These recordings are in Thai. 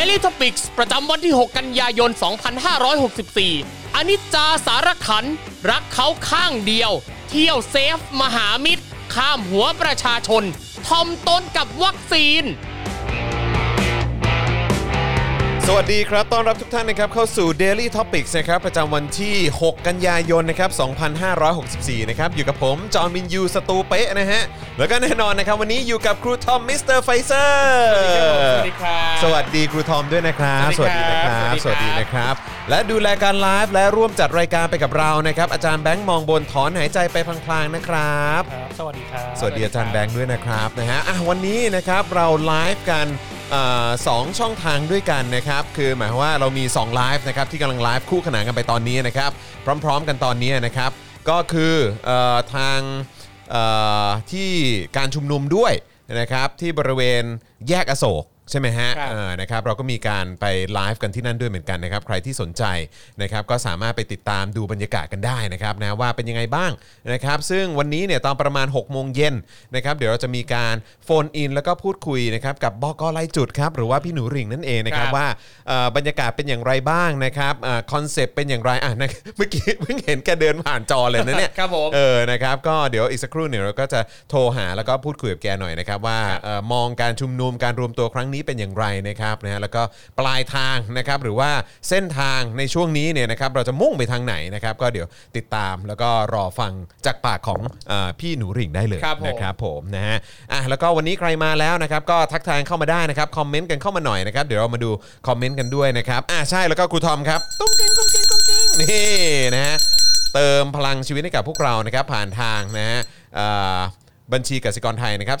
Daily Topics ประจำวันที่ 6 กันยายน 2564 อนิจจาสารขัน รักเขาข้างเดียว เที่ยวเซฟ มหามิตร ข้ามหัวประชาชน ทอมตนกับวัคซีน สวัสดีครับ ต้อนรับทุกท่านนะครับเข้าสู่ Daily Topics นะครับประจำวันที่ 6 กันยายนนะครับ2564 นะครับอยู่กับผม จอห์นวินยูสตูเป๊ะนะฮะ แล้วก็แน่นอนนะครับวันนี้อยู่กับครูทอมมิสเตอร์ไฟเซอร์สวัสดีครับ สวัสดีครูทอมด้วยนะครับ สวัสดีครับ สวัสดีนะครับ และดูแลการไลฟ์และร่วมจัดรายการไปกับเรานะครับอาจารย์แบงค์มองบนถอนหายใจไปพลางๆนะครับครับสวัสดีครับ สวัสดีอาจารย์แบงค์ด้วยนะครับนะฮะอะวันนี้นะครับเราไลฟ์กันเอ่อ สองช่องทางด้วยกันนะครับ คือหมายความว่าเรามี2ไลฟ์นะครับที่กำลังไลฟ์คู่ขนานกันไปตอนนี้นะครับ พร้อมๆกันตอนนี้นะครับ ก็คืออทางที่การชุมนุมด้วยนะครับที่บริเวณแยกอโศก ใช่ไหมฮะครับ เออนะครับเราก็มีการไปไลฟ์กันที่นั่นด้วยเหมือนกันนะครับ ใครที่สนใจนะครับก็สามารถไปติดตามดูบรรยากาศกันได้นะครับนะว่าเป็นยังไงบ้างนะครับ ซึ่งวันนี้เนี่ยตอนประมาณ6โมงเย็นนะครับ เดี๋ยวเราจะมีการ phone in แล้วก็พูดคุยนะครับกับบก.ลายจุดครับหรือว่าพี่หนูหริ่งนั่นเองนะครับครับ ว่าเอ่อบรรยากาศเป็นอย่างไรบ้างนะครับ concept เป็นอย่างไรอะนะเมื่อกี้เพิ่งเห็นแกเดินผ่านจอเลยนะเนี่ย ครับผม เออ นะครับ ก็เดี๋ยวอีกสักครู่หนึ่งเราก็จะโทรหาแล้วก็พูดคุยกับแกหน่อยนะครับว่าเอ่อมองการชุมนุมการรวมตัวครั้งนี้เป็นอย่างไรนะครับนะฮะแล้วก็ปลายทางนะครับหรือว่าเส้นทางในช่วงนี้เนี่ยนะครับเราจะมุ่งไปทางไหนนะครับก็เดี๋ยวติดตามแล้วก็รอฟังจากปากของเออพี่หนูหริ่งได้เลยครับผม นะครับผมนะฮะอะแล้วก็วันนี้ใครมาแล้วนะครับก็ทักทายเข้ามาได้นะครับคอมเมนต์กันเข้ามาหน่อยนะครับเดี๋ยวเรามาดูคอมเมนต์กันด้วยนะครับอะใช่แล้วก็ครูทอมครับตุ้งเก่งตุ้งเก่งตุ้งเก่งนี่นะฮะ เติมพลังชีวิตให้กับพวกเรานะครับผ่านทางนะฮะเอ่อ บัญชีกสิกรไทยนะครับ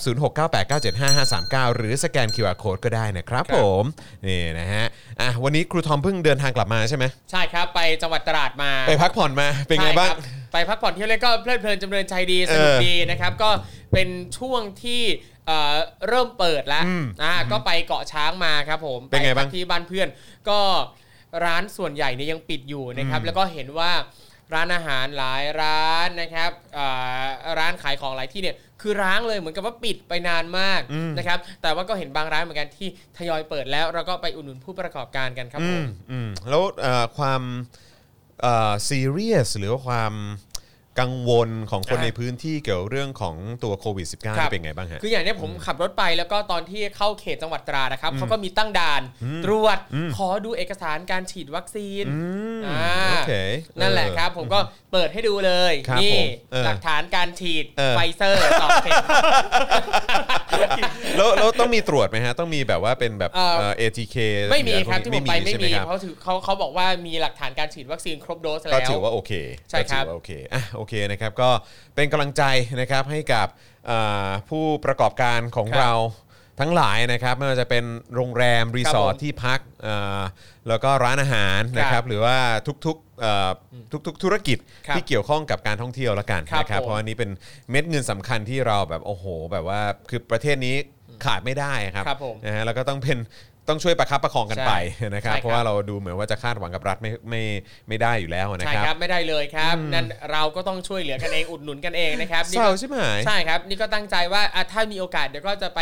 0698975539 หรือสแกน QR Code ก็ได้นะครับครับผม นี่นะฮะ อะวันนี้ครูทอมเพิ่งเดินทางกลับมาใช่ไหม ใช่ครับ ไปจังหวัดตราดมา ไปพักผ่อนมา เป็นไงบ้างใช่ครัไปพักผ่อนเที่ยวเล่นก็เพลิดเพลินจำเริญใจดีสนุกเออดีนะครับ ก็เป็นช่วงที่เอ่อเริ่มเปิดแล้วอ่าก็ไปเกาะช้างมาครับผม เป็นไงบ้างพักที่บ้านเพื่อน ก็ร้านส่วนใหญ่เนี่ยยังปิดอยู่นะครับ แล้วก็เห็นว่าร้านอาหารหลายร้านนะครับเอ่อร้านขายของหลายที่เนี่ย คือร้างเลยเหมือนกับว่าปิดไปนานมากนะครับแต่ว่าก็เห็นบางร้านเหมือนกันที่ทยอยเปิดแล้วเราก็ไปอุดหนุนผู้ประกอบการกันครับผมอืมแล้วเอ่อความซีเรียสหรือว่าความ กังวลของคนอ่าในพื้นที่เกี่ยวเรื่องของตัวโควิด -19 ครับนี่เป็นไงบ้างฮะ คืออย่างเนี้ยผมขับรถไปแล้วก็ตอนที่เข้าเขตจังหวัดตราดนะครับเขาก็มีตั้งด่านตรวจขอดูเอกสารการฉีดวัคซีนมอ่าโอเคนั่นแหละเออครับ ผมก็เปิดให้ดูเลยครับนี่ผมเออหลักฐานการฉีดเออไฟเซอร์สองเข็มแล้วแล้วต้องมีตรวจไหมฮะ ต้องมีแบบว่าเป็นแบบเอ่อเอ่อ ATK ไม่มีหออะครับที่ผมไปไม่ใช่หมีครับเพราะถือเขาเขาบอกว่ามีหลักฐานการฉีดวัคซีนครบโดสก็แล้วถือว่าโอเคใช่ครับก็ถือว่าโอเคอะโอเคนะครับก็เป็นกำลังใจนะครับให้กับอ่าผู้ประกอบการของครับเราทั้งหลายนะครับไม่ว่าจะเป็นโรงแรมรีสอร์ทผมที่พักอ่าแล้วก็ร้านอาหารนะคครัรับบหรือว่าทุกๆเอ่อทุกๆธุรกิจครับที่เกี่ยวข้องกับการท่องเที่ยวละกันครับนะครับผม เพราะอันนี้เป็นเม็ดเงินสำคัญที่เราแบบโอ้โห แบบว่าคือประเทศนี้ขาดไม่ได้ครับครับผมนะฮะแล้วก็ต้องเป็น ต้องช่วยประคับประคองกันใช่ไปนะครับใช่ครับ เพราะว่าเราดูเหมือนว่าจะคาดหวังกับรัฐไม่ไม่ไม่ได้อยู่แล้วนะใช่ครับครับไม่ได้เลยครับ นั่นเราก็ต้องช่วยเหลือกันเองอุดหนุนกันเองนะครับนี่เศก็ร้าใช่ไหมใช่ครับ นี่ก็ตั้งใจว่าอะถ้ามีโอกาสเดี๋ยวก็จะไป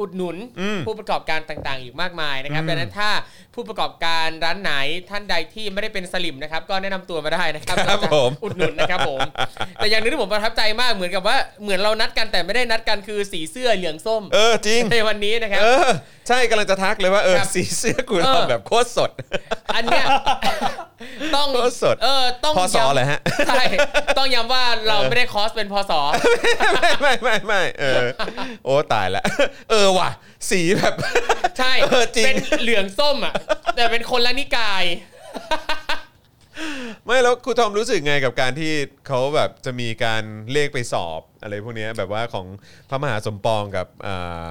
อุดหนุนอืมผู้ประกอบการต่างๆ อีกมากมายนะครับดังนั้นถ้าผู้ประกอบการร้านไหนท่านใดที่ไม่ได้เป็นสลิมนะครับ ก็แนะนำตัวมาได้นะครับครับเราจะผมอุดหนุนนะครับผม แต่อย่างหนึงที่ผมประทับใจมากเหมือนกับว่าเหมือนเรานัดกันแต่ไม่ได้นัดกันคือสีเสื้อเหลืองส้ม เออจริงในวันนี้นะครับเออใช่กำลังจะทักเลยว่าเออครับสีเสื้อกูเออเราแบบโคตรสด อันเนี้ยต้องโคตรสดเออต้องพอสอย้ำเลยฮะใช่ต้องย้ำว่าเราไม่ได้คอสเป็นพศไม่ไม่ไม่ไม่เออโอ้ตายละเออว่ะ สีแบบ ใช่ เออจริง เป็นเหลืองส้มอะ แต่เป็นคนละนิกาย ไม่แล้วครูทอมรู้สึกไงกับการที่เขาแบบจะมีการเลขไปสอบอะไรพวกเนี้ยแบบว่าของพระมหาสมปองกับอ่า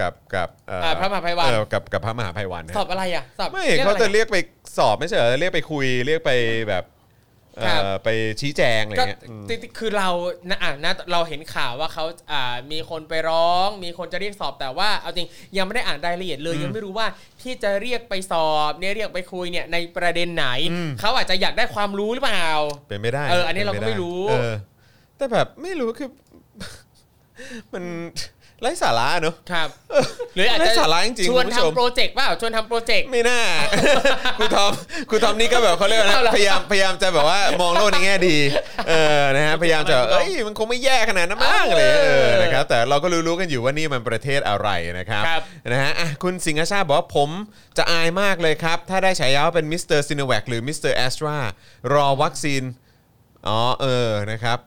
กับกับเอ่ออ่าพระมหาภัยวัน เออกับกับพระมหาภัยวันนะสอบอะไรอะสอบไม่รื่องเขาอะไรจะเรียกไปสอบไม่ใช่เหรอเรียกไปคุยเรียกไปแบบเอ่ครับอ ไปชี้แจงอะไรก็เงี้ยอืมจริงๆคือเรานะอะนะเราเห็นข่าวว่าเขาอ่ามีคนไปร้อง มีคนจะเรียกสอบแต่ว่าเอาจริงยังไม่ได้อ่านรายละเอียดเลย ยังไม่รู้ว่าที่จะเรียกไปสอบเนี่ยเรียกไปคุยเนี่ยในประเด็นไหน เขาอาจจะอยากได้ความรู้หรือเปล่า เป็นไม่ได้เอออันนี้เราก็ป็ปด้ไม่รู้เออแต่แบบไม่รู้คือมัน ไร้สาระเนอะครับ หรืออาจจะไร้สาระจริงๆชวนคุณผู้ชม ทำโปรเจกต์เปล่าชวนทำโปรเจกต์ ไม่น่า ครูทอมครูทอมนี่ก็แบบเขาเรียกว่าเอานะเหรอพยายามพยายามจะแบบว่ามองโลกในแง่ดี เออนะฮะพยายามจะเอ้ยมันคงไม่แย่ขนาดนั้นมั้งอะไรเออนะครับแต่เราก็รู้ๆกันอยู่ว่านี่มันประเทศอะไรนะครับครับ นะฮะอะคุณสิงห์ชาติบอกว่าผมจะอายมากเลยครับ ถ้าได้ฉายาว่าเป็นมิสเตอร์ซิโนแวคหรือมิสเตอร์แอสตรารอวัคซีน อ๋อเออนะครับ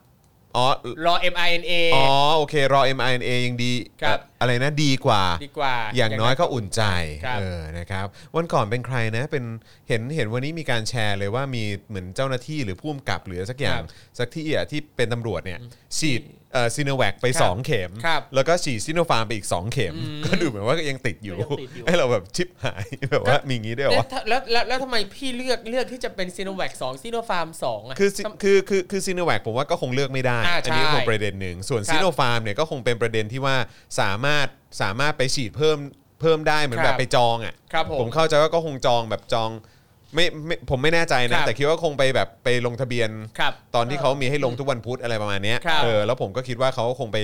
อ๋อรอ mRNA อ๋อโอเค รอ mRNA ยังดีครับเอ่ออะไรนะดีกว่าดีกว่า อย่างน้อยก็อุ่นใจครับเออนะครับวันก่อนเป็นใครนะเป็นเห็นเห็นวันนี้มีการแชร์เลยว่ามีเหมือนเจ้าหน้าที่หรือผู้กำกับหรือสักอย่างสักที่อะที่เป็นตำรวจเนี่ยฉีดเอ่อ ซีโนแวคไป ครับ2 เข็ม ครับแล้วก็ฉีดซิโนฟาร์มไปอีก 2 เข็มก็ดูเหมือนว่าก็ยังติดอยู่ยังติดอยู่ ให้เราแบบชิบหาย แบบว่ามีงี้ด้วยเหรอแล้ววะถ้าแล้วแล้วแล้วทำไมพี่เลือกเลือกที่จะเป็นซีโนแวคสองซีโนฟาร์มสองอะ คือซิคือคือคือซีโนแวคผมว่าก็คงเลือกไม่ได้ อ่าอันนี้ใช่คงประเด็นหนึ่ง ส่วนครับซีโนฟาร์มเนี่ยก็คงเป็นประเด็นที่ว่าสามารถสามารถไปฉีดเพิ่มเพิ่มได้เหมือนครับแบบไปจองอะครับผมผมเข้าใจว่าก็คงจองแบบจอง ไม่ไม่ผมไม่แน่ใจนะครับแต่คิดว่าคงไปแบบไปลงทะเบียน ครับตอนที่เขามีให้ลงทุกวันพุธอะไรประมาณเนี้ยครับเออแล้วผมก็คิดว่าเขาก็คงไป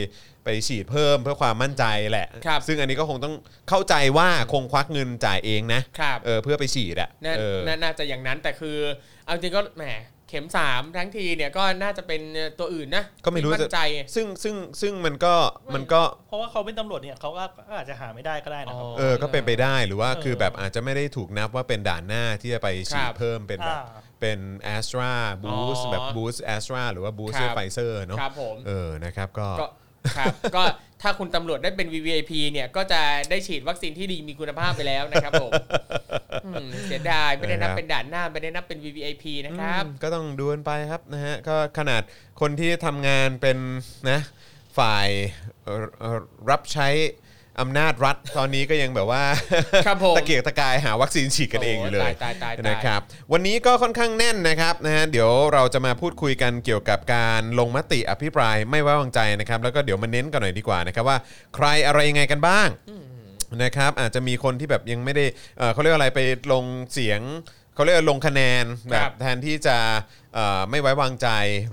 ไปฉีดเพิ่มเพื่อความมั่นใจแหละ ครับ ซึ่งอันนี้ก็คงต้องเข้าใจว่าคงควักเงินจ่ายเองนะครับ เออเพื่อไปฉีดอะน่าเออ น่าน่าจะอย่างนั้นแต่คือ เอาจริงก็แหม เข็มสามทั้งทีเนี่ยก็น่าจะเป็นตัวอื่นนะก็ไม่รู้ที่จะมั่นใจ ซึ่งซึ่งซึ่งมันก็มันก็เพราะว่าเขาเป็นตำรวจเนี่ยเขาก็ก็อาจจะหาไม่ได้ก็ได้นะครับเออก็เป็นไปได้หรือว่าเออคือแบบอาจจะไม่ได้ถูกนับว่าเป็นด่านหน้าที่จะไปฉีดครับเพิ่มเป็นแบบอ่าเป็นแอสตราboost อ๋อแบบ boost แอสตราหรือว่า boost ครับไฟเซอร์เนาะครับผมเออนะครับก็ก็ครับก็ ถ้าคุณตำรวจได้เป็น VVIP เนี่ยก็จะได้ฉีดวัคซีนที่ดีมีคุณภาพไปแล้วนะครับผมอืมเสียดายไม่ได้นับนะครับเป็นด่านหน้าไม่ได้นับเป็น VVIP นะครับอืมก็ต้องดูกันไปครับนะฮะก็ขนาดคนที่ทำงานเป็นนะฝ่ายเอ่อเอ่อรับใช้ อำนาจรัฐตอนนี้ก็ยังแบบว่าครับผมตะเกียกตะกายหาวัคซีนฉีดกันเองอยู่เลยโอ้ตายตายตายนะครับวันนี้ก็ค่อนข้างแน่นนะครับนะฮะเดี๋ยวเราจะมาพูดคุยกันเกี่ยวกับการลงมติอภิปรายไม่ไว้วางใจนะครับแล้วก็เดี๋ยวมาเน้นกันหน่อยดีกว่านะครับว่า ใครอะไรยังไงกันบ้างนะครับอาจจะมีคนที่แบบยังไม่ได้เอ่อเขาเรียกว่าอะไรไปลงเสียง เขาเรียกว่าลงคะแนนแบครับบ แทนที่จะเอ่อไม่ไว้วางใจ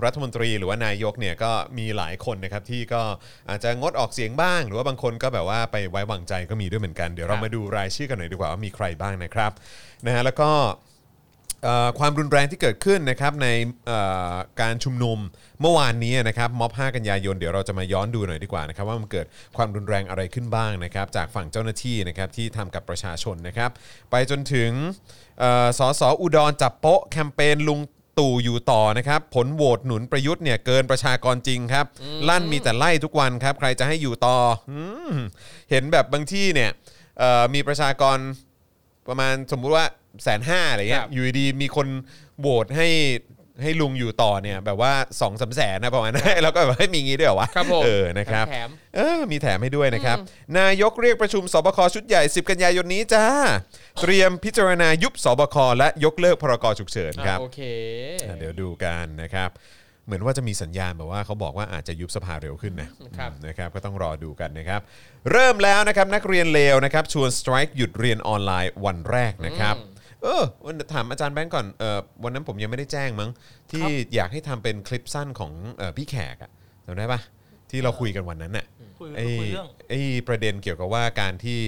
รัฐมนตรีหรือว่านายกเนี่ยก็มีหลายคนนะครับที่ก็อาจจะงดออกเสียงบ้าง หรือว่าบางคนก็แบบว่าไปไว้วางใจก็มีด้วยเหมือนกันเดี๋ยวเรามาดูรายชื่อกันหน่อยดีกว่าว่ามีใครบ้างนะครับนะฮะแล้วก็ เอ่อความรุนแรงที่เกิดขึ้นนะครับในเอ่อการชุมนุมเมื่อวานนี้นะครับม็อบ 5 กันยายนเดี๋ยวเราจะมาย้อนดูหน่อยดีกว่านะครับว่ามันเกิดความรุนแรงอะไรขึ้นบ้างนะครับจากฝั่งเจ้าหน้าที่นะครับที่ทำกับประชาชนนะครับไปจนถึงเอ่อ สสอุดรจับโป๊ะแคมเปญลุงตู่อยู่ต่อนะครับ ผลโหวตหนุนประยุทธ์เนี่ยเกินประชากรจริงครับ ลั่นมีแต่ไล่ทุกวันครับ ใครจะให้อยู่ต่ออืมเห็นแบบบางที่เนี่ยเอ่อมีประชากรประมาณสมมุติว่าแสนห้าอะไรเงี้คยรับ อยู่ดีๆมีคนโหวตให้ให้ลุงอยู่ต่อเนี่ยแบบว่า2องสามแสนนะประมาณนั้นแล้วก็แบบให้มีงี้ด้วยเหรอวะครับผมเออนะครับ แถม เออมีแถมให้ด้วยนะครับ นายกเรียกประชุมสบคชุดใหญ่ 10 กันยายนนี้จ้า เตรียมพิจารณายุบสบคและยกเลิกพรกฉุกเฉินครับอะโอเค อะเดี๋ยวดูกันนะครับ เหมือนว่าจะมีสัญญาณแบบว่าเขาบอกว่าอาจจะยุบสภาเร็วขึ้นนะครับ อืมนะครับก็ต้องรอดูกันนะครับ เริ่มแล้วนะครับนักเรียนเลวนะครับชวนสไตร์หยุดเรียนออนไลน์วันแรกนะครับเออวันถามอาจารย์แบงก์ก่อนเออวันนั้นผมยังไม่ได้แจ้งมั้งที่อยากให้ทำเป็นคลิปสั้นของเออพี่แขกอะจำได้ปะที่เราคุยกันวันนั้นน่ะ คุยไอ้คุยเรื่อง ไอ้ประเด็นเกี่ยวกับว่าการที่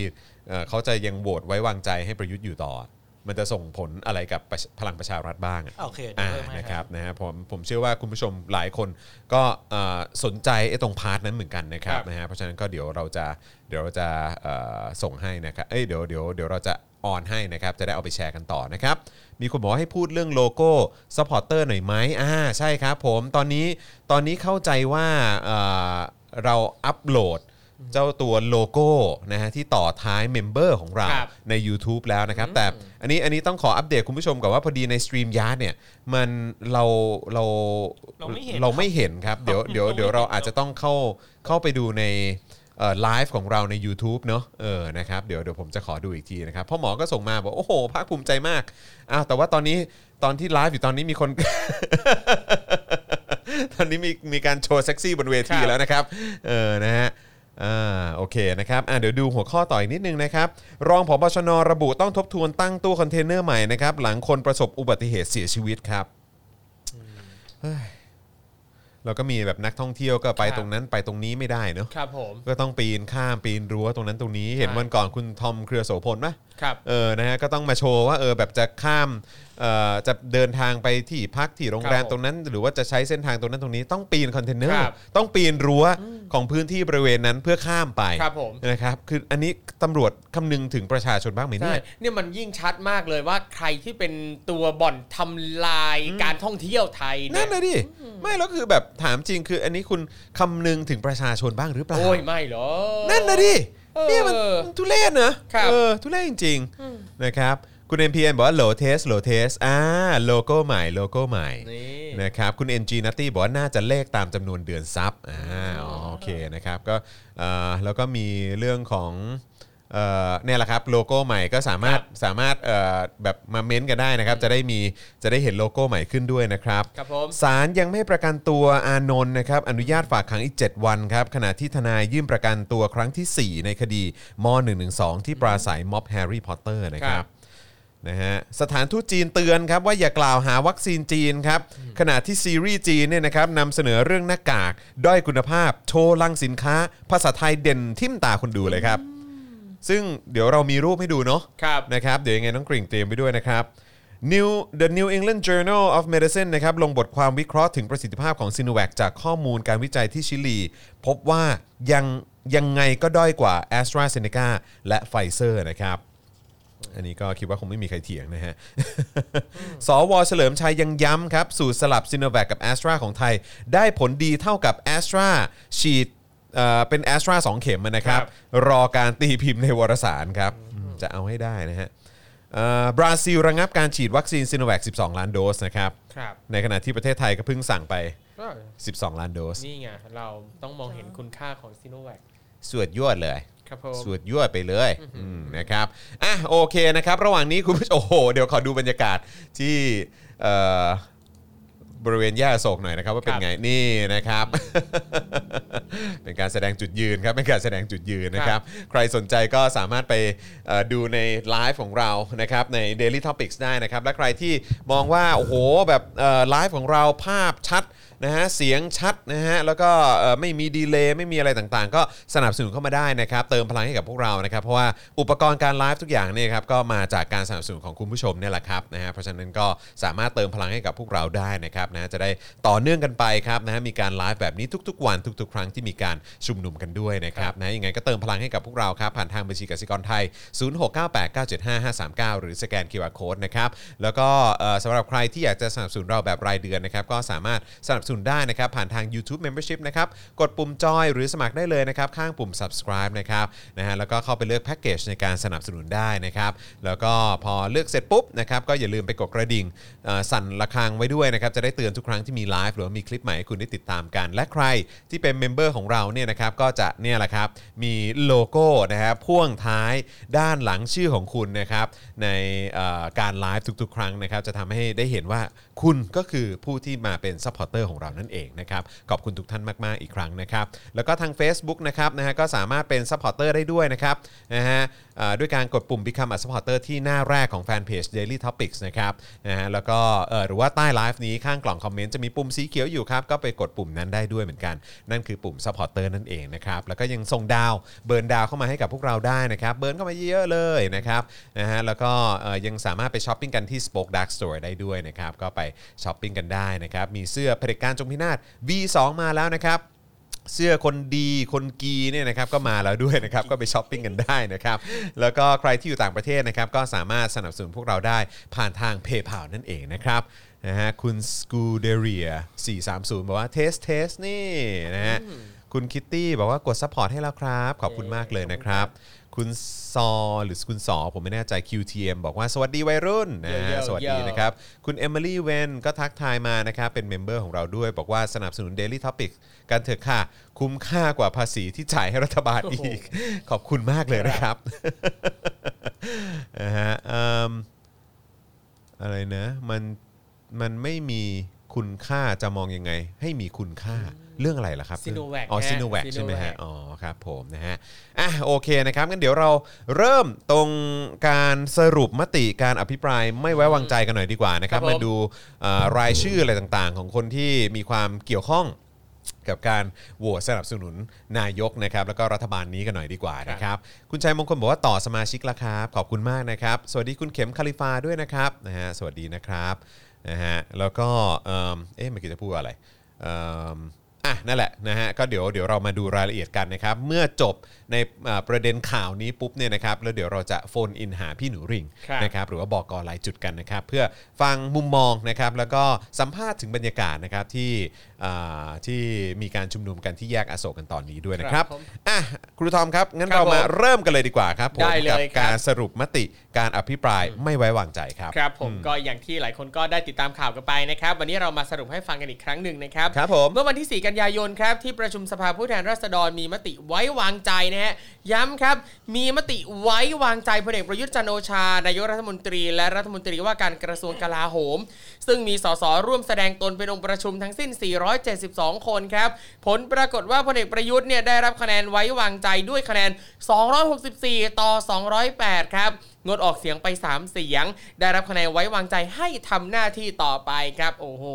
เอ่อเขาจะยังโหวตไว้วางใจให้ประยุทธ์อยู่ต่อ มันจะส่งผลอะไรกับประชพลังประชารัฐบ้างอะโอเคเดี๋ยวอ่าเพิ่มให้นะครับนะฮะผมผมเชื่อว่าคุณผู้ชมหลายคนก็เอ่อสนใจไอ้ตรง part นั้นเหมือนกันนะครับครับนะฮะเพราะฉะนั้นก็เดี๋ยวเราจะเดี๋ยวเราจะเอ่อส่งให้นะครับเอ้ยเดี๋ยวเดี๋ยวเดี๋ยวเราจะ on ให้นะครับจะได้เอาไปแชร์กันต่อนะครับ มีคนบอกว่าให้พูดเรื่องโลโก้ supporter หน่อยไหมอ่าใช่ครับผมตอนนี้ตอนนี้เข้าใจว่าเอ่อเราอัปโหลด เจ้าตัวโลโก้นะฮะที่ต่อท้าย member ของเราครับใน YouTube แล้วนะครับ แต่อันนี้อันนี้ต้องขออัปเดตคุณผู้ชมก่อนว่าพอดีใน StreamYard เนี่ยมันเราเราเราไม่เห็นเราไม่เห็นครับเดี๋ยวเดี๋ยวเราไม่เห็นเดี๋ยวเราอาจจะต้องเข้าเข้าไปดูในไลฟ์ของเราใน YouTube เนอะเออนะครับเดี๋ยวเดี๋ยวผมจะขอดูอีกทีนะครับพ่อหมอก็ส่งมาบอกโอ้โหภาคภูมิใจมากอ้าวแต่ว่าตอนนี้ตอนที่ไลฟ์อยู่ตอนนี้มีคน ตอนนี้มีมีการโชว์เซ็กซี่บนเวทีครับ แล้วนะครับเออนะฮะ อ่าโอเคนะครับอ่าเดี๋ยวดูหัวข้อต่ออีกนิดนึงนะครับ รองผบชนระบุต้องทบทวนตั้งตู้คอนเทนเนอร์ใหม่นะครับ หลังคนประสบอุบัติเหตุเสียชีวิตครับเฮ้ยแล้วก็มีแบบนักท่องเที่ยวก็ไปครับตรงนั้นไปตรงนี้ไม่ได้เนอะครับผม ก็ต้องปีนข้ามปีนรั้วตรงนั้นตรงนี้เห็นใช่วันก่อนคุณทอมเครือโสพลปะครับเออนะฮะก็ต้องมาโชว์ว่าเออแบบจะข้ามเอ่อ จะเดินทางไปที่พักที่โรงแรมครับผมตรงนั้น หรือว่าจะใช้เส้นทางตรงนั้นตรงนี้ต้องปีนคอนเทนเนอคร์รับต้องปีนรั้วของพื้นที่บริเวณนั้นเพื่อข้ามไปครับผมนะครับคืออันนี้ตำรวจคำนึงถึงประชาชนบ้างไหมใช่เนี่ยเนี่ยมันยิ่งชัดมากเลยว่าใครที่เป็นตัวบ่อนทำลายการท่องเที่ยวไทยเนี่ยนั่นนะดิไม่แล้วคือแบบถามจริงคืออันนี้คุณคำนึงถึงประชาชนบ้างหรือเปล่าโอ้ยไม่หรอนั่นนะดิเออเนี่ยมันมันทุเรศนะครับเออทุเรศจริงๆนะครับ คุณ NPN บอกว่าโหล test โหล test อ่าโลโก้ใหม่โลโก้ใหม่นี่นะครับคุณ NG n u t t y บอกว่าน่าจะเลขตามจำนวนเดือน sub อ่าอ๋อโอเคนะครับก็เอ่อแล้วก็มีเรื่องของเอ่อเนี่ยแหละครับโลโก้ใหม่ก็สามารถสามารถเอ่อแบบมาเม้นต์กันได้นะครับ จะได้มีจะได้เห็นโลโก้ใหม่ขึ้นด้วยนะครับครับผมศาลยังไม่ประกันตัวอานนท์นะครับอนุญาตฝากขังอีก 7 วันครับขณะที่ทนายยื่นประกันตัวครั้งทีสี่4 ในคดีม .112 ที่ปราศรัยม็อบแฮร์รี่พอตเตอร์นะครับ นะฮะสถานทูตจีนเตือนครับว่าอย่ากล่าวหาวัคซีนจีนครับขณะที่ซีรีส์จีนเนี่ยนะครับนำเสนอเรื่องหน้ากาก ด้อยคุณภาพ โชว์ลังสินค้า ภาษาไทยเด่นทิ่มตาคนดูเลยครับ ซึ่งเดี๋ยวเรามีรูปให้ดูเนาะครับนะครับเดี๋ยวยังไงต้องกริ่งเตรียมไปด้วยนะครับ New The New England Journal of Medicine นะครับลงบทความวิเคราะห์ถึงประสิทธิภาพของซีโนแวคจากข้อมูลการวิจัยที่ชิลี พบว่ายังยังไงก็ด้อยกว่า AstraZeneca และไฟเซอร์นะครับ อันนี้ก็คิดว่าคงไม่มีใครเถียงนะฮะสวเฉลิมชัยยังย้ำครับ สูตรสลับซิโนแวคกับแอสตราของไทย ได้ผลดีเท่ากับแอสตราฉีดเอ่อเป็นแอสตราสองเข็มนะครับ รอการตีพิมพ์ในวารสารครับอืมจะเอาให้ได้นะฮะเอ่อบราซิลระงับการฉีดวัคซีนซิโนแวค 12 ล้านโดสนะครับครับในขณะที่ประเทศไทยก็เพิ่งสั่งไปก็12 ล้านโดส นี่ไง เราต้องมองเห็นคุณค่าของซีโนแวคสวดยวดเลย ครับผมสวดยวดไปเลยอืมนะครับอะโอเคนะครับ ระหว่างนี้คุณผู้ชมโอ้โหเดี๋ยวขอดูบรรยากาศที่เอ่อบริเวณแยกอโศกหน่อยนะครับว่าเป็นครับไงนี่นะครับ เป็นการแสดงจุดยืนครับเป็นการแสดงจุดยืนนะครับ ใครสนใจก็สามารถไปเอ่อดูในไลฟ์ของเรานะครับใน Daily Topics ได้นะครับ และใครที่มองว่า โอ้โหแบบไลฟ์ของเราภาพชัด นะฮะเสียงชัดนะฮะแล้วก็เอ่อไม่มีดีเลย์ไม่มีอะไรต่างๆ ก็สนับสนุนเข้ามาได้นะครับ เติมพลังให้กับพวกเรานะครับ เพราะว่าอุปกรณ์การไลฟ์ทุกอย่างเนี่ยครับก็มาจากการสนับสนุนของคุณผู้ชมเนี่ยแหละครับนะฮะเพราะฉะนั้นก็สามารถเติมพลังให้กับพวกเราได้นะครับนะจะได้ต่อเนื่องกันไปครับนะฮะมีการไลฟ์แบบนี้ทุก ๆ วันทุก ๆ ครั้งที่มีการชุมนุมกันด้วยนะครับนะยังไงก็เติมพลังให้กับพวกเราครับผ่านทางบัญชีกสิกรไทย 0698975539 หรือสแกน QR Code นะครับแล้วก็เอ่อสำหรับใครที่อยากจะสนับสนุนเราแบบรายเดือนนะครับก็สามารถสนับสนุนได้นะครับ ผ่านทาง YouTube Membership นะครับ กดปุ่มจอยหรือสมัครได้เลยนะครับ ข้างปุ่ม subscribe นะครับนะฮะแล้วก็เข้าไปเลือกแพ็กเกจในการสนับสนุนได้นะครับ แล้วก็พอเลือกเสร็จปุ๊บนะครับก็อย่าลืมไปกดกระดิ่งเอ่อสั่นระฆังไว้ด้วยนะครับ จะได้เตือนทุกครั้งที่มีไลฟ์หรือว่ามีคลิปใหม่ให้คุณได้ติดตามกัน และใครที่เป็น member ของเราเนี่ยนะครับก็จะเนี่ยแหละครับมีโลโก้นะครับพ่วงท้ายด้านหลังชื่อของคุณนะครับในเอ่อการไลฟ์ทุกๆ ครั้งนะครับจะทำให้ได้เห็นว่าคุณก็คือผู้ที่มาเป็น supporter ของเรานั่นเองนะครับ ขอบคุณทุกท่านมาก ๆ อีกครั้งนะครับ แล้วก็ทาง Facebook นะครับนะฮะก็สามารถเป็น supporter ได้ด้วยนะครับนะฮะ ด้วยการกดปุ่ม Become a supporter ที่หน้าแรกของแฟนเพจ Daily Topics นะครับนะฮะแล้วก็หรือว่าใต้ไลฟ์นี้ข้างกล่องคอมเมนต์จะมีปุ่มสีเขียวอยู่ครับ ก็ไปกดปุ่มนั้นได้ด้วยเหมือนกัน นั่นคือปุ่ม supporter นั่นเองนะครับ แล้วก็ยังส่งดาว burn ดาวเข้ามาให้กับพวกเราได้นะครับ burn เข้ามาเยอะเลยนะครับนะฮะแล้วก็ยังสามารถไปช้อปปิ้งกันที่ Spoke Dark Store ได้ด้วยนะครับก็ไปช้อปปิ้งกันได้นะครับมีเสื้อเผด็จการจงพินาศ V2 มาแล้วนะครับ เสื้อคนดีคนกีเนี่ยนะครับก็มาแล้วด้วยนะครับก็ไปช้อปปิ้งกันได้นะครับแล้วก็ใครที่อยู่ต่างประเทศนะครับก็สามารถสนับสนุนพวกเราได้ผ่านทาง PayPal นั่นเองนะครับนะฮะคุณ Scuderia 430บอกว่า test test นี่นะฮะคุณคิตตี้บอกว่ากด support ให้แล้วครับ ขอบคุณมากเลยนะครับ คุณซอหรือคุณสอผมไม่แน่ใจ QTM บอกว่าสวัสดีวัยรุ่นนะฮะเยอะๆสวัสดีนะครับ คุณเอมิลี่เวนก็ทักทายมานะครับ เป็นเมมเบอร์ของเราด้วย บอกว่าสนับสนุน Daily Topics กันเถอะค่ะ คุ้มค่ากว่าภาษีที่จ่ายให้รัฐบาลอีก ขอบคุณมากเลยนะครับนะฮะเอิ่มอะไรนะ มันมันไม่มีคุณค่าจะมองยังไง ให้มีคุณค่า เรื่องอะไรล่ะครับ Sinovac อ๋อฮะซิโนแวคใช่ไหมฮะ Sinovac อ๋อครับผมนะฮะอะโอเคนะครับงั้นเดี๋ยวเราเริ่มตรงการสรุปมติการอภิปรายไม่ไว้วางใจกันหน่อยดีกว่านะครับครับผมมาดูเอ่อรายชื่ออะไรต่างๆ ของคนที่มีความเกี่ยวข้องกับการโหวตสนับสนุนนายกนะครับแล้วก็รัฐบาลนี้กันหน่อยดีกว่านะครับคุณชัยมงคลบอกว่าต่อสมาชิกแล้วครับขอบคุณมากนะครับ สวัสดีคุณเข็มคาลิฟาด้วยนะครับนะฮะสวัสดีนะครับนะฮะแล้วก็เอิ่มเอ๊ะเมื่อกี้จะพูดว่าอะไรเอะนั่นแหละนะฮะก็เดี๋ยวเดี๋ยวเรามาดูรายละเอียดกันนะครับ เมื่อจบ ในอ่าประเด็นข่าวนี้ปุ๊บเนี่ยนะครับแล้วเดี๋ยวเราจะโฟนอินหาพี่หนูริ่งครับนะครับหรือว่าบอกกรายจุดกันนะครับ เพื่อฟังมุมมองนะครับแล้วก็สัมภาษณ์ถึงบรรยากาศนะครับที่อ่าที่มีการชุมนุมกันที่แยกอโศกกันตอนนี้ด้วยนะครับครับผมอะครูทอมครับ งั้นครับเรามาผมเริ่มกันเลยดีกว่าครับผมได้เลยกัครับ การสรุปมติการอภิปรายไม่ไว้วางใจครับ ครับผมก็อย่างที่หลายคนก็ได้ติดตามข่าวกันไปนะครับ วันนี้เรามาสรุปให้ฟังกันอีกครั้งหนึ่งนะครับ ครับผม เมื่อวันที่ 4 กันยายนครับที่ประชุมสภาผู้แทนราษฎรมีมติไว้วางใจนะฮะย้ำครับ มีมติไว้วางใจพลเอกประยุทธ์จันโอชานายกรัฐมนตรี และรัฐมนตรีว่าการกระทรวงกลาโหม ซึ่งมีสสร่วมแสดงตนเป็นองค์ประชุมทั้งสิ้น 472 คนครับ ผลปรากฏว่าพลเอกประยุทธ์เนี่ยได้รับคะแนนไว้วางใจด้วยคะแนน 264 ต่อ 208 ครับงดออกเสียงไป 3 เสียง ได้รับคะแนนไว้วางใจให้ทำหน้าที่ต่อไปครับ โอ้โห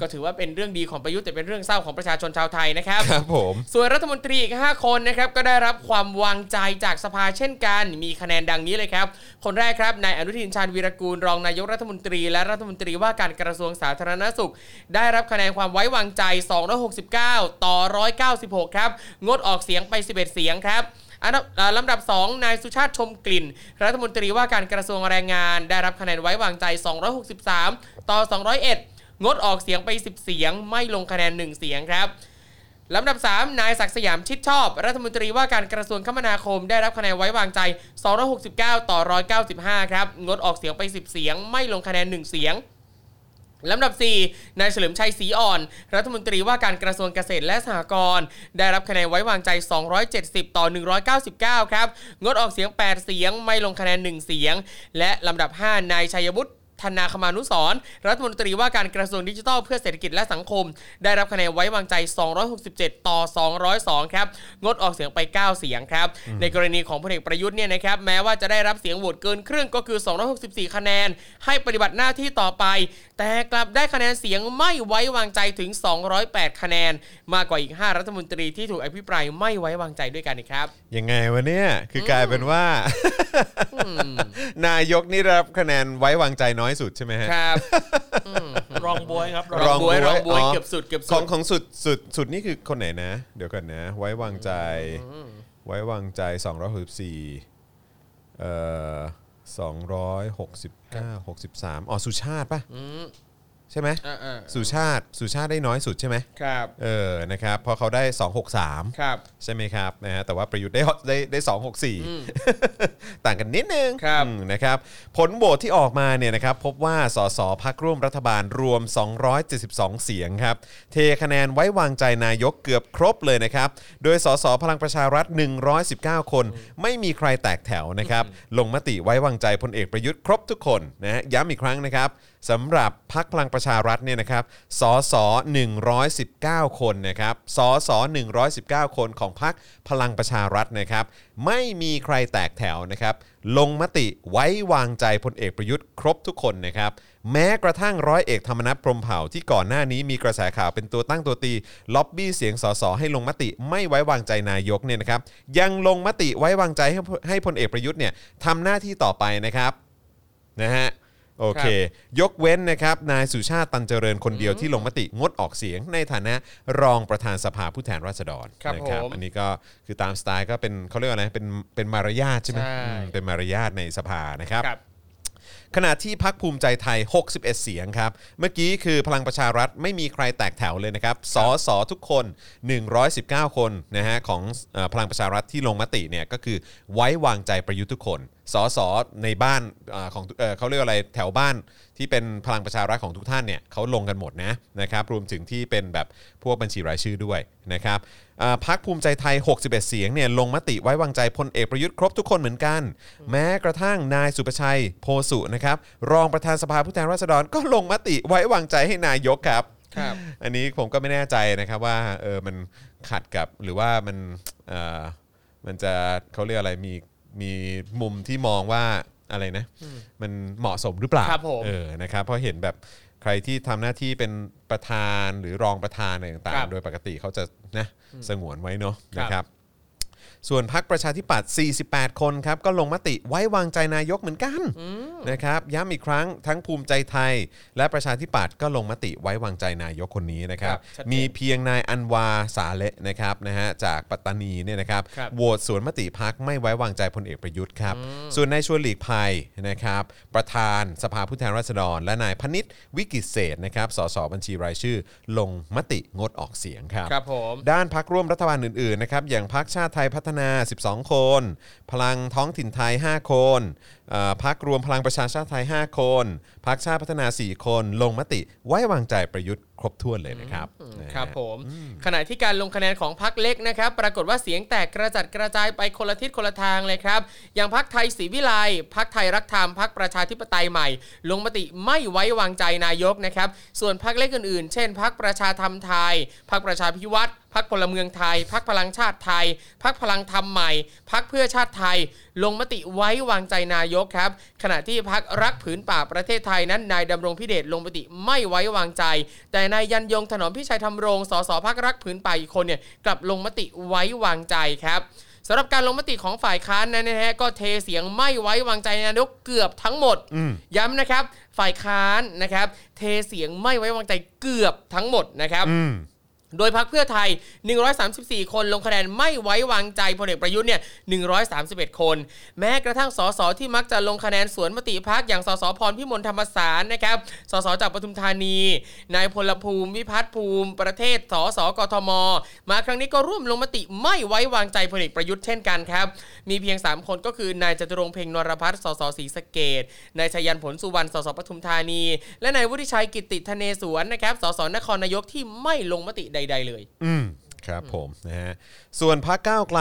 ก็ถือว่าเป็นเรื่องดีของประยุทธ์แต่เป็นเรื่องเศร้าของประชาชนชาวไทยนะครับครับผมส่วนรัฐมนตรีอีก 5 คนนะครับก็ได้รับความวางใจจากสภาเช่นกัน มีคะแนนดังนี้เลยครับ คนแรกครับนายอนุทินชาญวีรกูลรองนายกรัฐมนตรีและรัฐมนตรีว่าการกระทรวงสาธารณสุข ได้รับคะแนนความไว้วางใจ 269 ต่อ 196 ครับ งดออกเสียงไป 11 เสียงครับอันดับลำดับ 2 นายสุชาติชมกลิ่น รัฐมนตรีว่าการกระทรวงแรงงาน ได้รับคะแนนไว้วางใจ 263 ต่อ 201 งดออกเสียงไป 10 เสียง ไม่ลงคะแนน 1 เสียงครับลำดับ 3 นายศักสยามชิดชอบ รัฐมนตรีว่าการกระทรวงคมนาคม ได้รับคะแนนไว้วางใจ 269 ต่อ 195 ครับ งดออกเสียงไป 10 เสียง ไม่ลงคะแนน 1 เสียง ลำดับ 4 นายเฉลิมชัยศรีอ่อน รัฐมนตรีว่าการกระทรวงเกษตรและสหกรณ์ได้รับคะแนนไว้วางใจ 270 ต่อ 199 ครับ งดออกเสียง 8 เสียง ไม่ลงคะแนน 1 เสียง และลำดับ 5 นายชัยบุตร ธนาคมานุสรณ์รัฐมนตรีว่าการกระทรวงดิจิทัลเพื่อเศรษฐกิจและสังคม ได้รับคะแนนไว้วางใจ 267 ต่อ 202 ครับ งดออกเสียงไป 9 เสียงครับ ในกรณีของพลเอกประยุทธ์เนี่ยนะครับ แม้ว่าจะได้รับเสียงโหวตเกินครึ่งก็คือ 264 คะแนน ให้ปฏิบัติหน้าที่ต่อไป แต่กลับได้คะแนนเสียงไม่ไว้วางใจถึง 208 คะแนน มากกว่าอีก 5 รัฐมนตรีที่ถูกอภิปรายไม่ไว้วางใจด้วยกันนะครับ ยังไงวะเนี่ย คือกลายเป็นว่า นายกนี่ได้รับคะแนนไว้วางใจน้อยสุดใช่ไหมฮะ ครับรองบวยครับรองบวยบ๊วยรองบวยอ๋อเกือบสุดเกือบขสุองดของสุดสุดสุดนี่คือคนไหนนะ เดี๋ยวก่อนนะ ไว้วางใจ ไว้วางใจ264เอ่อ269 63อ๋อสุชาติป่ะอืม ใช่ไหมอ่าอ่าสุชาติสุชาติได้น้อยสุดใช่ไหมครับเออนะครับเพราะเขาได้ 263 ครับ ใช่ไหมครับนะฮะแต่ว่าประยุทธ์ได้ได้ได้264ต่างกันนิดนึงครับอืมนะครับผลโหวตที่ออกมาเนี่ยนะครับพบว่าสสพักร่วมรัฐบาลรวม 272 เสียงครับเทคะแนนไว้วางใจนายกเกือบครบเลยนะครับโดยสสพลังประชารัฐ 119 คน ไม่มีใครแตกแถวนะครับลงมติไว้วางใจพลเอกประยุทธ์ครบทุกคนนะฮะย้ำอีกครั้งนะครับ สำหรับพักพลังประชารัฐเนี่ยนะครับสส119 คนนะครับสส119 คนของพักพลังประชารัฐนะครับ ไม่มีใครแตกแถวนะครับ ลงมติไว้วางใจพลเอกประยุทธ์ครบทุกคนนะครับ แม้กระทั่งร้อยเอกธรรมนัฐพรมเผ่าที่ก่อนหน้านี้มีกระแสข่าวเป็นตัวตั้งตัวตีล็อบบี้เสียงสสให้ลงมติไม่ไว้วางใจนายกเนี่ยนะครับ ยังลงมติไว้วางใจให้ให้พลเอกประยุทธ์เนี่ยทำหน้าที่ต่อไปนะครับนะฮะ โอเค ยกเว้นนะครับนายสุชาติตันเจริญคนเดียวที่ลงมติงดออกเสียงในฐานะรองประธานสภาผู้แทนราษฎรครับนะผมอันนี้ก็คือตามสไตล์ก็เป็นเขาเรียกว่าอะไรเป็นเป็นมารยาทใช่ไหมใช่ อืมเป็นมารยาทในสภานะครับ ครับ ขณะที่พักภูมิใจไทย 61 เสียงครับ เมื่อกี้คือพลังประชารัฐไม่มีใครแตกแถวเลยนะครับสอสอทุกคน 119 คนนะฮะของเออพลังประชารัฐที่ลงมติเนี่ยก็คือไว้วางใจประยุทธ์ทุกคนสอสอในบ้านเออของเออเขาเรียกอะไรแถวบ้านที่เป็นพลังประชารัฐของทุกท่านเนี่ยเขาลงกันหมดนะนะครับรวมถึงที่เป็นแบบพวกบัญชีรายชื่อด้วยนะครับ พักภูมิใจไทย 61 เสียงเนี่ยลงมติไว้วางใจพลเอกประยุทธ์ครบทุกคนเหมือนกัน แม้กระทั่งนายสุประชัยโพสุนะครับรองประธานสภาผู้แทนราษฎรก็ลงมติไว้วางใจให้นายกครับครับอันนี้ผมก็ไม่แน่ใจนะครับว่าเออมันขัดกับหรือว่ามันเออมันจะเขาเรียกอะไรมีมีมุมที่มองว่าอะไรนะ มันเหมาะสมหรือเปล่าครับผม เออนะครับเพราะเห็นแบบ ใครที่ทำหน้าที่เป็นประธานหรือรองประธานอะไรต่าครังบๆโดยปกติเขาจะนะสงวนไว้เนาะครับนะครับ ส่วนพักประชาธิปัตย์ 48 คนครับ ก็ลงมติไว้วางใจนายกเหมือนกันนะครับย้ำอีกครั้งทั้งภูมิใจไทย และประชาธิปัตย์ก็ลงมติไว้วางใจนายกคนนี้นะครับครับชัดเจนมีเพียงนายอันวาสาเละนะครับนะฮะจากปัตตานีเนี่ยนะครับครับโหวตสวนมติพักไม่ไว้วางใจพลเอกประยุทธ์ครับส่วนนายชวนหลีกภัยนะครับประธานสภาผู้แทนราษฎร และนายพนิษฐ์วิกิตเศษนะครับสสบัญชีรายชื่อ ลงมติงดออกเสียงครับครับผมด้านพักร่วมรัฐบาลอื่นๆนะครับอย่างพักชาติไทยพัฒนา 12 คน พลังท้องถิ่นไทย 5 คนพักรวมพลังประชาชาติไทย 5 คนพักชาติพัฒนา 4 คน ลงมติไว้วางใจประยุทธ์ รบถ้วนเลยนะครับนะฮะครับผมขณะที่การลงคะแนนของพักเล็กนะครับ ปรากฏว่าเสียงแตกกระจัดกระจายไปคนละทิศคนละทางเลยครับ อย่างพักไทยศรีวิไลพักไทยรักธรรมพักประชาธิปไตยใหม่ ลงมติไม่ไว้วางใจนายกนะครับ ส่วนพักเล็กอื่นๆ เช่น พักประชาธรรมไทย พักประชาพิวัตรพักพลเมืองไทย พักพลังชาติไทย พักพลังธรรมใหม่ พักเพื่อชาติไทย ลงมติไว้วางใจนายกครับ ขณะที่พักรักผืนป่าประเทศไทยนั้นนายดำรงพิเดชลงมติไม่ไว้วางใจ แต่นายยันยงถนอมพิชัยธรรมรงค์สสพักรักผืนป่าอีกคนเนี่ยกลับลงมติไว้วางใจครับสำหรับการลงมติของฝ่ายค้านนั้นนะฮะก็เทเสียงไม่ไว้วางใจนายกเกือบทั้งหมด ย้ำนะครับ ฝ่ายค้านนะครับ เทเสียงไม่ไว้วางใจเกือบทั้งหมดนะครับอืม โดยพักเพื่อไทย 134 คนลงคะแนนไม่ไว้วางใจพลเอกประยุทธ์เนี่ย 131 คน แม้กระทั่งสสที่มักจะลงคะแนนสวนมติพักอย่างสสพรพิมลธรรมสารนะครับ สสจากปทุมธานี นายพลภูมิ วิพัฒน์ภูมิ ประเทศ สสกทม มาครั้งนี้ก็ร่วมลงมติไม่ไว้วางใจพลเอกประยุทธ์เช่นกันครับ มีเพียง 3 คนก็คือนายจตุรงเพ็งนรพัฒน์ สสศรีสะเกดนายชยันผลสุวรรณ สสปทุมธานี และนายวุฒิชัยกิตติธเนศวรนะครับ สสนครนายกที่ไม่ลงมติใดๆเลย อืมครับผมนะฮะส่วนพักก้าวไกล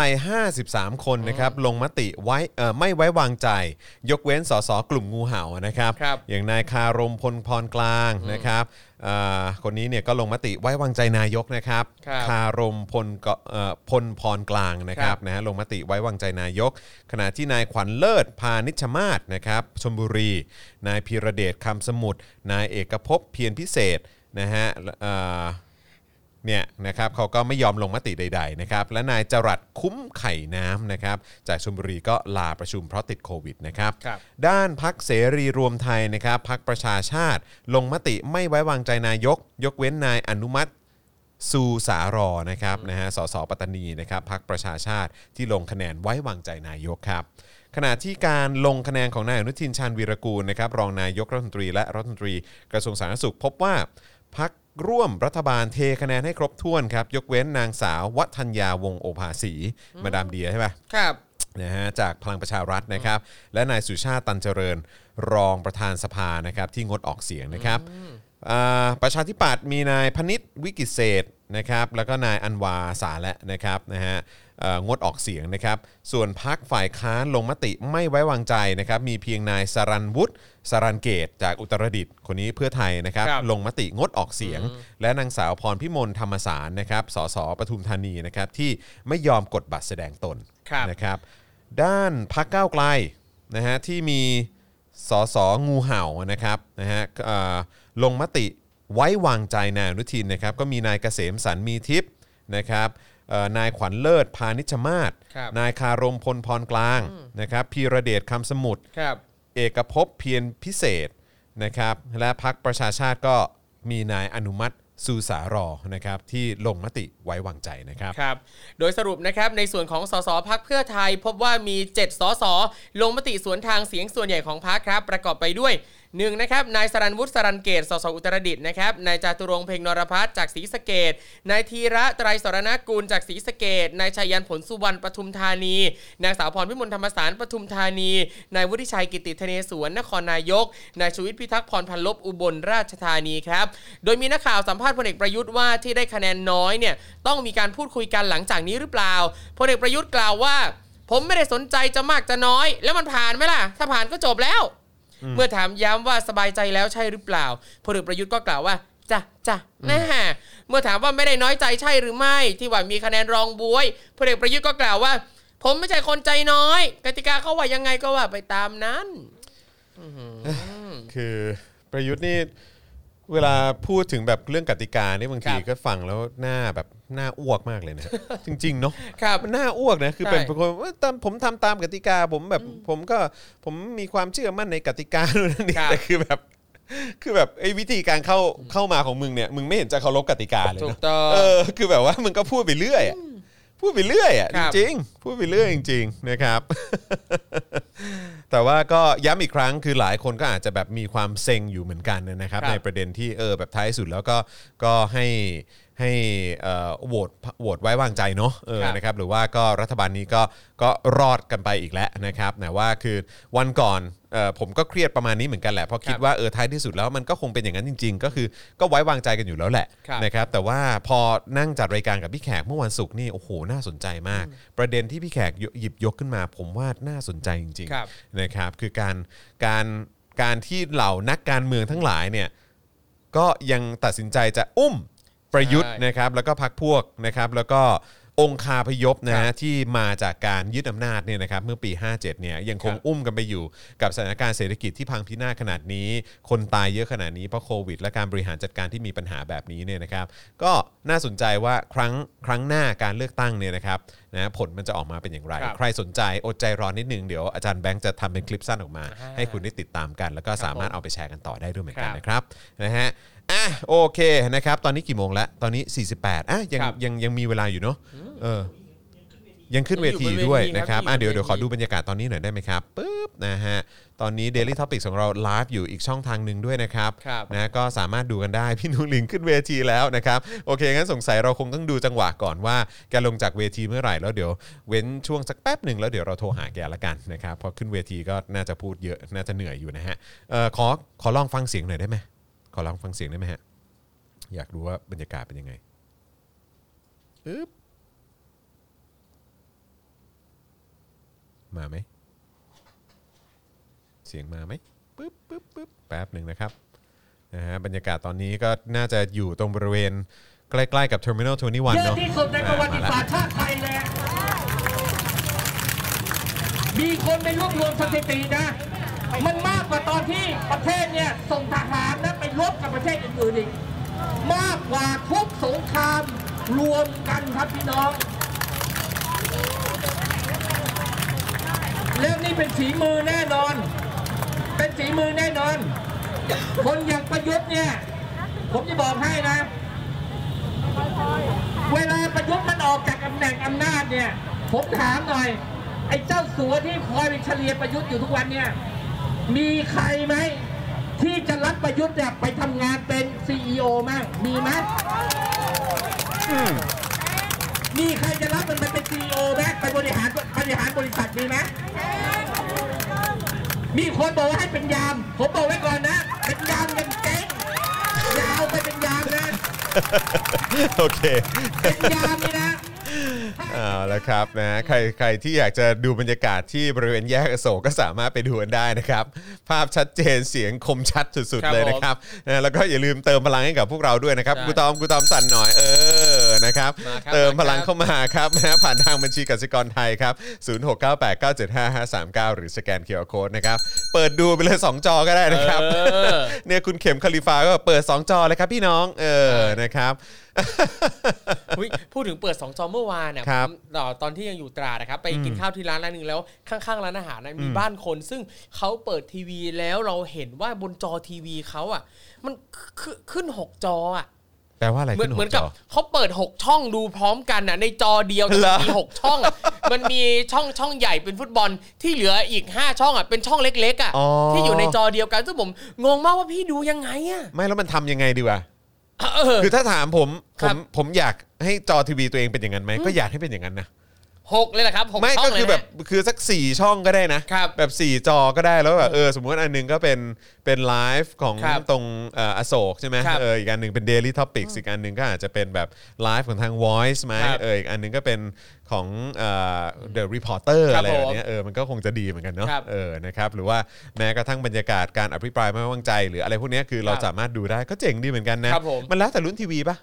53 คนนะครับลงมติไว้เอ่อไม่ไว้วางใจ ยกเว้นสสกลุ่มงูเห่านะครับ ครับอย่างนายคารมพลพรกลางนะครับอ่าคนนี้เนี่ยก็ลงมติไว้วางใจนายกนะครับครับคารมพลกเอ่อพลพรกลางนะครับนะฮะลงมติไว้วางใจนายก ขณะที่นายขวัญเลิศพานิชมาศนะครับชลบุรี นายพีระเดชคำสมุทรนายเอกภพเพียรพิเศษนะฮะเอ่อ เนี่ยนะครับเขาก็ไม่ยอมลงมติใด ๆ นะครับ และนายจรัดคุ้มไข่น้ำนะครับ จากชลบุรีก็ลาประชุมเพราะติดโควิดนะครับ ครับ ด้านพักเสรีรวมไทยนะครับพักประชาชาติ ลงมติไม่ไว้วางใจนายก ยกเว้นนายอนุมัติสูสารอนะครับนะฮะสสปัตตานีนะครับพักประชาชาติที่ลงคะแนนไว้วางใจนายกครับ ขณะที่การลงคะแนนของนายอนุทินชาญวีรกูลนะครับรองนายกรัฐมนตรีและรัฐมนตรีกระทรวงสาธารณสุขพบว่าพัก ร่วมรัฐบาลเทคะแนนให้ครบถ้วนครับยกเว้นนางสาววัฒนยาวงศ์โอภาสี มาดามเดียใช่ปะครับ นะฮะจากพลังประชารัฐนะครับ และนายสุชาติตันเจริญรองประธานสภานะครับที่งดออกเสียงนะครับอ่าประชาธิปัตย์มีนายพนิษฐ์วิกิตเศษนะครับแล้วก็นายอันวาสาและนะครับนะฮะเอ่อ งดออกเสียงนะครับ ส่วนพักฝ่ายค้านลงมติไม่ไว้วางใจนะครับ มีเพียงนายสรันวุฒิสรันเกตจากอุตรดิตถ์คนนี้เพื่อไทยนะครับ ครับลงมติงดออกเสียง และนางสาวพรพิมลธรรมสารนะครับสสปทุมธานีนะครับ ที่ไม่ยอมกดบัตรแสดงตนครับ นะครับ ด้านพักก้าวไกลนะฮะที่มีสสงูเห่านะครับนะฮะเอ่อลงมติไว้วางใจนายอนุทินนะครับ ก็มีนายเกษมสันมีทิพย์นะครับเอ่อ นายขวัญเลิศพานิชมาศครับนายคารมพลพรกลางนะครับพีระเดชคำสมุทรครับ เอกภพเพียรพิเศษนะครับและพักประชาชาติก็มีนายอนุมัติสูสารอนะครับที่ลงมติไว้วางใจนะครับ ครับโดยสรุปนะครับในส่วนของสสพักเพื่อไทย พบว่ามี 7 สสลงมติสวนทางเสียงส่วนใหญ่ของพักครับ ประกอบไปด้วย หนึ่งนะครับนายสรันวุฒิสรันเกตสสอุตรดิตถ์นะครับนายจาตุรงเพ็งนรพัฒน์จากศรีสะเกดนายธีระไตรสรณกูลจากศรีสะเกดนายชัยยันผลสุวรรณปทุมธานี นางสาวพรพิมลธรรมสารปทุมธานีนายวุฒิชัยกิติธเนศวรนครนายกนายชูวิทย์พิทักษ์พรพันลบอุบลราชธานีครับโดยมีนักข่าวสัมภาษณ์พลเอกประยุทธ์ว่าที่ได้คะแนนน้อยเนี่ยต้องมีการพูดคุยกันหลังจากนี้หรือเปล่าพลเอกประยุทธ์กล่าวว่า ผมไม่ได้สนใจจะมากจะน้อย แล้วมันผ่านไหมล่ะ ถ้าผ่านก็จบแล้ว เมื่อถามย้ำว่าสบายใจแล้วใช่หรือเปล่าพลเอกประยุทธ์ก็กล่าวว่าจ้ะจ้ะแน่เมื่อถามว่าไม่ได้น้อยใจใช่หรือไม่ ที่ว่ามีคะแนนรองบวยพลเอกประยุทธ์ก็กล่าวว่า ผมไม่ใช่คนใจน้อย กติกาเขาว่ายังไงก็ว่าไปตามนั้นคือประยุทธ์นี่ เวลาพูดถึงแบบเรื่องกติกานี่บางทีครับก็ฟังแล้วหน้าแบบหน้าอ้วกมากเลยนะจริงๆเนาะครับมันน่าอ้วกนะคือใช่เป็นคนว่าตามผมทำตามกติกา ผมแบบผมก็ผมมีความเชื่อมั่นในกติกานู่นนนี่ครับแต่คือแบบคือแบบไอ้วิธีการเข้าเข้ามาของมึงเนี่ยมึงไม่เห็นจะเคารพกติกาเลยถูกนะต้องเออคือแบบว่ามึงก็พูดไปเรื่อยอะ พูดไปเรื่อยอะคจรับริงๆพูดไปเรื่อยจริงๆนะครับ แต่ว่าก็ย้ำอีกครั้งคือหลายคนก็อาจจะแบบมีความเซ็งอยู่เหมือนกันนะครับ ครับในประเด็นที่เออแบบท้ายสุดแล้วก็ก็ให้ ให้เอ่อโหวตโหวตไว้วางใจเนาะเออครับนะครับหรือว่าก็รัฐบาลนี้ก็ก็รอดกันไปอีกแล้วนะครับแต่ว่าคือวันก่อนเอ่อผมก็เครียดประมาณนี้เหมือนกันแหละเพราะคิดครับว่าเออท้ายที่สุดแล้วมันก็คงเป็นอย่างนั้นจริง ๆ ก็คือก็ไว้วางใจกันอยู่แล้วแหละครับนะครับแต่ว่าพอนั่งจัดรายการกับพี่แขกเมื่อวันศุกร์นี่โอ้โหน่าสนใจมาก ประเด็นที่พี่แขกหยิบยกขึ้นมา ผมว่าน่าสนใจจริงครับๆนะครับคือการการการที่เหล่านักการเมืองทั้งหลายเนี่ยก็ยังตัดสินใจจะอุ้ม ประยุทธ์ใช่นะครับแล้วก็พักพวกนะครับแล้วก็องคาพยพนะครัฮะบที่มาจากการยึดอำนาจเนี่ยนะครับเมื่อปี 57เนี่ยยังคงครับอุ้มกันไปอยู่กับสถานการณ์เศรษฐกิจที่พังพินาศขนาดนี้ คนตายเยอะขนาดนี้เพราะโควิด และการบริหารจัดการที่มีปัญหาแบบนี้เนี่ยนะครับ ก็น่าสนใจว่าครั้งครั้งหน้าการเลือกตั้งเนี่ยนะครับนะผลมันจะออกมาเป็นอย่างไรครับใครสนใจอดใจรอนิดนึงเดี๋ยวอาจารย์แบงค์จะทำเป็นคลิปสั้นออกมาอ่าให้คุณได้ติดตามกัน แล้วก็ครับสามารถผมเอาไปแชร์กันต่อได้ด้วยเหมือนกันครับนะครับนะฮะอะโอเคนะครับ ตอนนี้กี่โมงแล้ว ตอนนี้ 48อะยังครับยังยังมีเวลาอยู่เนาะเออ ยังขึ้นเวทียังอยู่บนเวทีด้วยครับนะครับยังอยู่อะเดี๋ยวบนเวทีเดี๋ยวขอดูบรรยากาศตอนนี้หน่อยได้ไหมครับปึ๊บนะฮะตอนนี้ Daily Topics ของเราไลฟ์อยู่อีกช่องทางหนึ่งด้วยนะครับ ครับนะก็สามารถดูกันได้ พี่นุลิงขึ้นเวทีแล้วนะครับ โอเค งั้นสงสัยเราคงต้องดูจังหวะก่อนว่าแกลงจากเวทีเมื่อไหร่แล้วเดี๋ยวเว้นช่วงสักแป๊บหนึ่งแล้วเดี๋ยวเราโทรหาแกละกันนะครับเพอขึ้นเวทีก็น่าจะพูดเยอะน่าจะเหนื่อยอยู่นะฮะเอ่อขอขอลองฟังเสียงหน่อยได้ไหม ขอลองฟังเสียงได้ไหมฮะ อยากรู้ว่าบรรยากาศเป็นยังไงอึ๊บมาไหม เสียงมาไหมปึ๊บปึ๊บปึ๊บแป๊บหนึ่งนะครับนะฮะบรรยากาศตอนนี้ก็น่าจะอยู่ตรงบริเวณใกล้ๆกับ Terminal 21 เยเนาะอะที่สุดในประวัติศาสตร์ชาติไทยเลยมีคนไปรวบรวมสถิตินะ มันมากกว่าตอนที่ประเทศเนี่ยส่งทหารนะไป รบกับประเทศอื่นๆอีกมากกว่าทุกสงครามรวมกันครับพี่น้องแล้วนี่เป็นฝีมือแน่นอน เป็นฝีมือแน่นอน คนอย่างประยุทธ์เนี่ย ผมจะบอกให้นะ เวลาประยุทธ์มันออกจากตำแหน่งอำนาจเนี่ย ผมถามหน่อย ไอ้เจ้าสัวที่คอยไปเฉลี่ยประยุทธ์อยู่ทุกวันเนี่ย มีใครไหม ที่จะรับประยุทธ์เนี่ยไปทำงานเป็นซีอมั่งมีไหมมีใครจะรับมันไปเป็นซีอไหมไปบริหารบริหารบริษัทมีไหมมีคนบอกว่าให้เป็นยาม ผมบอกไว้ก่อนนะ เป็นยามยังเจ๊งอยาวไปเป็นยามนะโอเค เป็นยามนี่นะ เอาละครับนะใครใครที่อยากจะดูบรรยากาศที่บริเวณแยกอโศกก็สามารถไปดูกันได้นะครับ ภาพชัดเจนเสียงคมชัดสุดครัๆบเลยนะครับนะแล้วก็อย่าลืมเติมพลังให้กับพวกเราด้วยนะครับใช่กูตอมกูตอมสั่นหน่อยเออนะครับมาครับเติมพลังมาครับเข้ามาครับนะผ่านทางบัญชีกสิกรไทยครับ 0698975539 หรือสแกนเคอร์โค้ดนะครับ เปิดดูไปเลย 2 จอก็ได้นะครับเออเนี่ยคุณเข็มคาลิฟาก็เปิด 2 จอเลยครับพี่น้องเออนะครับอุ๊ยพูดถึงเปิด 2 จอเมื่อวานเนี่ยครับผมเอ่อตอนที่ยังอยู่ตราดนะครับ ไปกินข้าวที่ร้านร้านหนึ่งแล้วข้างๆร้านอาหารนะมีบ้านคน ซึ่งเขาเปิดทีวีแล้วเราเห็นว่าบนจอทีวีเขาอะ มันขึ้นขึ้น6จออะแปลว่าอะไรเหมือนขึ้นเหมือนหกับจอเขาเปิด6ช่องดูพร้อมกันอะ ในจอเดียวแต่เหรอมันมี6ช่องอะมันมีช่องช่องใหญ่เป็นฟุตบอลที่เหลืออีก5ช่องอะเป็นช่องเล็กๆอะอ๋อที่อยู่ในจอเดียวกันซึ่งผมงงมากว่าพี่ดูยังไงอะไม่แล้วมันทำยังไงดีวะเออ คือถ้าถามผมผครัมบ ผมอยากให้จอทีวีตัวเองเป็นอย่างนั้นไหมก็อยากให้เป็นอย่างนั้นนะหกเลยแหละครับหกไม่ช่อก็งเลยคือนะ แบบคือสัก 4 ช่องก็ได้นะครับแบบ 4 จอก็ได้แล้วแบบเออสมมติอันหนึงก็เป็นเป็นไลฟ์ของครับตรงเอ่ออโศกใช่ไหมครับเอออีกอันหนึ่งเป็น Daily Topics อีกอันหนึ่งก็อาจจะเป็นแบบไลฟ์ของทาง Voice ไหมครับเอออีกอันหนึงก็เป็น ของเอ่อ The Reporter ครับอะไรแบบผมเนี้ยเออมันก็คงจะดีเหมือนกันเนาะครับเออนะครับหรือว่าแม้กระทั่งบรรยากาศการอภิปรายไม่ไว้วางใจ หรืออะไรพวกเนี้ยคือเราครับสามารถดูได้ก็เจ๋งดีเหมือนกันนะครับผมมันแล้วแต่รุ่นทีวีป่ะ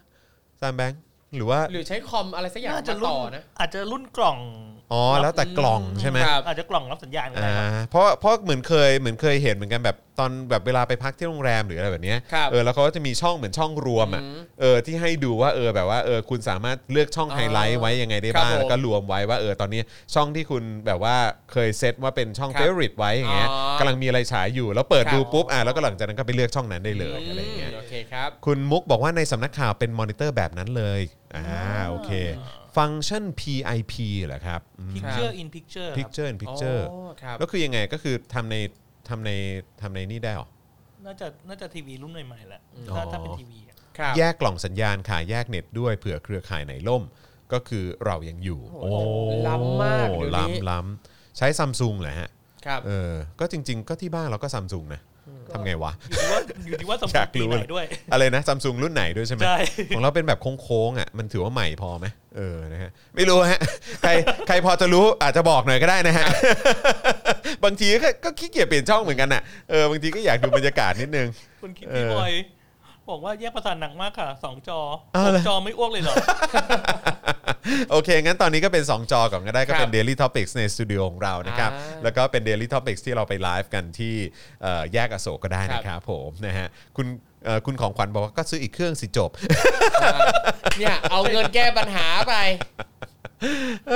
จารย์แบงค์หรือว่าหรือใช้คอมอะไรสักอย่างน่าจะมารุ่ต่นอนะอาจจะรุ่นกล่อง อ๋อแล้วแต่กล่องใช่ไหมครับอาจจะกล่องรับสัญญาณก็ได้อ่าครับเพราะเพราะเหมือนเคยเหมือนเคยเห็นเหมือนกันแบบตอนแบบเวลาไปพักที่โรงแรมหรืออะไรแบบเนี้ยครับเออแล้วเขาก็จะมีช่องเหมือนช่องรวมอะอืมเออที่ให้ดูว่าเออแบบว่าเออคุณสามารถเลือกช่องอ๋อไฮไลท์ไว้ยังไงได้ครับบ้างผมแล้วก็รวมไว้ว่าเออตอนนี้ช่องที่คุณแบบว่าเคยเซตว่าเป็นช่องครับเฟ v o r i t e ไว้อย่างเงี้ยอ๋อกำลังมีอะไรฉายอยู่ แล้วเปิดครับดูปุ๊บอะแล้วก็หลังจากนั้นก็ไปเลือกช่องนั้นได้เลยอะไรอย่างเงี้ยโอเคครับคุณมุกบอกว่าในสำนักข่าวเป็นมอนิเตอร์แบบนั้นเลยอ่าโอเค ฟังก์ชัน PIP เหรอครับอืม picture in picture ครับ Picture in Picture โอ้ครับ แล้วคือยังไงก็คือทำในทำในทำในนี่ได้เหรอ น่าจะน่าจะทีวีรุ่นใหม่ๆแหละอ๋อถ้าถ้าเป็นทีวีอะครับ แยกกล่องสัญญาณค่ะแยกเน็ตด้วยเผื่อเครือข่ายไหนล่ม ก็คือเรายังอยู่ โอ้โหล้ำมากเดี๋ยวนี้ ล้ำล้ำใช้ซัมซุงเหรอฮะครับ เออก็จริง ๆ ก็ที่บ้านเราก็ซัมซุงนะ ทำไงวะ อยู่ที่ว่าอยู่ที่ว่าสมอยากปีรู้ ไหนเลยด้วย อะไรนะซัมซุงรุ่นไหนด้วยใช่ไหมใช่ ของเราเป็นแบบโค้งๆอะมันถือว่าใหม่พอไหมเออนะฮะไม่รู้ฮะใครใครพอจะรู้อาจจะบอกหน่อยก็ได้นะฮะ บางทีก็ก็ขี้เกียจเปลี่ยนช่องเหมือนกันอะเออบางทีก็อยากดูบรรยากาศนิดนึง คุณคิดเอพี่อบอยบอกว่าแยกประสาทหนักมากค่ะสองจอเอาสอเลยงจอไม่อ้วกเลยเหรอ โอเค งั้นตอนนี้ก็เป็น 2 จอก่อนก็ได้ก็เป็นครับ Daily Topics ในสตูดิโอของเรานะครับอ่าแล้วก็เป็น Daily Topics ที่เราไปไลฟ์กันที่เอ่อแยกอโศกก็ได้นะครับผมนะฮะคุณเอ่อคุณของขวัญบอกว่าก็ซื้ออีกเครื่องสิจบ เนี่ย เอาเงินแก้ปัญหาไปเอ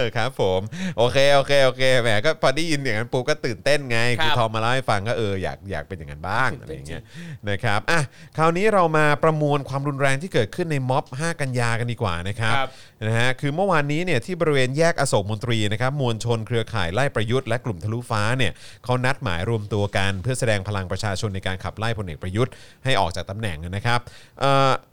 อครับผม โอเคโอเคโอเคแหมก็พอได้ยินอย่างนั้นปุ๊บก็ตื่นเต้นไงครับคือทอมมาเล่าให้ฟังก็เอออยากอยากเป็นอย่างนั้นบ้างอะไรอย่างเงี้ยนะครับอะคราวนี้เรามาประมวลความรุนแรงที่เกิดขึ้นในม็อบ 5 กันยากันดีกว่านะครับครับ นะฮะคือเมื่อวานนี้เนี่ยที่บริเวณแยกอโศกมนตรีนะครับมวลชนเครือข่ายไล่ประยุทธ์และกลุ่มทะลุฟ้าเนี่ยเขานัดหมายรวมตัวกัน เพื่อแสดงพลังประชาชนในการขับไล่พลเอกประยุทธ์ให้ออกจากตำแหน่งนะครับ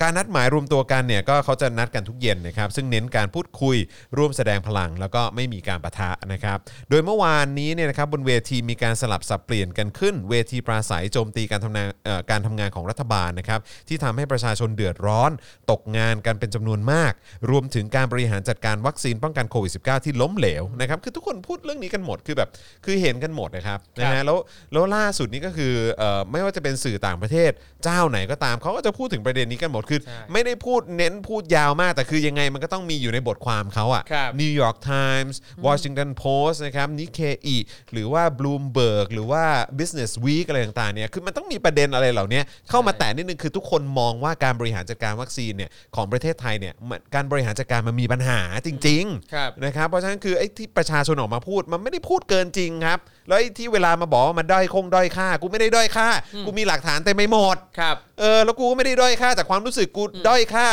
การนัดหมายรวมตัวกันเนี่ยก็เขาจะนัดกันทุกเย็นนะครับซึ่งเน้นการพูดคุยร่วมแสดงพลังแล้วก็ไม่มีการปะทะนะครับโดยเมื่อวานนี้เนี่ยนะครับบนเวทีมีการสลับสับเปลี่ยนกันขึ้น เวทีปราศัยโจมตีการทำงานการทำงานของรัฐบาลนะครับที่ทำให้ประชาชนเดือดร้อน ตกงานกันเป็นจำนวนมาก รวมถึงการบริหารจัดการวัคซีนป้องกันโควิด -19 ที่ล้มเหลวนะครับคือทุกคนพูดเรื่องนี้กันหมดคือแบบคือเห็นกันหมดนะครับนะฮะแล้วแล้วล่าสุดนี้ก็คือเอ่อไม่ว่าจะเป็นสื่อต่างประเทศ เจ้าไหนก็ตามเขาก็จะพูดถึงประเด็นนี้กันหมดคือใช่ไม่ได้พูดเน้นพูดยาวมากแต่คือยังไงมันก็ต้องมีอยู่ในบทความเขาอะครับ New York Times Washington Post นะครับนิเคอีหรือว่า Bloomberg หรือว่า Business Week อะไรต่างๆเนี่ยคือมันต้องมีประเด็นอะไรเหล่านี้เข้ามาแตะนิดนึงคือทุกคนมองว่าการบริหารจัดการวัคซีนเนี่ยของประเทศไทยเนี่ยมันการบริหารจัดการมันมีปัญหาจริงๆครับนะครับเพราะฉะนั้นคือไอ้ที่ประชาชนออกมาพูดมันไม่ได้พูดเกินจริงครับ แล้วไอ้ที่เวลามาบอกว่ามันด้อยคงด้อยค่า กูไม่ได้ด้อยค่า กูมีหลักฐานเต็มไปหมด ครับ เออแล้วกูก็ไม่ได้ด้อยค่าจากความรู้สึกกูด้อยค่า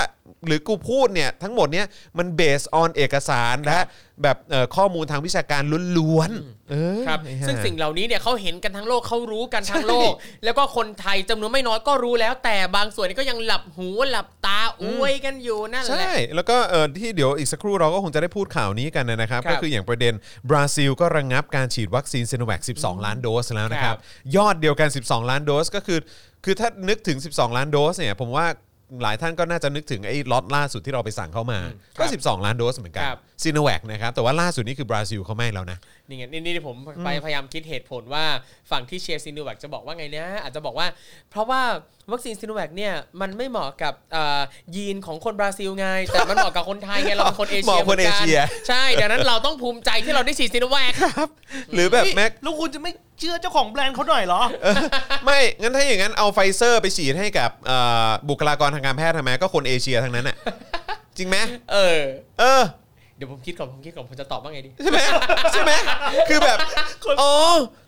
หรือกูพูดเนี่ยทั้งหมดเนี่ยมัน based on เอกสารและแบบเอ่อข้อมูลทางวิชาการล้วนๆเออครับ ไอ้ห่า ซึ่งสิ่งเหล่านี้เนี่ยเขาเห็นกันทั้งโลกเขารู้กันทั้งใช่โลก แล้วก็คนไทยจำนวนไม่น้อยก็รู้แล้ว แต่บางส่วนนี่ก็ยังหลับหูหลับตาอวยกันอยู่นั่นแหใช่ ละ แล้วก็เออที่เดี๋ยวอีกสักครู่เราก็คงจะได้พูดข่าวนี้กันนะครับ ครับก็คืออย่างประเด็นบราซิลก็ระงับการฉีดวัคซีนซีโนแวค12 ล้านโดสแล้วนะครับยอดเดียวกัน 12 ล้านโดสก็คือ คือถ้านึกถึง 12 ล้านโดสเนี่ย ผมว่า หลายท่านก็น่าจะนึกถึงไอ้ล็อตล่าสุดที่เราไปสั่งเข้ามา ก็ 12 ล้านโดสเหมือนกันครับ ซีโนแวคนะครับ แต่ว่าล่าสุดนี่คือบราซิลเขาไม่แล้วนะ นี่ไงนี่นี่ผมไปพยายามคิดเหตุผลว่าฝั่งที่เชียร์ซีโนแวคจะบอกว่าไงนะอาจจะบอกว่า เพราะว่าวัคซีนซีโนแวคเนี่ยมันไม่เหมาะกับเอ่อยีนของคนบราซิลไง แต่มันเหมาะกับคนไทยไงเราเป็นคนเอเหเชียมาะคนเอเชีย หมืนกันใช่ดังนั้นเราต้องภูมิใจที่เราได้ฉีดซีโนแวค หรือแบบแม็ก แล้วคุณจะไม่ เชื่อเจ้าของแบรนด์เขาหน่อยเหรอ ไม่งั้นถ้าอย่างนั้นเอาไฟเซอร์ไปฉีดให้กับเอ่อบุคลากรทางการแพทย์ทำไมก็คนเอเชียทั้งนั้นอะจริงไหมเออ เออ เดี๋ยวผมคิดก่อนผมคิดก่อนผมจะตอบว่าไงดี ใช่ไหมใช่ไหมคือแบบอ๋อ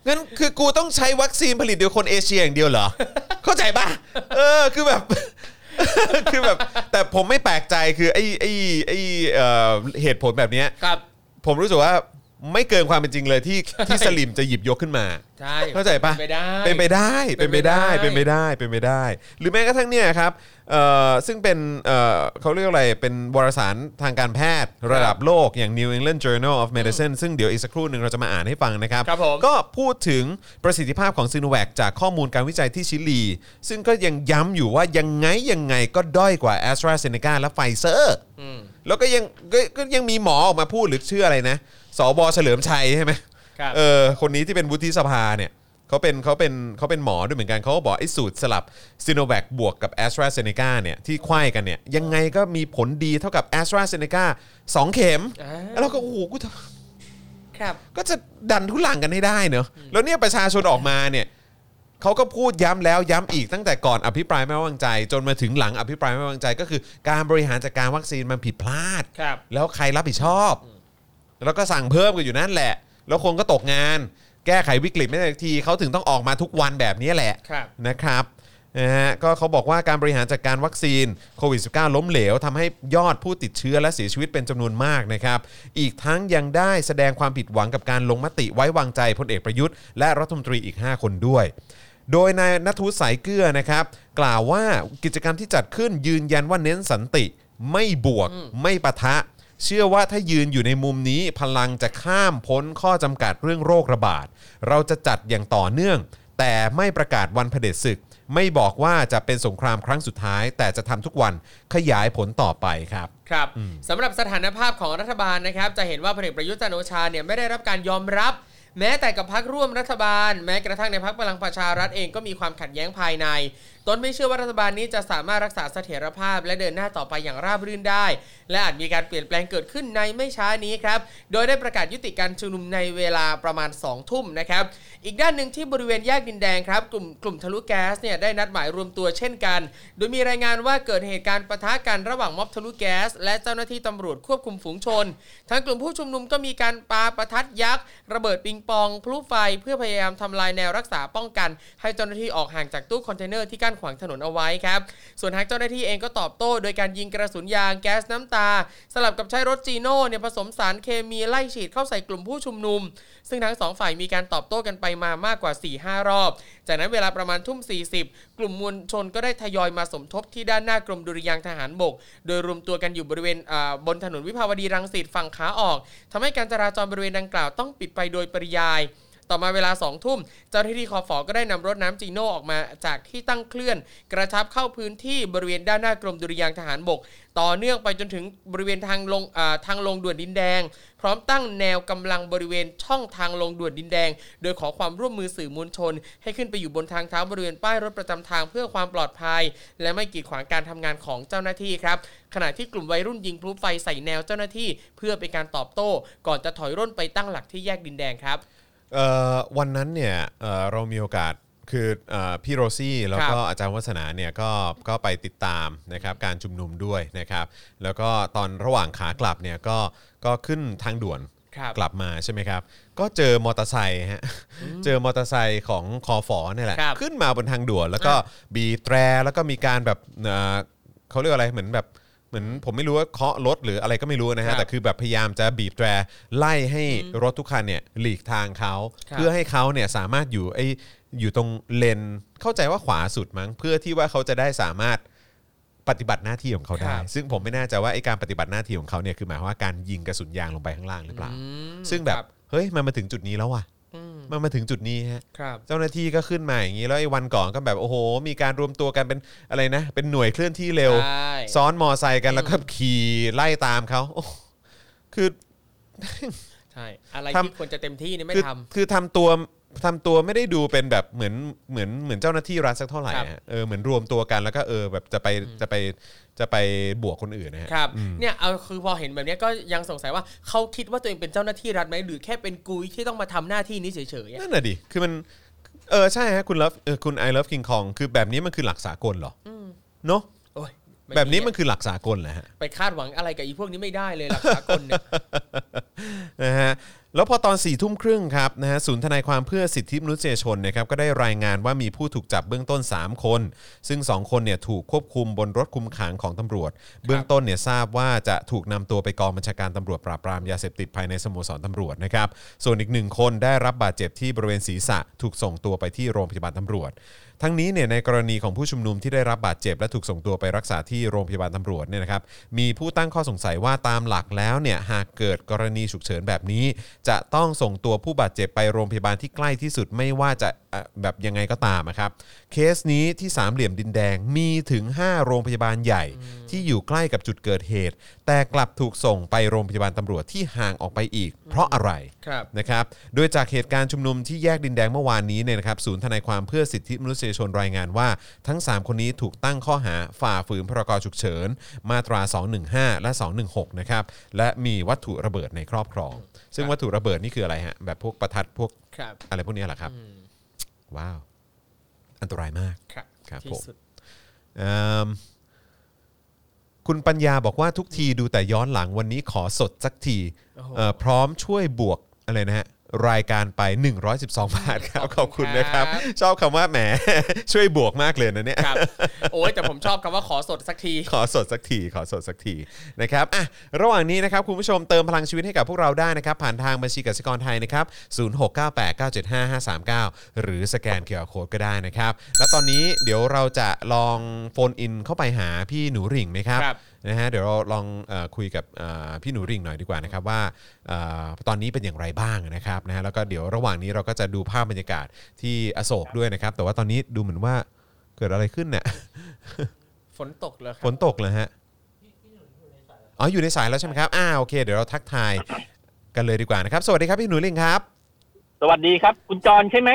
งั้นคือกูต้องใช้วัคซีนผลิตโดยคนเอเชียอย่างเดียวเหรอ เข้าใจป่ะเออคือแบบ คือแบบ แต่ผมไม่แปลกใจคือไอ้ไอ้ไอ้เอ่อเหตุผลแบบเนี้ย ครับ ผมรู้สึกว่า ไม่เกินความเป็นจริงเลยที่ที่สลิมจะหยิบยกขึ้นมา ใช่เข้าใจปะ เป็นไปได้ เป็นไปได้ เป็นไปได้ เป็เป็นนไปไปได้ได้ เป็นไปได้ หรือแม้กระทั่งเนี่ยครับเอ่อซึ่งเป็นเอ่อเขาเรียกอะไร เป็นวารสารทางการแพทย์ระดับโลกอย่าง New England Journal of Medicine ซึ่งเดี๋ยวอีกสักครู่หนึ่งเราจะมาอ่านให้ฟังนะครับ ครับผม ก็พูดถึงประสิทธิภาพของซีโนแวคจากข้อมูลการวิจัยที่ชิลี ซึ่งก็ยังย้ำอยู่ว่ายังไงยังไงก็ด้อยกว่า a s t r a z เซ e c a และไฟเซอร์อืมแล้วก็ยังก็ก็ยังมีหมอออกมาพูดหรือชื่ออะไรนะ สบเฉลิมชัยใช่ไหมครับ เออคนนี้ที่เป็นวุฒิสภาเนี่ยเขาเป็นเขาเป็นเขาเป็นหมอด้วยเหมือนกันเขาก็บอกไอ้สูตรสลับซีโนแวคบวกกับแอสตราเซเนกาเนี่ยที่ไขว้กันเนี่ยยังไงก็มีผลดีเท่ากับแอสตราเซเนกาสองเข็ม อ่า แล้วเราก็โอ้โหกูทครับ ก็จะดันทุลังกันให้ได้เนอะแล้วเนี่ยประชาชนออกมาเนี่ยเขาก็พูดย้ำแล้วย้ำอีกตั้งแต่ก่อนอภิปรายไม่ไว้วางใจ จนมาถึงหลังอภิปรายไม่ไว้วางใจก็คือ การบริหารจัดการวัคซีนมันผิดพลาด ครับ แล้วใครรับผิดชอบ แล้วก็สั่งเพิ่มกันอยู่นั่นแหละ แล้วคนก็ตกงาน แก้ไขวิกฤตไม่ได้สักทีเขาถึงต้องออกมาทุกวันแบบนี้แหละครับ นะครับนะฮะก็เขาบอกว่าการบริหารจัดการวัคซีนโควิด -19 ล้มเหลวทำให้ยอดผู้ติดเชื้อและเสียชีวิตเป็นจำนวนมากนะครับ อีกทั้งยังได้แสดงความผิดหวังกับการลงมติไว้วางใจพลเอกประยุทธ์ และรัฐมนตรีอีก 5 คนด้วย โดยนายนัทวุฒิสายเกลือนะครับ กล่าวว่ากิจกรรมที่จัดขึ้นยืนยันว่าเน้นสันติ ไม่บวก ไม่ปะทะ เชื่อว่าถ้ายืนอยู่ในมุมนี้พลังจะข้ามพ้นข้อจำกัดเรื่องโรคระบาด เราจะจัดอย่างต่อเนื่อง แต่ไม่ประกาศวันเผด็จศึก ไม่บอกว่าจะเป็นสงครามครั้งสุดท้าย แต่จะทำทุกวันขยายผลต่อไปครับ ครับสำหรับสถานภาพของรัฐบาลนะครับ จะเห็นว่าพลเอกประยุทธ์จันทร์โอชาเนี่ยไม่ได้รับการยอมรับ แม้แต่กับพักร่วมรัฐบาล แม้กระทั่งในพักพลังประชารัฐเองก็มีความขัดแย้งภายใน ตนไม่เชื่อว่ารัฐบาลนี้จะสามารถรักษาเสถียรภาพ และเดินหน้าต่อไปอย่างราบรื่นได้ และอาจมีการเปลี่ยนแปลงเกิดขึ้นในไม่ช้านี้ครับ โดยได้ประกาศยุติการชุมนุมในเวลาประมาณ 2 ทุ่มนะครับ อีกด้านหนึ่งที่บริเวณแยกดินแดงครับ กลุ่มกลุ่มทะลุแก๊สเนี่ยได้นัดหมายรวมตัวเช่นกัน โดยมีรายงานว่าเกิดเหตุการณ์ปะทะกันระหว่างม็อบทะลุแก๊ส และเจ้าหน้าที่ตำรวจควบคุมฝูงชน ทั้งกลุ่มผู้ชุมนุมก็มีการปาประทัดยักษ์ระเบิดปิงปองพลุไฟ เพื่อพยายามทำลายแนวรักษาป้องกัน ให้เจ้าหน้าที่ออกห่างจากตู้คอนเทนเนอร์ที่กั้นขวางถนนเอาไว้ครับ ส่วนทางเจ้าหน้าที่เองก็ตอบโต้ โดยการยิงกระสุนยางแก๊สน้ำตา สลับกับใช้รถจีโน่เนี่ยผสมสารเคมีไล่ฉีดเข้าใส่กลุ่มผู้ชุมนุม ซึ่งทั้งสองฝ่ายมีการตอบโต้กันไปมามากกว่า 4-5 รอบ จากนั้นเวลาประมาณทุ่ม 40 กลุ่มมวลชนก็ได้ทยอยมาสมทบที่ด้านหน้ากรมดุริยางทหารบก โดยรวมตัวกันอยู่บริเวณบนถนนวิภาวดีรังสิตฝั่งขาออกทำให้การจราจรบริเวณดังกล่าวต้องปิดไปโดยปริยาย ต่อมาเวลา2ทุ่มเจ้าหน้าที่คอฟอก็ได้นำรถน้ำจีโน่ออกมาจากที่ตั้งเคลื่อน กระชับเข้าพื้นที่บริเวณด้านหน้ากรมดุริยางทหารบก ต่อเนื่องไปจนถึงบริเวณทางลงทางลงด่วนดินแดง พร้อมตั้งแนวกำลังบริเวณช่องทางลงด่วนดินแดง โดยขอความร่วมมือสื่อมวลชน ให้ขึ้นไปอยู่บนทางเท้าบริเวณป้ายรถประจำทางเพื่อความปลอดภัย และไม่กีดขวางการทำงานของเจ้าหน้าที่ครับขณะที่กลุ่มวัยรุ่นยิงพลุไฟใส่แนวเจ้าหน้าที่ เพื่อเป็นการตอบโต้ ก่อนจะถอยร่นไปตั้งหลักที่แยกดินแดงครับ เอ่อวันนั้นเนี่ยเอ่อเรามีโอกาสคือเออพี่โรซี่แล้วก็อาจารย์วัฒนาเนี่ยก็ก็ไปติดตามนะครับการชุมนุมด้วยนะครับ แล้วก็ตอนระหว่างขากลับเนี่ยก็ก็ขึ้นทางด่วนครับ กลับมาใช่ไหมครับ ก็เจอมอเตอร์ไซค์ฮะเจอมอเตอร์ไซค์ของคอฟอเนี่ยแหละ ครับขึ้นมาบนทางด่วน แล้วก็บีบแตรแล้วก็มีการแบบเอ่อเขาเรียกว่าอะไรเหมือนแบบเห มือนผมไม่รู้ว่าเคาะรถหรืออะไรก็ไม่รู้นะครัฮะบแต่คือแบบพยายามจะบีบแตรไล่ให้รถทุกคันเนี่ยหลีกทางเขาครับเพื่อให้เขาเนี่ยสามารถอยู่ไอ้อยู่ตรงเลนเข้าใจว่าขวาสุดมั้ง เพื่อที่ว่าเขาจะได้สามารถปฏิบัติหน้าที่ของเขาได้ครับซึ่งผมไม่แน่ใจว่าไอ้การปฏิบัติหน้าที่ของเขาเนี่ยคือหมายความว่าการยิงกระสุนยางลงไปข้างล่างหรือเปล่าอืมซึ่งแบบครับเฮ้ยมันมาถึงจุดนี้แล้วว่ะอื มมันมาถึงจุดนี้ฮะครับเจ้าหน้าที่ก็ขึ้นมาอย่างนี้แล้วไอ้วันก่อนก็แบบโอ้โห มีการรวมตัวกันเป็นอะไรนะ เป็นหน่วยเคลื่อนที่เร็ว ใช่ ซ้อนมอไซค์กันแล้วก็ขี่ไล่ตามเขาโอ้คือ ใช่ อะไรทำ ที่ควรจะเต็มที่นี่ไม่คือทำ คือทำตัว ทำตัวไม่ได้ดูเป็นแบบเหมือนเหมือนเหมือนเจ้าหน้าที่รัฐสักเท่าไหร่ครับ ฮะเออเหมือนรวมตัวกันแล้วก็เออแบบจะไปจะไปจะไปบวกคนอื่นนะฮะ ครับอืมเนี่ยเอาคือพอเห็นแบบเนี้ยก็ยังสงสัยว่าเขาคิดว่าตัวเองเป็นเจ้าหน้าที่รัฐไหมหรือแค่เป็นกุยที่ต้องมาทำหน้าที่นี้เฉยๆอะ นั่นน่ะดิ คือมัน เออใช่ฮะคุณเลิฟเออคุณไอเลิฟคิงคองคือแบบนี้มันคือหลักสากลเหรออเนาะโอ้ยไแบบนี้มันคือหลักสากลแหละฮะ ไปคาดหวังอะไรกับอีพวกนี้ไม่ได้เลยหลักสากลเนี่ย นะฮะ แล้วพอตอน4ี่ทุ่มครึ่งครับนะฮะศูนย์ทนายความเพื่อสิทธิมนุษยชนนะครับก็ได้รายงานว่ามีผู้ถูกจับเบื้องต้น 3 คน ซึ่ง 2 คนเนี่ยถูกควบคุมบนรถคุมขังของตำรวจ เบื้องต้นเนี่ยทราบว่าจะถูกนำตัวไปกองบัญชาการตำรวจปราบปรามยาเสพติดภายในสโมสรตำรวจนะครับส่วนอีกหนึ่งคนได้รับบาดเจ็บที่บริเวณศีรษะถูกส่งตัวไปที่โรงพยาบาลตำรวจทั้งนี้เนี่ยในกรณีของผู้ชุมนุมที่ได้รับบาดเจ็บและถูกส่งตัวไปรักษาที่โรงพยาบาลตำรวจเนี่ยนะครับมีผู้ตั้งข้อสงสัยว่าตามหลักแล้วเนี่ยหากเกิดกรณีฉุกเฉินแบบนี้ จะต้องส่งตัวผู้บาดเจ็บไปโรงพยาบาลที่ใกล้ที่สุดไม่ว่าจะ แบบยังไงก็ตามอะครับ เคสนี้ที่สามเหลี่ยมดินแดงมีถึง 5 โรงพยาบาลใหญ่ ที่อยู่ใกล้กับจุดเกิดเหตุ แต่กลับถูกส่งไปโรงพยาบาลตำรวจที่ห่างออกไปอีก เพราะอะไรครับนะครับโดยจากเหตุการณ์ชุมนุมที่แยกดินแดงเมื่อวานนี้เนี่ยนะครับศูนย์ทนายความเพื่อสิทธิมนุษยชนรายงานว่า ทั้ง 3 คนนี้ถูกตั้งข้อหาฝ่าฝืนพรกฉุกเฉิน มาตรา 215 และ 216 นะครับและมีวัตถุระเบิดในครอบครอง ซึ่งวัตถุระเบิดนี่คืออะไรฮะแบบพวกประทัดพวกครับอะไรพวกนี้เหรอครับ ว้าว อันตรายมากครับครับที่ผมสุดเอิ่มคุณปัญญาบอกว่าทุกทีดูแต่ย้อนหลังวันนี้ขอสดสักทีโอ้โหเอ่อพร้อมช่วยบวกอะไรนะฮะ รายการไป 112 บาทครับ ขอบคุณนะครับ ชอบคำว่าแหม ช่วยบวกมากเลยนะเนี่ยครับโอ้ยแต่ผมชอบคำว่าขอสดสักที ขอสดสักที ขอสดสักทีนะครับอะระหว่างนี้นะครับ คุณผู้ชมเติมพลังชีวิตให้กับพวกเราได้นะครับ ผ่านทางบัญชีกสิกรไทยนะครับ 0698975539 หรือสแกนเคอร์โคดก็ได้นะครับ และตอนนี้เดี๋ยวเราจะลองโฟนอินเข้าไปหาพี่หนูหริ่งไหมครับครับ นะฮะเดี๋ยวเราลองเออคุยกับเอ่อพี่หนูหริ่งหน่อยดีกว่านะครับว่าเอ่อตอนนี้เป็นอย่างไรบ้างนะครับนะฮะแล้วก็เดี๋ยวระหว่างนี้เราก็จะดูภาพบรรยากาศที่อโศกด้วยนะครับ แต่ว่าตอนนี้ดูเหมือนว่าเกิดอะไรขึ้นเนี่ย ฝนตกเลยคฝรับนตกเลยฮะอ๋ออยู่ในสายแล้วใช่ไหมครับอ่าโอเค เดี๋ยวเราทักทายกันเลยดีกว่านะครับ สวัสดีครับพี่หนูลิงครับ สวัสดีครับ คุณจรใช่ไหม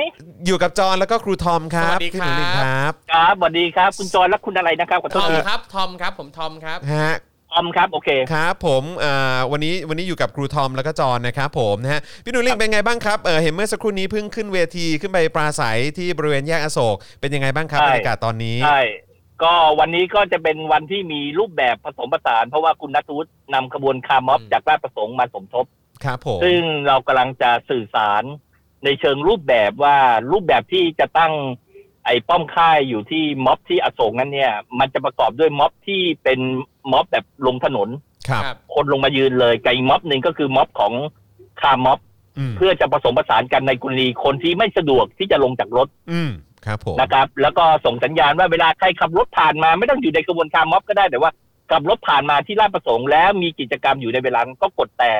อยู่กับจอห์นแล้วก็ครูทอมครับสวัสดีพี่คหรันูลิงครับครับสวัสดีครับ คุณจรและคุณอะไรนะครับขอโททษอมทีครับ ทอมครับ ผมทอมครับ ฮะ ทอมครับโอเค ครับผมเอ่อวันนี้วันนี้อยู่กับครูทอมแล้วก็จอห์นนะครับผมนะฮะพี่หนูลิงเป็นไงบ้างครับเออเห็นเมื่อสักครู่นี้เพิ่งขึ้นเวทีขึ้นไปปราศัยที่บริเวณแยกอโศกเป็นยังไงบ้างครับใช่ บรรยากาศตอนนี้ ใช่ก็วันนี้ก็จะเป็นวันที่มีรูปแบบผสมผสาน เพราะว่าคุณนัทวุฒินำขบวนคาร์ม็อบอืม จากราชประสงค์มาสมทบ ครับผมซึ่งเรากำลังจะสื่อสาร ในเชิงรูปแบบว่ารูปแบบที่จะตั้งไอ้ป้อมค่ายอยู่ที่ม็อบที่อโศกนั้นเนี่ย มันจะประกอบด้วยม็อบที่เป็นม็อบแบบลงถนนครับครับคนลงมายืนเลยกับอีกม็อบหนึ่งก็คือม็อบของคาร์ม็อบอืมเพื่อจะผสมผสานกันในกรณีคนที่ไม่สะดวกที่จะลงจากรถ อืมครับผมนะครับ แล้วก็ส่งสัญญาณว่าเวลาใครขับรถผ่านมา ไม่ต้องอยู่ในกระบวนการม็อบก็ได้แต่ว่าขับรถผ่านมาที่ลาดประสงค์แล้วมีกิจกรรมอยู่ในเวลานั้นก็กดแต่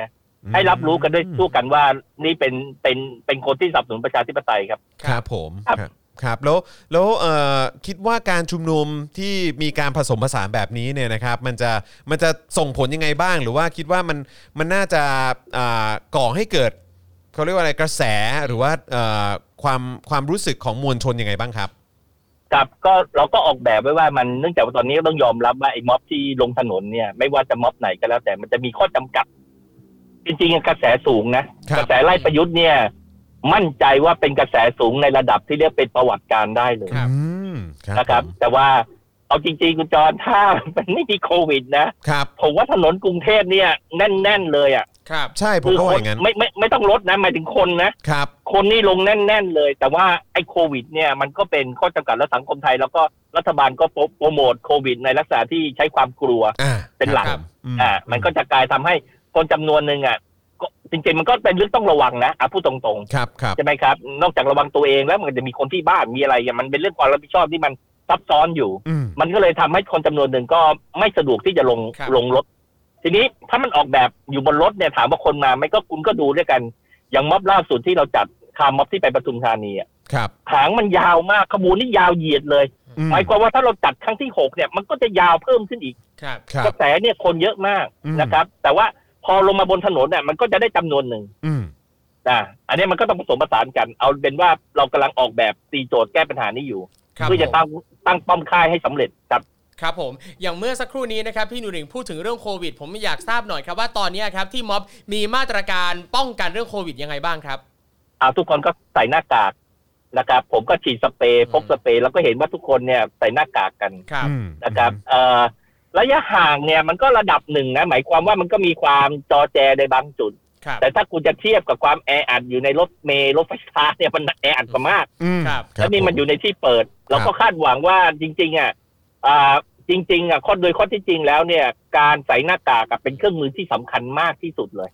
ให้รับรู้กันด้วยทั่วกันว่านี่เป็นเป็นเป็นคนที่สนับสนุนประชาธิปไตยครับครับผมครับครับครับแล้วแล้วเอ่อคิดว่าการชุมนุมที่มีการผสมผสานแบบนี้เนี่ยนะครับ มันจะมันจะส่งผลยังไงบ้าง หรือว่าคิดว่ามันมันน่าจะอ่าก่อให้เกิดเขาเรียกว่าอะไรกระแสหรือว่าเอ่อความความรู้สึกของมวลชนยังไงบ้างครับครับก็เราก็ออกแบบไว้ว่ามันเนื่องจากว่าตอนนี้ต้องยอมรับว่าไอ้ม็อบที่ลงถนนเนี่ยไม่ว่าจะม็อบไหนก็แล้วแต่มันจะมีข้อจำกัด จริงๆกระแสสูงนะครับกระแสไล่ประยุทธ์เนี่ย มั่นใจว่าเป็นกระแสสูงในระดับที่เรียกเป็นประวัติการได้เลยครับอืมครับนะครับผมแต่ว่าเอาจริงๆคุณจรถ้ามันไม่มีโควิดนะครับผมว่าถนนกรุงเทพเนี่ยแน่น ๆ เลยอะครับ ใช่ผมก็ว่าอย่างนั้นไม่ไม่ไม่ต้องลดนะหมายถึงคนนะครับ คนนี่ลงแน่น ๆ เลย แต่ว่าไอ้โควิด เนี่ยมันก็เป็นข้อจำกัดและสังคมไทย แล้วก็รัฐบาลก็โปรโปรโมทโควิด ในลักษณะที่ใช้ความกลัวอ่าเป็นหลักครับผมอ่ามันก็จะกลายทำให้ คนจำนวนหนึ่งอะก็จริงๆมันก็เป็นเรื่องต้องระวังนะอะพูดตรงครับครับๆใช่ไหมครับ นอกจากระวังตัวเองแล้วมันก็จะมีคนที่บ้านมีอะไรอย่างมันเป็นเรื่องความรับผิดชอบที่มันซับซ้อนอยู่อืมมันก็เลยทำให้คนจำนวนหนึ่งก็ไม่สะดวกที่จะลงครับลงรถ ทีนี้ถ้ามันออกแบบอยู่บนรถเนี่ยถามว่าคนมาไหม่ก็คุณก็ดูด้วยกัน อย่างม็อบล่าสุดที่เราจัดคาร์ม็อบที่ไปปทุมธานีอะครับหางมันยาวมากขบวนนี่ยาวเหยียดเลยอืมหมายความว่าถ้าเราจัดครั้งที่หกเนี่ยมันก็จะยาวเพิ่มขึ้นอีกครับครับกระแสเนี่ยคนเยอะมากอืมนะครับ แต่ว่า พอลงมาบนถนนเนี่ยมันก็จะได้จำนวนหนึ่งอืมนะอันนี้มันก็ต้องผสมผสานกัน เอาเป็นว่าเรากำลังออกแบบตีโจทย์แก้ปัญหานี้อยู่ครับเพื่อจะผมตั้งตั้งป้อมค่ายให้สำเร็จครับครับผมอย่างเมื่อสักครู่นี้นะครับพี่หนูหริงพูดถึงเรื่องโควิด ผมอยากทราบหน่อยครับว่าตอนนี้ครับที่ม็อบมีมาตรการป้องกันเรื่องโควิดยังไงบ้างครับเอาทุกคนก็ใส่หน้ากากนะครับผมก็ฉีดสเปรย์พกสเปรย์แล้วก็เห็นว่าทุกคนเนี่ยใส่หน้ากากกันครับอืมนะครับเอ่อ ระยะห่างเนี่ยมันก็ระดับหนึ่งนะ หมายความว่ามันก็มีความจอแจในบางจุดครับแต่ถ้าคุณจะเทียบกับความแออัดอยู่ในรถเมล์รถไฟฟ้าเนี่ยมันแออัดกว่ามากอืมครับแล้วนี่มันอยู่ในที่เปิด เราก็คาดหวังว่าจริง ๆ อะอ่าจริง ๆ อะข้อโดยข้อที่จริงแล้วเนี่ย การใส่หน้ากากอะเป็นเครื่องมือที่สำคัญมากที่สุดเลย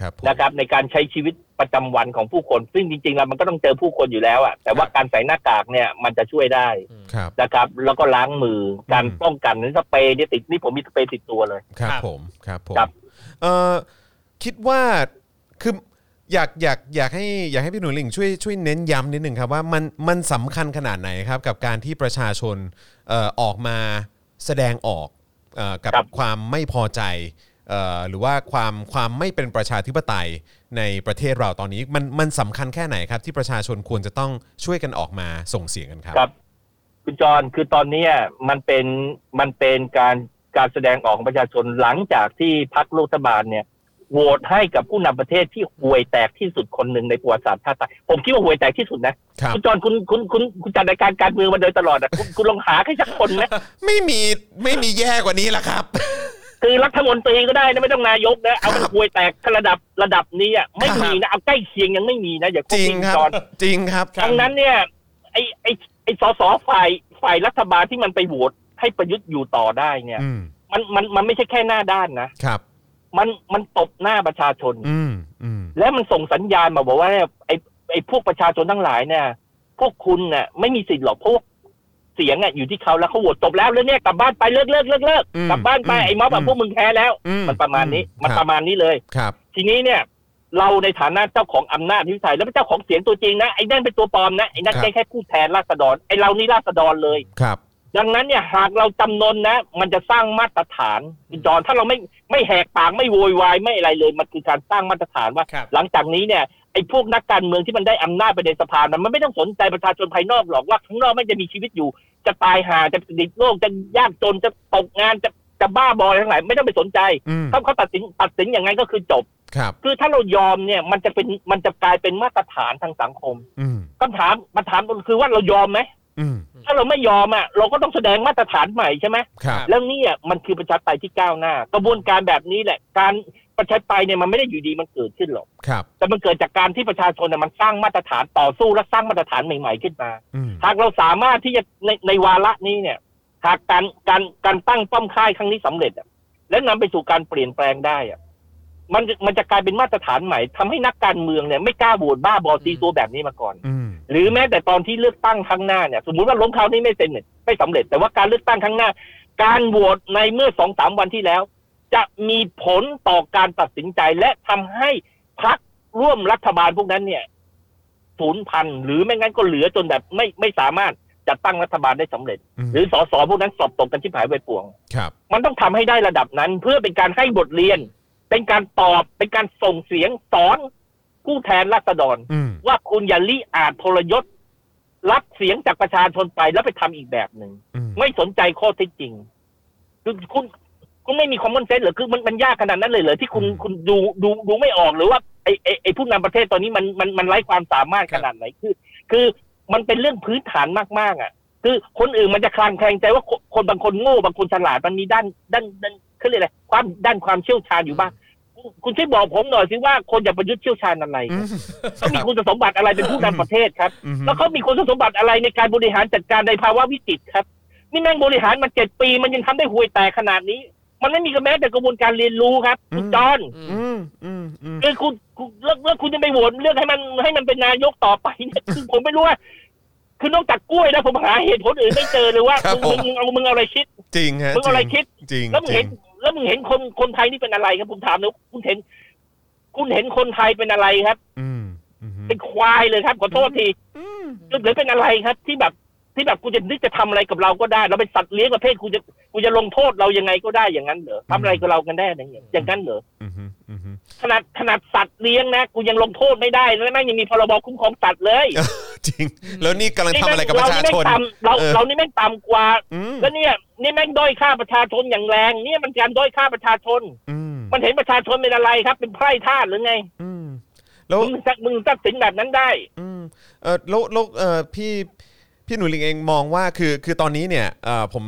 ครับอืมครับผมนะครับในการใช้ชีวิตประจำวันของผู้คน ซึ่งจริงๆแล้วมันก็ต้องเจอผู้คนอยู่แล้วอะแต่ว่าการใส่หน้ากากเนี่ยมันจะช่วยได้ครับนะครับ แล้วก็ล้างมือการอืมป้องกันนี่สเปรย์เนี่ยติดนี่ผมมีสเปรย์ติดตัวเลยครับครับผมครับผมครับเอ่อคิดว่าคืออยากอยากอยากให้อยากให้พี่หนูหลิงช่วยช่วยเน้นย้ำนิดหนึ่งครับว่ามันมันสำคัญขนาดไหนครับ กับการที่ประชาชนเอ่อออกมาแสดงออกเอ่อกับครับความไม่พอใจเอ่อ หรือว่าความความไม่เป็นประชาธิปไตยในประเทศเราตอนนี้มันมันสำคัญแค่ไหนครับ ที่ประชาชนควรจะต้องช่วยกันออกมาส่งเสียงกันครับครับคุณจรคือตอนเนี้ยมันเป็นมันเป็นการการแสดงออกของประชาชนหลังจากที่พรรครัฐบาลเนี่ยโหวตให้กับผู้นำประเทศที่ห่วยแตกที่สุดคนหนึ่งในประวัติศาสตร์ชาติไทยผมคิดว่าห่วยแตกที่สุดนะครับคุณจรคุณคุณคุณคุณจัดรายการการเมืองมาโดยตลอดอะคุณคุณลองหาใครสักคนไหมไม่มีไม่มีแย่กว่านี้ละครับ คือรัฐมนตรีก็ได้นะไม่ต้องนายกนะเอามันห่วยแตกระดับระดับนี้อะไม่มีนะเอาใกล้เคียงยังไม่มีนะอย่าโกจริงงครับจรจริงครับดังนั้นเนี่ยไอไอไอสสฝ่ายฝ่ายรัฐบาลที่มันไปโหวตให้ประยุทธ์อยู่ต่อได้เนี่ยอืมมันมันมันไม่ใช่แค่หน้าด้านนะครับ มันมันตบหน้าประชาชน อืมอืมและมันส่งสัญญาณมาบอกว่าเนี่ยไอไอพวกประชาชนทั้งหลายเนี่ย พวกคุณเนี่ยไม่มีสิทธิ์หรอกพวก เสียงอะอยู่ที่เขาแล้วเขาโหวตจบแล้วเรื่องเนี้ยกลับบ้านไปเลิกเลิกเลิกเลิกอืมกลับบ้านไปอืมไอ้ม็อบอือะมพวกมึงแพ้แล้วอืมันประมาณนี้อืมันคปบระมาณนี้เลยครับ ทีนี้เนี่ย เราในฐานะเจ้าของอำนาจที่ไทยแล้วเป็นเจ้าของเสียงตัวจริงนะไอ้นั่นเป็นตัวปลอมนะไอ้นั่นครับแค่แค่ผู้แทนราษฎรไอ้เรานี่ราษฎรเลยครับดังนั้นเนี่ยหากเราจำนนนะ มันจะสร้างมาตรฐานคุณจอนถ้าเราไม่ไม่แหกปากไม่โวยวายไม่อะไรเลย มันคือการสร้างมาตรฐานว่าครับหลังจากนี้เนี่ย ไอ้พวกนักการเมืองที่มันได้อำนาจไปในสภามันไม่ต้องสนใจประชาชนภายนอกหรอกว่าข้างนอกไม่จะมีชีวิตอยู่ จะตายหาจะติดโรคจะยากจนจะตกงานจะจะบ้าบออะไรทั้งหลายไม่ต้องไปสนใจอืมถ้าเขาตัดสินตัดสินอย่างนั้นก็คือจบครับคือถ้าเรายอมเนี่ยมันจะเป็นมันจะกลายเป็นมาตรฐานทางสังคมอืมคำถามมาถามก็คือว่าเรายอมไหมอืมถ้าเราไม่ยอมอะเราก็ต้องแสดงมาตรฐานใหม่ใช่ไหมครับแล้วเนี่ยมันคือประชาธิปไตยที่ก้าวหน้า กระบวนการแบบนี้แหละ การ ประชาธิปไตยเนี่ยมันไม่ได้อยู่ดีมันเกิดขึ้นหรอกครับ แต่มันเกิดจากการที่ประชาชนเนี่ยมันสร้างมาตรฐานต่อสู้และสร้างมาตรฐานใหม่ๆขึ้นมาอืมหากเราสามารถที่จะในในวาระนี้เนี่ย หากการการการตั้งป้อมค่ายครั้งนี้สำเร็จอะและนำไปสู่การเปลี่ยนแปลงได้อะมันจะมันจะกลายเป็นมาตรฐานใหม่ทำให้นักการเมืองเนี่ยไม่กล้าโหวตบ้าบอตีตัวแบบนี้มาก่อนอืมหรือแม้แต่ตอนที่เลือกตั้งครั้งหน้าเนี่ยสมมุติว่าล้มคราวนี้ไม่เสร็จไม่สำเร็จ แต่ว่าการเลือกตั้งครั้งหน้า การโหวตในเมื่อสองสามวันที่แล้ว จะมีผลต่อการตัดสินใจและทำให้พรรคร่วมรัฐบาลพวกนั้นเนี่ยสูญพันธุ์หรือไม่งั้นก็เหลือจนแบบไม่ไม่สามารถจัดตั้งรัฐบาลได้สำเร็จมหรือสสพวกนั้นสอบตกกันที่หายไปป่วงครับมันต้องทำให้ได้ระดับนั้น เพื่อเป็นการให้บทเรียน เป็นการตอบเป็นการส่งเสียงสอนผู้แทนราษฎรอืมว่าคุณอย่าลิอาจทรยศรับเสียงจากประชาชนไปแล้วไปทำอีกแบบหนึ่งอืมไม่สนใจข้อเท็จจริงคือคุณ คุณไม่มีคอมมอนเซนส์เหรอคือมันมันยากขนาดนั้นเลยเหรอที่คุณคุณดูดูดูไม่ออกหรือว่าไอไอไอผู้นำประเทศตอนนี้มันมันมันไร้ความสามารถขนาดไหนคือ คือมันเป็นเรื่องพื้นฐานมากๆอะ คือคนอื่นมันจะคลางแคลงใจว่าคนคนบางคนโง่บางคนฉลาดมันมีด้านด้านด้านเขาเรียกอะไรความด้านความเชี่ยวชาญอยู่บ้างคุณคุณช่วยบอกผมหน่อยสิว่าคนอย่างประยุทธ์เชี่ยวชาญอะไรอืครับมเขามีคุณสมบัติอะไรเป็นผู้นำประเทศครับอืมแล้วเขามีคุณสมบัติอะไรในการบริหารจัดการในภาวะวิกฤตครับ นี่แม่งบริหารมาเจ็ดปีมันยังทำได้ห่วยแตกขนาดนี้ มันไม่มีกระแม้แต่กระบวนการเรียนรู้ครับคุณจอนอืมอืมอืมอืมคือคุณคุณแล้วแล้วคุณจะไปโหวตเลือกให้มันให้มันเป็นนายกต่อไปเนี่ยคือผมไม่รู้ว่าคือนอกจากกล้วยนะผมหาเหตุผลอื่นไม่เจอเลยว่ามึงมึงมึงเอามึงเอาอะไรคิด จริงฮะมึงเอาอะไรจริงคิดจริงแล้วมึงจริเห็งนแล้วมึงเห็นคนคนไทยนี่เป็นอะไรครับผมถามหนะคุณเห็น คุณเห็นคนไทยเป็นอะไรครับ อืมอืมเป็นควายเลยครับขอโทษทีอืมหรือเป็นอะไรครับที่แบบ ที่แบบกูจะนึกจะทำอะไรกับเราก็ได้ เราเป็นสัตว์เลี้ยงประเภทกูจะกูจะลงโทษเรายังไงก็ได้อย่างนั้นเหรอทำอะไรกับเรากันแน่อย่างเงี้ยอย่างนั้นเหรออืมอืมอืมขนาดขนาดสัตว์เลี้ยงนะกูยังลงโทษไม่ได้แล้วแม่งยังมีพรบคุ้มครองสัตว์เลย จริง แล้วนี่กำลังทำอะไรกับประชาชนเนี่แม่งต่ำเราเออเรานี่แม่งต่ำกว่าอืมแล้วเนี่ยนี่แม่งด้อยค่าประชาชนอย่างแรง เนี่ยมันการด้อยค่าประชาชนอืมมันเห็นประชาชนเป็นอะไรครับ เป็นไพร่ทาสหรือไงอืมแล้วมึงสักมึงตัดสินแบบนั้นได้ อืมเออแล้วแล้วเออพี่ พี่หนูหริ่งเองมองว่าคือคือตอนนี้เนี่ยเออผม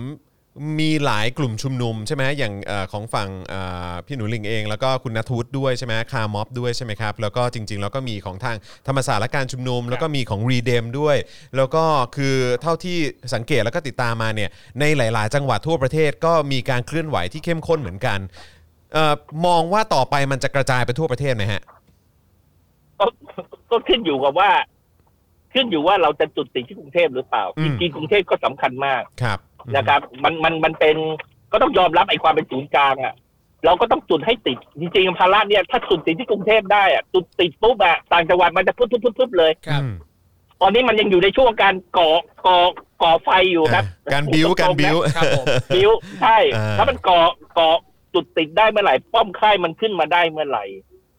มีหลายกลุ่มชุมนุมใช่ไหมอย่างเออของฝั่งเออพี่หนูหริ่งเอง แล้วก็คุณณัฐวุฒิด้วยใช่ไหมคาร์ม็อบด้วยใช่ไหมครับแล้วก็จริง ๆ แล้วก็มีของทางธรรมศาสตร์และการชุมนุม แล้วก็มีของ REDEM ด้วย แล้วก็คือเท่าที่สังเกตแล้วก็ติดตามมาเนี่ยในหลาย ๆ จังหวัดทั่วประเทศก็มีการเคลื่อนไหวที่เข้มข้นเหมือนกันเออมองว่าต่อไปมันจะกระจายไปทั่วประเทศไหมฮะ ก็ก็ขึ้นอยู่กับว่า ขึ้นอยู่ว่าเราจะจุดติดที่กรุงเทพหรือเปล่าอืจมริงๆกรุงเทพก็สำคัญมากครับนะครับ มันมันมันเป็นก็ต้องยอมรับไอ้ความเป็นศูนย์กลางอะเราก็ต้องจุดให้ติด จริงๆภาระเนี่ยถ้าจุดติดที่กรุงเทพได้อะจุดติดปุ๊บอะต่างจังหวัดมันจะปุ๊บปุ๊บปุ๊บปุ๊บเลยครับอืมตอนนี้มันยังอยู่ในช่วงการก่อก่อก่อไฟอยู่ครับ การบิ้วการบิ้วครับผมบิ้วใช่อ่าถ้ามันก่อก่อจุดติดได้เมื่อไหร่ ป้อมค่ายมันขึ้นมาได้เมื่อไหร่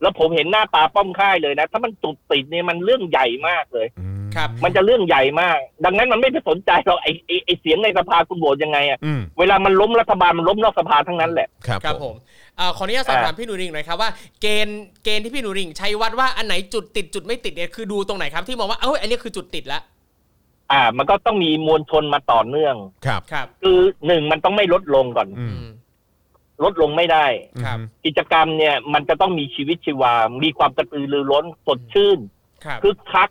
แล้วผมเห็นหน้าตาป้อมค่ายเลยนะ ถ้ามันจุดติดเนี่ยมันเรื่องใหญ่มากเลยอืม ครับ มันจะเรื่องใหญ่มาก ดังนั้นมันไม่ไปสนใจหรอกไอ้ไอ้ไอ้เสียงในสภาคุณโหวตยังไงอะอืมเวลามันล้มรัฐบาลมันล้มนอกสภาทั้งนั้นแหละครับครับผผมมอ่าขออนุญาตสอบถามพี่หนูริงหน่อยครับว่าเกณฑ์เกณฑ์ที่พี่หนูริงใช้วัดว่าอันไหนจุดติดจุดไม่ติดเนี่ยคือดูตรงไหนครับที่มองว่าเอ้ยอันนี้คือจุดติดละอ่า มันก็ต้องมีมวลชนมาต่อเนื่องครับครับ คือหนึ่งมันต้องไม่ลดลงก่อนอือืมมลดลงไม่ได้ครับ กิจกรรมเนี่ย มันจะต้องมีชีวิตชีวา มีความกระตือรือร้นสดชื่นครับคึกคัก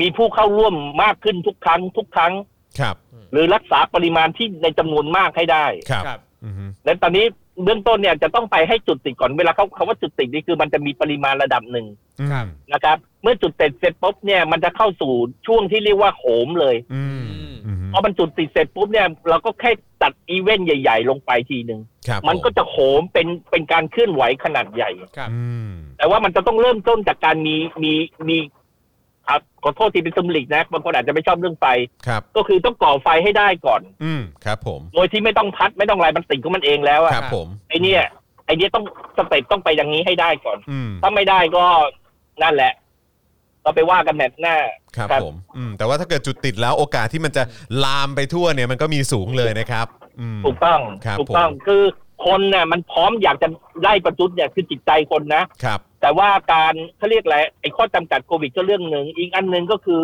มีผู้เข้าร่วมมากขึ้นทุกครั้ง ทุกครั้ง ครับ หรือรักษาปริมาณที่ในจำนวนมากให้ได้ครับครับอืมและตอนนี้เบื้องต้นเนี่ยจะต้องไปให้จุดติดก่อนเวลาเขาคาว่าจุดติดนี่คือมันจะมีปริมาณระดับหนึ่งครับนะครับ เมื่อจุดติดเสร็จปุ๊บเนี่ยมันจะเข้าสู่ช่วงที่เรียกว่าโหมเลยอืมอืมอืมพอมันจุดติดเสร็จปุ๊บเนี่ยเราก็แค่ตัดอีเวนต์ใหญ่ ๆ ลงไปทีหนึ่งครับมันก็จะโหมเป็นเป็นการเคลื่อนไหวขนาดใหญ่ครับอืมแต่ว่ามันจะต้องเริ่มต้นจากการมีมีมี อะขอโทษทีเป็น symbolic นะบางคนอาจจะไม่ชอบเรื่องไฟครับ ก็คือต้องก่อไฟให้ได้ก่อน อืมครับ ผม โดยที่ไม่ต้องพัดไม่ต้องอะไรมันติดของมันเองแล้วอะครับ ผมไอเนี่ยไอเนี้ยต้องสเต็ปต้องไปอย่างนี้ให้ได้ก่อน อืมถ้าไม่ได้ก็นั่นแหละ ก็ไปว่ากันแมตช์หน้า ครับครับ ผมอืมแต่ว่าถ้าเกิดจุดติดแล้วโอกาสที่มันจะลามไปทั่วเนี่ยมันก็มีสูงเลยนะครับ อืม ถูกต้องครับถูกต้องผม คือคนเนี่ยมันพร้อมอยากจะไล่ประจุดเนี่ยคือจิตใจคนนะครับ แต่ว่าการเขาเรียกอะไรไอ้ข้อจำกัดโควิดก็เรื่องหนึ่งอีกอันหนึ่งก็คือ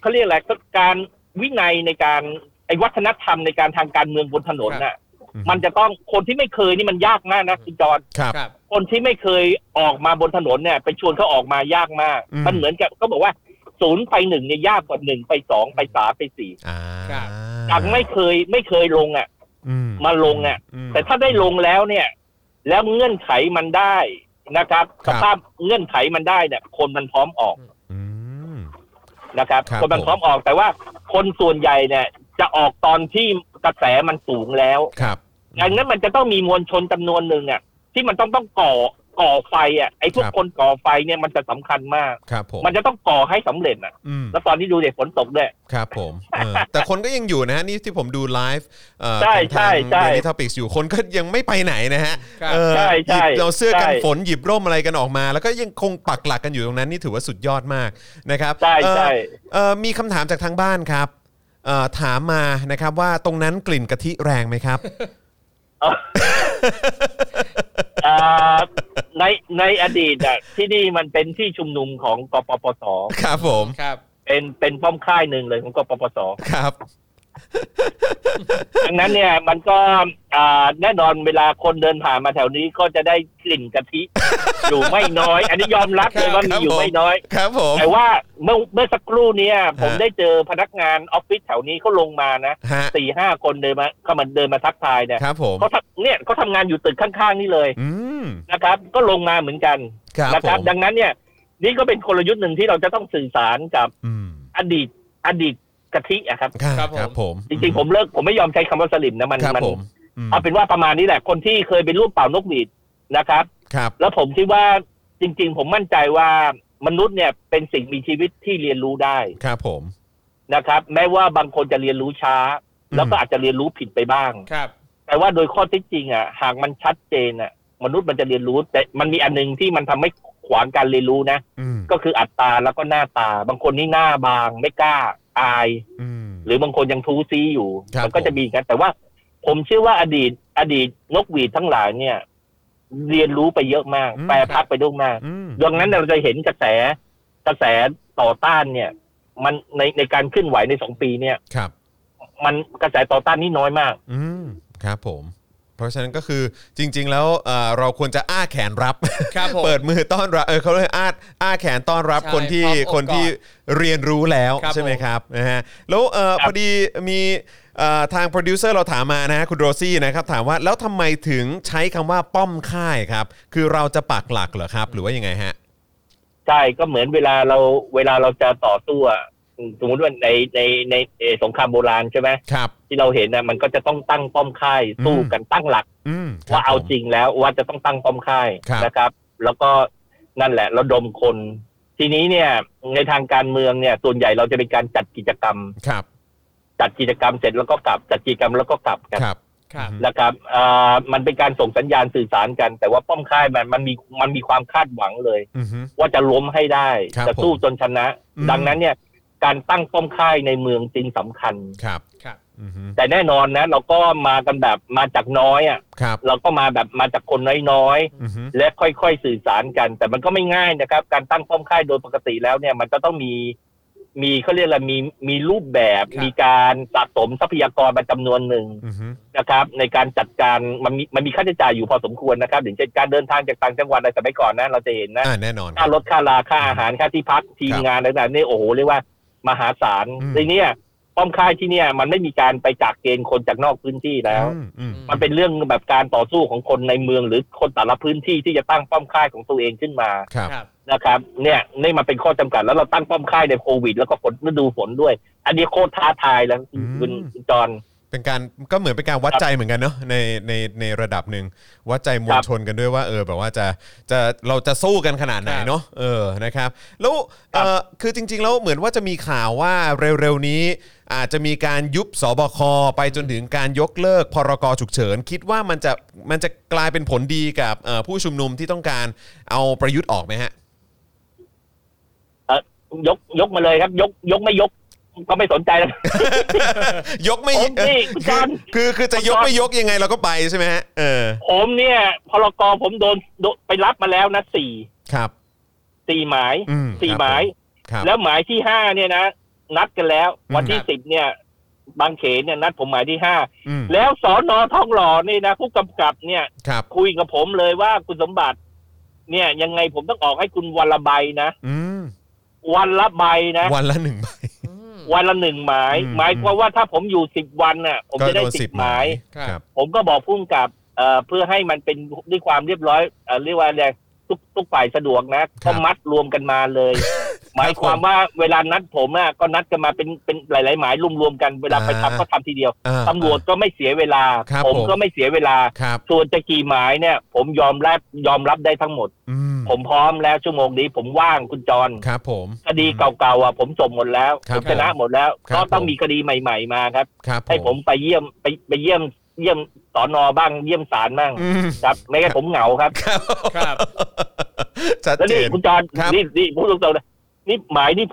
เขาเรียกอะไรก็การวินัยในการไอ้วัฒนธรรมในการทางการเมืองบนถนนน่ะอืมมันจะต้องคนที่ไม่เคยนี่มันยากมากนะคุณจอนครับครับคนที่ไม่เคยออกมาบนถนนเนี่ย ไปชวนเขาออกมายากมากอืมมันเหมือนกับก็บอกว่าศูนย์ไปหนึ่งเนี่ยยากกว่าหนึ่งไปสองไปสามไปสี่อ่าครับจากไม่เคยไม่เคยลงอะอืมาลงอะอืมแต่ถ้าได้ลงแล้วเนี่ย แล้วเงื่อนไขมันได้ นะครับครัสบภาพเงื่อนไขมันได้เนี่ย คนมันพร้อมออกอืม นะครับ ครับคนมันผมพร้อมออกแต่ว่าคนส่วนใหญ่เนี่ย จะออกตอนที่กระแสมันสูงแล้วครับ ดังนั้นมันจะต้องมีมวลชนจำนวนหนึ่งอะที่มันต้องต้องก่อ ก่อไฟอะไอ้พวกครับคนก่อไฟเนี่ยมันจะสำคัญมากครับผมมันจะต้องก่อให้สำเร็จอะอืมแล้วตอนที่ดูเด็กฝนตกด้วยครับผมเออแต่คนก็ยังอยู่นะฮะนี่ที่ผมดูไลฟ์เอ่อใช่ของทางใช่ใช่ Daily Topics อยู่คนก็ยังไม่ไปไหนนะฮะครับเออใช่ใช่หยิบเอาเสื้อกันใช่ฝนหยิบร่มอะไรกันออกมา แล้วก็ยังคงปักหลักกันอยู่ตรงนั้นนี่ถือว่าสุดยอดมากนะครับใช่เอ่อใช่เอ่อมีคำถามจากทางบ้านครับเอ่อถามมานะครับว่าตรงนั้นกลิ่นกะทิแรงไหมครับอ่า ในในอดีตอะที่นี่มันเป็นที่ชุมนุมของกปปส ครับผม ครับ เป็นเป็นป้อมค่ายหนึ่งเลยของกปปส ครับ ดังนั้นเนี่ยมันก็อ่าแน่นอนเวลาคนเดินผ่านมาแถวนี้ก็จะได้กลิ่นกะทิ อยู่ไม่น้อย อันนี้ยอมรับเลยว่ามีอยู่ไม่น้อย ครับผมแต่ว่าเมื่อเมื่อสักครู่เนี้ยผมฮะได้เจอพนักงานออฟฟิศแถวนี้เขาลงมานะฮะสี่ห้าคนเดินมาเข้ามาเดินมาทักทายเนี่ยครับผมเขาทำเนี่ยเขาทำงานอยู่ตึกข้างๆนี่เลยอืมนะครับ ก็ลงมาเหมือนกันครับนะผครับมดังนั้นเนี่ย นี่ก็เป็นกลยุทธ์หนึ่งที่เราจะต้องสื่อสารกับอืมอดีตอดีต กะทิอะครับครับครับผมครับผมจริงๆผมเลิกผมไม่ยอมใช้คำว่าสลิมนะมันครับมันผมอืมเอาเป็นว่าประมาณนี้แหละ คนที่เคยไปร่วมเป่านกหวีดนะครับครับ แล้วผมคิดว่าจริง ๆ ผมมั่นใจว่ามนุษย์เนี่ยเป็นสิ่งมีชีวิตที่เรียนรู้ได้ครับผมนะครับ แม้ว่าบางคนจะเรียนรู้ช้า แล้วก็อาจจะเรียนรู้ผิดไปบ้างครับ แต่ว่าโดยข้อเท็จจริงอะหากมันชัดเจนอะ มนุษย์มันจะเรียนรู้ แต่มันมีอันหนึงที่มันทำให้ขวางการเรียนรู้นะอืมก็คืออัตราแล้วก็หน้าตา บางคนนี่หน้าบางไม่กล้า อายอืมหรือบางคนยังทูซีอยู่ครับมัก็จะมีกันแต่ว่าผมเชื่อว่าอดีต อดีตนกหวีดทั้งหลายเนี่ย เรียนรู้ไปเยอะมาก แปรพักไปด้วยมากอืมดังนั้นเราจะเห็นกระแสกระแสต่อต้านเนี่ย มันในในการเคลื่อนไหวในสองปีเนี่ยครับ มันกระแสต่อต้านนี่น้อยมาก อืมครับผม เพราะฉะนั้นก็คือจริง ๆ แล้วเอ่อเราควรจะอ้าแขนรับ ครับผม เปิดมือต้อนรับเออเขาเรียกอ้าอ้าแขนต้อนรับใช่คนที่พร้อมอกคนที่เรียนรู้แล้วครับใช่ไหมผมครับนะฮะแล้วเอ่อครับพอดีมีเอ่อทางโปรดิวเซอร์เราถามมานะฮะคุณโรซี่นะครับถามว่าแล้วทำไมถึงใช้คำว่าป้อมค่ายครับ คือเราจะปักหลักเหรอครับ หรือว่ายังไงฮะ ใช่ก็เหมือนเวลาเราเวลาเราจะต่อสู้อะ สมมติว่าในในในเอ่อสงครามโบราณใช่ไหมครับ ที่เราเห็นนะมันก็จะต้องตั้งป้อมค่ายสู้อืมกันตั้งหลักอืมคบว่าเอาผมจริงแล้วว่าจะต้องตั้งป้อมค่ายครับนะครับ แล้วก็นั่นแหละระดมคน ทีนี้เนี่ย ในทางการเมืองเนี่ยส่วนใหญ่เราจะเป็นการจัดกิจกรรมครับ จัดกิจกรรมเสร็จแล้วก็กลับ จัดกิจกรรมแล้วก็กลับกันครับครับนะครับเอ่อมันเป็นการส่งสัญญาณสื่อสารกัน แต่ว่าป้อมค่ายมันมันมีมันมีความคาดหวังเลยอือฮึว่าจะล้มให้ได้ครับจะสู้ผมจนชนะอืมดังนั้นเนี่ย การตั้งป้อมค่ายในเมืองจึงสำคัญครับครับอือฮึแต่แน่นอนนะ เราก็มากันแบบมาจากน้อยอะครับเราก็มาแบบมาจากคนน้อยอือฮึๆและค่อยๆสื่อสารกัน แต่มันก็ไม่ง่ายนะครับ การตั้งป้อมค่ายโดยปกติแล้วเนี่ย มันจะต้องมีมีเขาเรียกอะไรมีมีรูปแบบครับมีการสะสมทรัพยากรมาจำนวนหนึ่งอือฮึนะครับ ในการจัดการมันมีมันมีค่าใช้จ่ายอยู่พอสมควรนะครับอย่างเช่นการเดินทางจากต่างจังหวัดอะไรสมัยก่อนนะเราจะเห็นนะอ่าแน่นอนคค่ารับรถค่าลาค่าอาหารค่าที่พักทีมครับงานต่างๆนี่โอ้โหเรียกว่า มหาศาลอืมในเนี้ยป้อมค่ายที่เนี่ย มันไม่มีการไปจากเกณฑ์คนจากนอกพื้นที่แล้วอืมอืมมันเป็นเรื่องแบบการต่อสู้ของคนในเมืองหรือคนแต่ละพื้นที่ที่จะตั้งป้อมค่ายของตัวเองขึ้นมาครับครับนะครับ เนี่ยนี่มันเป็นข้อจำกัดแล้วเราตั้งป้อมค่ายในโควิด แล้วก็ฝนฤดูฝนด้วย อันนี้โคตรท้าทายแล้วอืมคุณจอน เป็นการก็เหมือนเป็นการวัดใจเหมือนกันเนาะในในในระดับหนึ่งวัดใจมวคลรับชนกันด้วยว่าเออแบบว่าจะจะเราจะสู้กันขนาดไหนครับเนาะเออนะครับ แล้วเออคือจริง ๆ แล้วเหมือนว่าจะมีข่าวว่าเร็วๆนี้ อาจจะมีการยุบสบคไปจนถึงการยกเลิกพรกฉุกเฉิน คิดว่ามันจะมันจะกลายเป็นผลดีกับเอ่อผู้ชุมนุมที่ต้องการเอาประยุทธ์ออกไหมฮะยกยกมาเลยครับ ยกยกไม่ยก ก็ไม่สนใจแล้ว ยกไม่ผมนี่เออคุณจอห์นคือคือจะยกไม่ยกยังไงเราก็ไปใช่ไหมฮะเออผมเนี่ยพรกผมโดนโดนไปรับมาแล้วนะสี่ครับ สี่หมายอืมสี่ครับหมายครับ แล้วหมายที่ห้าเนี่ยนะนัดกันแล้ว วันที่ครับสิบเนี่ย บางเขนเนี่ยนัดผมหมายที่ห้าอืมแล้วสอนอทองหล่อนี่นะผู้กำกับเนี่ย ครับ คุยกับผมเลยว่าคุณสมบัติ เนี่ยยังไงผมต้องออกให้คุณวันละใบนะอืมวันละใบนะวันละหนึ่งใบอืม วันละหนึ่งหมายอืมหมายความว่าถ้าผมอยู่สิบวันน่ะ ผมก็จะได้โดนสิสิบบหมายครับครับผมก็บอกพุ่มกับเอ่อเพื่อให้มันเป็นด้วยความเรียบร้อยเอ่อเรียกว่าอะไรทุกทุกฝ่ายสะดวกนะครัก็บมัดรวมกันมาเลย หมายความว่าเวลานัดผมอะก็นัดกันมาเป็นเป็นหลาย ๆ หมายรวมๆกันเวลาไปทำก็ทำทีเดียวอ่าตำรวจก็ไม่เสียเวลาครับผมผมก็ไม่เสียเวลาครับส่วนจะกี่หมายเนี่ย ผมยอมรับยอมรับได้ทั้งหมดอืมผมพร้อมแล้วชั่วโมงนี้ผมว่างคุณจรครับ ผมคดีเก่าๆอะผมจบหมดแล้วครัผบมชนะหมดแล้วครับก็ต้องผมมีคดีใหม่ ๆ มาครับครับ ให้ผมไปเยี่ยมไปไปเยี่ยมเยี่ยมสอนอบ้างเยี่ยมศาลบ้างอืมครับไม่งั้นผมเหงาครับ ครับครับชัดแล้วเจนี่นคุณจรครับนี่นี่พูดตรงๆนะ นี่หมายนี่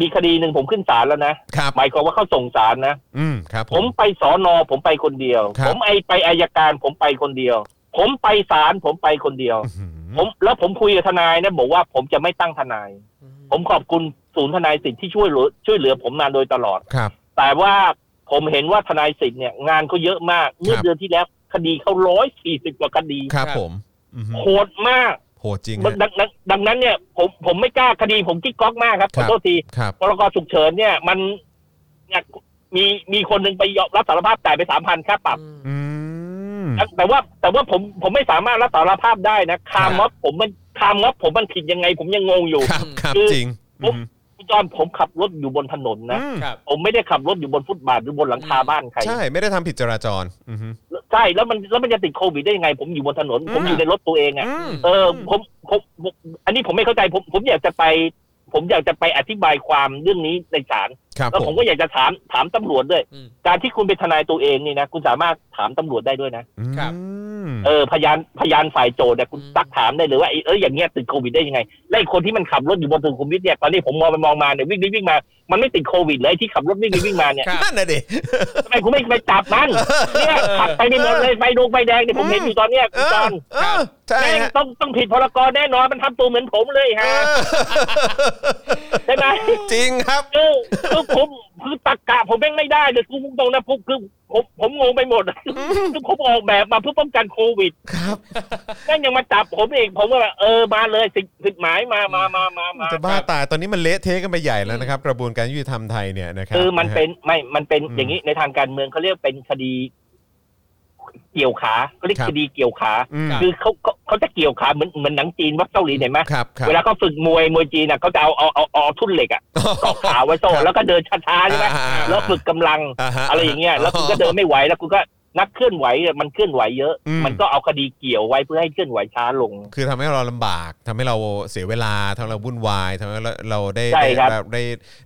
มีคดีหนึ่งผมขึ้นศาลแล้วนะครับหมายความว่าเขาส่งศาลนะอืมครับผผมมไปสอนอผมไปคนเดียวครับผมไอไปอายการผมไปคนเดียว ผมไปศาลผมไปคนเดียวอื้อหือผมแล้วผมคุยกับทนายนะบอกว่าผมจะไม่ตั้งทนาย ผมขอบคุณศูนย์ทนายสิทธิ์ที่ช่วยเหลือช่วยเหลือผมมาโดยตลอดครับ แต่ว่าผมเห็นว่าทนายสิทธิ์เนี่ยงานเขาเยอะมากเมื่อครับเดือนที่แล้วคดีเขาร้อยสี่สิบกว่าคดีครับครับผมอื้อหือโหดมากโหจริงดัฮะงดังดังดังนั้นเนี่ยผมผมไม่กล้าคดีผมกิ๊กก๊อกมากครับคขรัอบโทษทีครับพรกฉุกเฉินเนี่ยมันเนี่ยมีมีคนหนึ่งไปยอมรับสารภาพจ่ายไปสามพันค่าปรับอืมแต่ว่าแต่ว่าผมผมไม่สามารถรับสารภาพได้นะคาครับม็อบผมมันคาม็อบผมมันผิดยังไง ผมยังงงอยู่ครับครับคือจริงผมอืม คุณจอนผมขับรถอยู่บนถนนนะอืมครับ ผมไม่ได้ขับรถอยู่บนฟุตบาทหรือบนหลังคาอืมบ้านใคร ใช่ไม่ได้ทำผิดจราจร อือหือใช่ แล้วมันแล้วมันจะติดโควิดได้ยังไง ผมอยู่บนถนน ผมอยู่ในรถตัวเองอะ อืม เออผมผมผม อันนี้ผมไม่เข้าใจผมผมอยากจะไป ผมอยากจะไปอธิบายความเรื่องนี้ในศาลครับ แล้วผผมมก็อยากจะถามถามตำรวจด้วยอืมการที่คุณเป็นทนายตัวเองนี่นะคุณสามารถถามตำรวจได้ด้วยนะครับอืมเออพยานพยานฝ่ายโจทย์เนี่ยคุณอืมซักถามได้เลยว่าไอ้เอออย่างเงี้ยติดโควิดได้ยังไงและไอ้คนที่มันขับรถอยู่บนถนนคุมวิทเนี่ยตอนนี้ผมมองไปมองมาเนี่ยวิ่งไปวิ่งมา มันไม่ติดโควิดเลยไอ้ที่ขับรถวิ่งไปวิ่งมาเนี่ยครับนั่นน่ะดิทำไมคุณไม่ไปจับมันเนี่ยขับไปในหมดเลยไฟดงไฟแดงเนี่ยผมเห็นอยู่ตอนเนี้ยเอคุณจออนเออใช่แม่งฮะต้องต้องผิดพรกรแน่นอนมันทำตัวเหมือนผมเลยเอฮะอใช่ไหมจริงครับคือคือผมคือตักกะผมแม่งไม่ได้เลยคือตรงๆนะพวกคือผมผมงงไปหมดคือผมออกแบบมาเพื่อป้องกันโควิด ครับแม่งยังมาจับผมเองผมก็แบบเออมาเลยสิสิทธิ์หมายมามามามามาจะบ้าตายตอนนี้มันเละเทะกันไปใหญ่แล้วนะครับ กระบวนการยุติธรรมไทยเนี่ยนะครับคือมันเป็นไม่มันเป็นอืมอย่างนี้ในทางการเมืองเขาเรียกเป็นคดี เกี่ยวขาเขาเรียกครับคดีเกี่ยวขาอืมคือเขาเขาเขาจะเกี่ยวขาเหมือนเหมือนหนังจีนวัดเกาหลีเห็นไหมครับครับเวลาเขาฝึกมวยมวยจีนอะเขาจะเอาเอาเอาเอาทุ่นเหล็กอะเกาะขาไว้โซ่ครับแล้วก็เดินช้าๆใช่ไหมอ่าอ่าอ่าแล้วฝึกกำลังาฮะอะไรอย่างเงี้ยแล้วคุณก็เดินไม่ไหวแล้วคุณก็ นักเคลื่อนไหวอะมันเคลื่อนไหวเยอะอืมมันก็เอาคดีเกี่ยวไว้เพื่อให้เคลื่อนไหวช้าลง คือทำให้เราลำบากทำให้เราเสียเวลาทำให้เราวุ่นวายทำให้เราเราได้ใช่ได้ครับแบบได้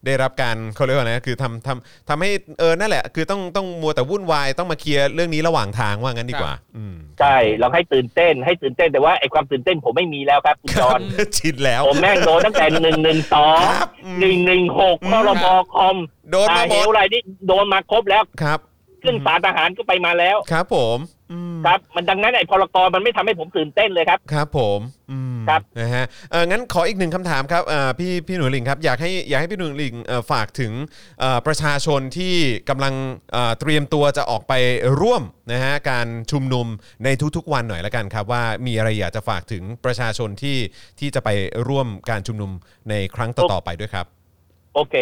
ได้รับการเขาเรียกว่าไงคือทำทำทำให้เออนั่นแหละ คือต้องต้องมัวแต่วุ่นวายต้องมาเคลียร์เรื่องนี้ระหว่างทางว่างั้นดีกว่าอืมใช่เราให้ตื่นเต้นให้ตื่นเต้นแต่ว่าไอ้ความตื่นเต้นผมไม่มีแล้วครับคุณคจรัอบห์นชินแล้วผมแม่งโดนตั้งแต่หนึ่งหนึ่งสองครับอืมหนึ่งหนึ่งหกอืมพรบคอมโดนมาหมเหดวอะไรนี่โดนมาครบแล้วครับ ขึ้นศาลทหารก็ไปมาแล้ว ครับ ผมอืมครับ มันดังนั้นไอ้พรกมันไม่ทำให้ผมตื่นเต้นเลยครับ ครับผมอืมครับนะฮะเอองั้นขออีกหนึ่งคำถามครับเอ่อพี่พี่หนูหลิงครับอยากให้อยากให้พี่หนูหลิงเอ่อฝากถึงเอ่อประชาชนที่กำลังเอ่อเตรียมตัวจะออกไปร่วมนะฮะการชุมนุมในทุกๆวันหน่อยละกันครับ ว่ามีอะไรอยากจะฝากถึงประชาชนที่ที่จะไปร่วมการชุมนุมในครั้งต่อๆไปด้วยครับ โอเค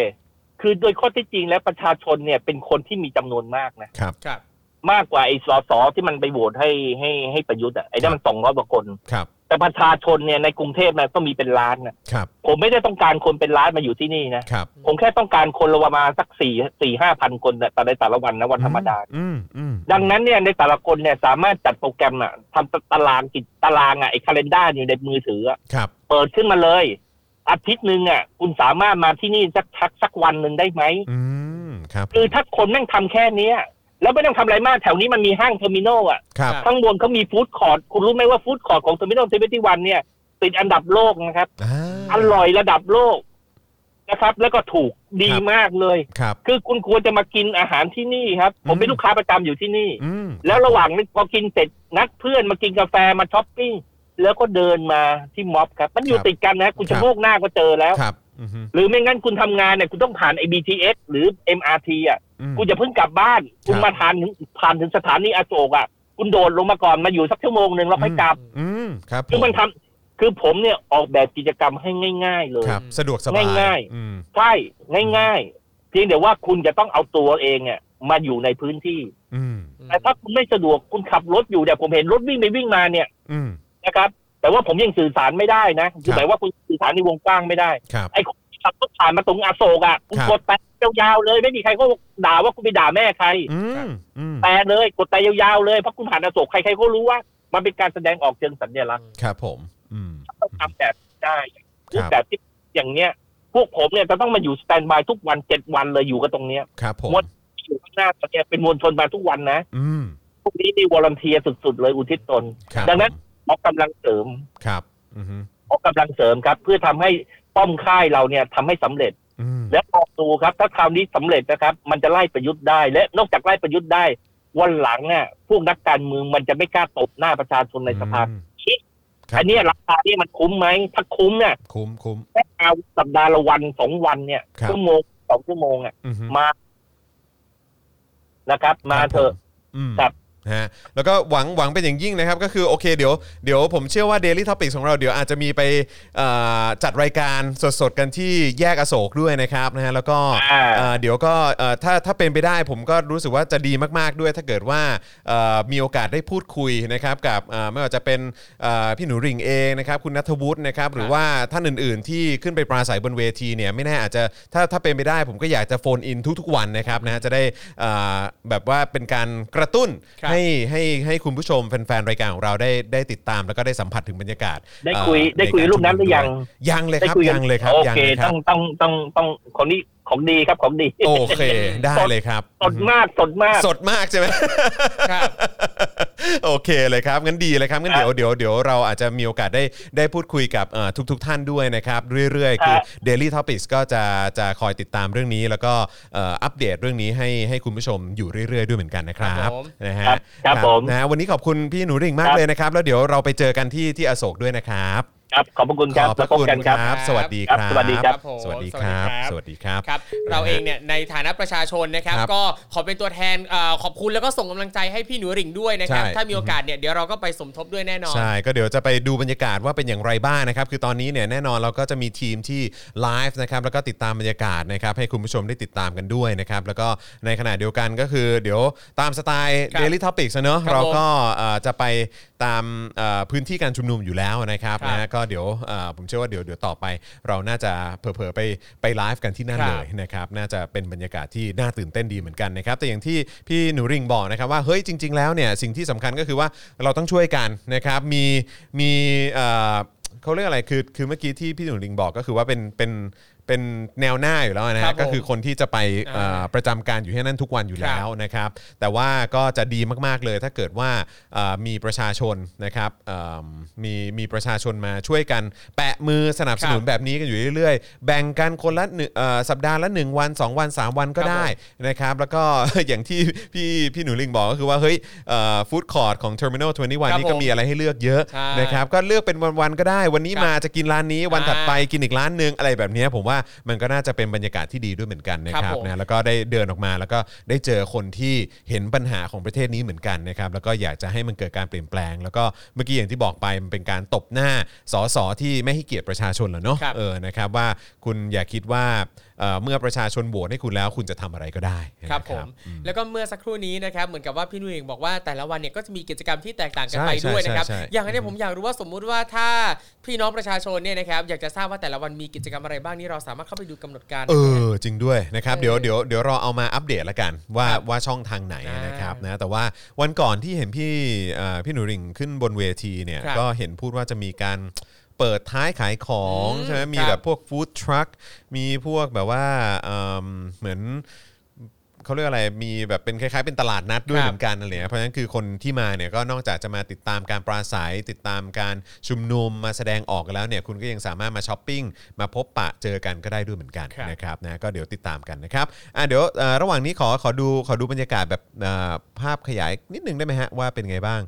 คือโดยข้อที่จริงแล้วประชาชนเนี่ยเป็นคนที่มีจำนวนมากนะครับครับมากกว่าไอ้สสที่มันไปโหวตให้ให้ให้ประยุทธ์อะไอ้นั่นมันสองร้อยกว่าคนครับ แต่ประชาชนเนี่ยในกรุงเทพนะต้องมีเป็นล้านนะครับ ผมไม่ได้ต้องการคนเป็นล้านมาอยู่ที่นี่นะครับ ผมแค่ต้องการคนละประมาณสักสี่สี่ห้าพันคนน่ะแต่ในแต่ละวันนะวันธรรมดาอืมอืมดังนั้นเนี่ยในแต่ละคนเนี่ยสามารถจัดโปรแกรมอะทำตารางกิจตารางอะไอ้คาล endar อยู่ในมือถืออะครับเปิดขึ้นมาเลย อาทิตย์หนึ่งอะคุณสามารถมาที่นี่สักสักสักวันหนึ่งได้ไหมอืมครับ คือถ้าคนแม่งทำแค่เนี้ยแล้วไม่ต้องทำอะไรมากแถวนี้มันมีห้าง Terminal อะครับข้างบนเขามีฟู้ดคอร์ทคุณรู้ไหมว่าฟู้ดคอร์ทของ Terminal Twenty-One เนี่ยติดอันดับโลกนะครับอ่าอร่อยระดับโลกนะครับ แล้วก็ถูกดีครับมากเลยครับคือคุณควรจะมากินอาหารที่นี่ครับ ผมเป็นอืมลูกค้าประจำอยู่ที่นี่อืมแล้วระหว่างนี้พอกินเสร็จนัดเพื่อนมากินกาแฟมาช้อปปิ้ง แล้วก็เดินมาที่ม็อบครับ มันอยู่ติดกันนะคุณจะโงกหน้าก็เจอแล้วครับอือฮึหรือไม่งั้นคุณทำงานเนี่ยคุณต้องผ่านไอ้ BTS หรือ MRT อะอืมคุณจะเพิ่งกลับบ้าน คุณครับมาทานถึงผ่านถึงสถานีอโศกอะคุณโดดลงมาก่อนมาอยู่สักชั่วโมงหนึ่งแล้วค่อยกลับ อืมครับคือมันทำคือผมเนี่ยออกแบบกิจกรรมให้ง่าย ๆ เลยครับสะดวกสบายง่ายๆอืมใช่ง่าย ๆ เพียงแต่ว่าคุณจะต้องเอาตัวเองเนี่ยมาอยู่ในพื้นที่อืมแต่ถ้าคุณไม่สะดวกคุณขับรถอยู่เนี่ยผมเห็นรถวิ่งไปวิ่งมาเนี่ยอืม นะครับ แต่ว่าผมยังสื่อสารไม่ได้นะคือหมายว่าคุณสื่อสารในวงกว้างไม่ได้ครับไอ้คนที่ขับรถผ่านมาตรงอโศกอะคุณครับกดแต่ยาวๆเลยไม่มีใครก็ด่าว่าคุณไปด่าแม่ใครอืมอืมแต่เลยกดแต่ยาวๆเลยเพราะคุณผ่านอโศกใครๆก็รู้ว่า มันเป็นการแสดงออกเชิงสัญลักษณ์ครับ ผมอืมต้องทำแบบได้ครับรูปแบบที่อย่างเนี้ย พวกผมเนี่ยจะต้องมาอยู่ standby ทุกวันเจ็ดวันเลยอยู่กันตรงเนี้ยครับผมมดอยู่ข้างหน้าตอนเนี้ยเป็นมวลชนมาทุกวันนะอืมพวกนี้นี่ volunteer สุดๆเลยอุทิศตนครับดังนั้นผม ออกกำลังเสริมครับอือฮึออกกำลังเสริมครับ เพื่อทำให้ป้อมค่ายเราเนี่ยทำให้สำเร็จอืมและลองดูครับ ถ้าคราวนี้สำเร็จนะครับ มันจะไล่ประยุทธ์ได้ และนอกจากไล่ประยุทธ์ได้ วันหลังเนี่ยพวกนักการเมืองมันจะไม่กล้าตบหน้าประชาชนในสภาอืมครับอันเนี้ยราคาเนี่ยมันคุ้มไหมถ้าคุ้มเนี่ยคุ้มคุ้มแค่เอาสัปดาห์ละวันสองวันเนี่ยครับชั่วโมงสองชั่วโมงอะอือฮึมานะครับ มาเถอะอืมครับ ฮะแล้วก็หวังหวังเป็นอย่างยิ่งนะครับ ก็คือโอเคเดี๋ยวเดี๋ยวผมเชื่อว่า Daily Topics ของเราเดี๋ยวอาจจะมีไปเอ่อจัดรายการสดๆกันที่แยกอโศกด้วยนะครับนะฮะแล้วก็อ่าเอ่อเดี๋ยวก็เอ่อถ้าถ้าเป็นไปได้ผมก็รู้สึกว่าจะดีมากๆด้วย ถ้าเกิดว่าเอ่อมีโอกาสได้พูดคุยนะครับกับเอ่อไม่ว่าจะเป็นเอ่อพี่หนูริ่งเองนะครับคุณนัทวุฒินะครับหรือว่าท่านอื่นๆ ที่ขึ้นไปปราศัยบนเวทีเนี่ยไม่แน่อาจจะถ้าถ้าเป็นไปได้ผมก็อยากจะโฟนอินทุกๆวันนะครับนะฮะจะได้เอ่อแบบว่าเป็นการกระตุ้นครับให้ให้ให้คุณผู้ชมแฟนๆรายการของเราได้ได้ติดตามแล้วก็ได้สัมผัสถึงบรรยากาศ ได้คุยเอ่อได้คุยใการูปนั้นหรือยังยังเลยได้ครับคุยกัยังเลยครับโอยังเคเลยครัต้บองต้องต้องต้องของนี้ของดีครับของดี โอเค ได้เลยครับ สดมากสดมาก สดมากใช่ไหมครับ โอเคเลยครับงั้นดีเลยครับงั้นเดี๋ยวเดี๋ยวเดี๋ยวเราอาจจะมีโอกาสได้ได้พูดคุยกับเอ่อทุกๆทท่านด้วยนะครับ เรื่อยๆ คือครับ Daily Topics ก็จะจะคอยติดตามเรื่องนี้ แล้วก็เอ่ออัปเดตเรื่องนี้ให้ให้คุณผู้ชมอยู่เรื่อยๆ ด้วยเหมือนกันนะครับครับผมนะฮะครับครับผมนะฮะวันนี้ขอบคุณพี่หนูริ่งมากครับเลยนะครับ แล้วเดี๋ยวเราไปเจอกันที่ที่อโศกด้วยนะครับ ครับขอบพระคุณครับขอบพระแล้วพบคุณกันครับครับ สวัสดีคครัรับบสวัสดีครับผมสวัสดีครับ สวัสดีครับครับ เราเองเนี่ยในฐานะประชาชนนะครับครับก็ขอเป็นตัวแทนเอ่อขอบคุณแล้วก็ส่งกำลังใจให้พี่หนูหริ่งด้วยนะครับใช่ถ้ามีโอกาสเนี่ยเดี๋ยวเราก็ไปสมทบด้วยแน่นอน ใช่ ก็เดี๋ยวจะไปดูบรรยากาศว่าเป็นอย่างไรบ้างนะครับ คือตอนนี้เนี่ยแน่นอนเราก็จะมีทีมที่ไลฟ์นะครับ แล้วก็ติดตามบรรยากาศนะครับ ให้คุณผู้ชมได้ติดตามกันด้วยนะครับ แล้วก็ในขณะเดียวกันก็คือ เดี๋ยวตามสไตล์ครับ Daily Topics อะเนอะครับเราก็เอ่อจะไปตามเอ่อพื้นที่การชุมนุมอยู่แล้วนะครับครับนะฮะก็เดี๋ยวเอ่อผมเชื่อว่าเดี๋ยวเดี๋ยวต่อไป เราน่าจะเผลอๆไปไปไลฟ์กันที่นั่นครับเลยนะครับน่าจะเป็นบรรยากาศที่น่าตื่นเต้นดีเหมือนกันนะครับแต่อย่างที่พี่หนูริงบอกนะครับว่าเฮ้ยจริง ๆแล้วเนี่ยสิ่งที่สำคัญก็คือว่าเราต้องช่วยกันนะครับมีมีเอ่อเขาเรียกอะไรคือคือเมื่อกี้ที่พี่หนูริงบอกก็คือว่าเป็นเป็น เป็นแนวหน้าอยู่แล้วนะครัฮะบผมก็คือคนที่จะไปเอ่ออ่าประจำการอยู่ที่นั่นทุกวันอยู่ครับแล้วนะครับ แต่ว่าก็จะดีมากๆเลยถ้าเกิดว่าเอ่อมีประชาชนนะครับเอิ่มมีมีประชาชนมาช่วยกันแปะมือสนับสนุนครับแบบนี้กันอยู่เรื่อยๆ แบ่งกันคนละหนึ่งเอ่อสัปดาห์ละ 1 วัน 2 วัน 3 วันก็ครับได้นะครับ แล้วก็ อย่างที่พี่พี่หนูลิงบอกก็คือว่าเฮ้ยฟู้ดคอร์ทของ Terminal 21 ครับนี่ก็ผมมีอะไรให้เลือกเยอะใช่ นะครับก็เลือกเป็นวันๆก็ได้ วันนี้ครับมาจะกินร้านนี้วันถัดไปอ่ากินอีกร้านหนึงอะไรแบบเนี้ยผมว่ามันก็น่าจะเป็นบรรยากาศที่ดีด้วยเหมือนกันนะคครัรับบผม นะแล้วก็ได้เดินออกมาแล้วก็ได้เจอคนที่เห็นปัญหาของประเทศนี้เหมือนกันนะครับแล้วก็อยากจะให้มันเกิดการเปลี่ยนแปลง แล้วก็เมื่อกี้อย่างที่บอกไปมันเป็นการตบหน้าสสที่ไม่ให้เกียรติประชาชนเหรอเนาะครับ เออนะครับว่าคุณอย่าคิดว่า เอ่อเมื่อประชาชนโหวตให้คุณแล้วคุณจะทำอะไรก็ได้ครับนะผมแล้วก็เมื่อสักครู่นี้นะครับเหมือนกับว่าพี่นุ่ยบอกว่าแต่ละวันเนี่ยก็จะมีกิจกรรมที่แตกต่างกันใช่ไปด้วยนะครับใช่ใช่อย่างอันเนี้ยผมอยากรู้ว่าสมมุติว่าถ้าพี่น้องประชาชนเนี่ยนะครับอยากจะทราบว่าแต่ละวันมีกิจกรรมอะไรบ้างนี่เราสามารถเข้าไปดูกำหนดการเออจริงด้วยนะครับเออเดี๋ยวเดี๋ยวเดี๋ยวเราเอามาอัปเดตละกันว่าครับว่าช่องทางไหนอ่านนะครับนะแต่ว่าวันก่อนที่เห็นพี่เอ่อพี่หนูริ่งขึ้นบนเวทีเนี่ยครับก็เห็นพูดว่าจะมีการ เปิดท้ายขายของอืมใช่ไหมมีครับแบบพวกฟู้ดทรัคมีพวกแบบว่าเอิ่มเหมือนเขาเรียกอะไร มีแบบเป็นคล้ายๆ เป็นตลาดนัดด้วยครับเหมือนกันอะไรเงี้ยเพราะฉะนั้นคือคนที่มาเนี่ยก็นอกจากจะมาติดตามการปราศัย ติดตามการชุมนุมมาแสดงออกกันแล้วเนี่ยคุณก็ยังสามารถมาช้อปปิ้ง มาพบปะเจอกันก็ได้ด้วยเหมือนกันครับนะครับนะก็เดี๋ยวติดตามกันนะครับอะเดี๋ยวเอ่อระหว่างนี้ขอขอดูขอดูบรรยากาศแบบเอ่อภาพขยายนิดนึงได้ไหมฮะว่าเป็นไงบ้าง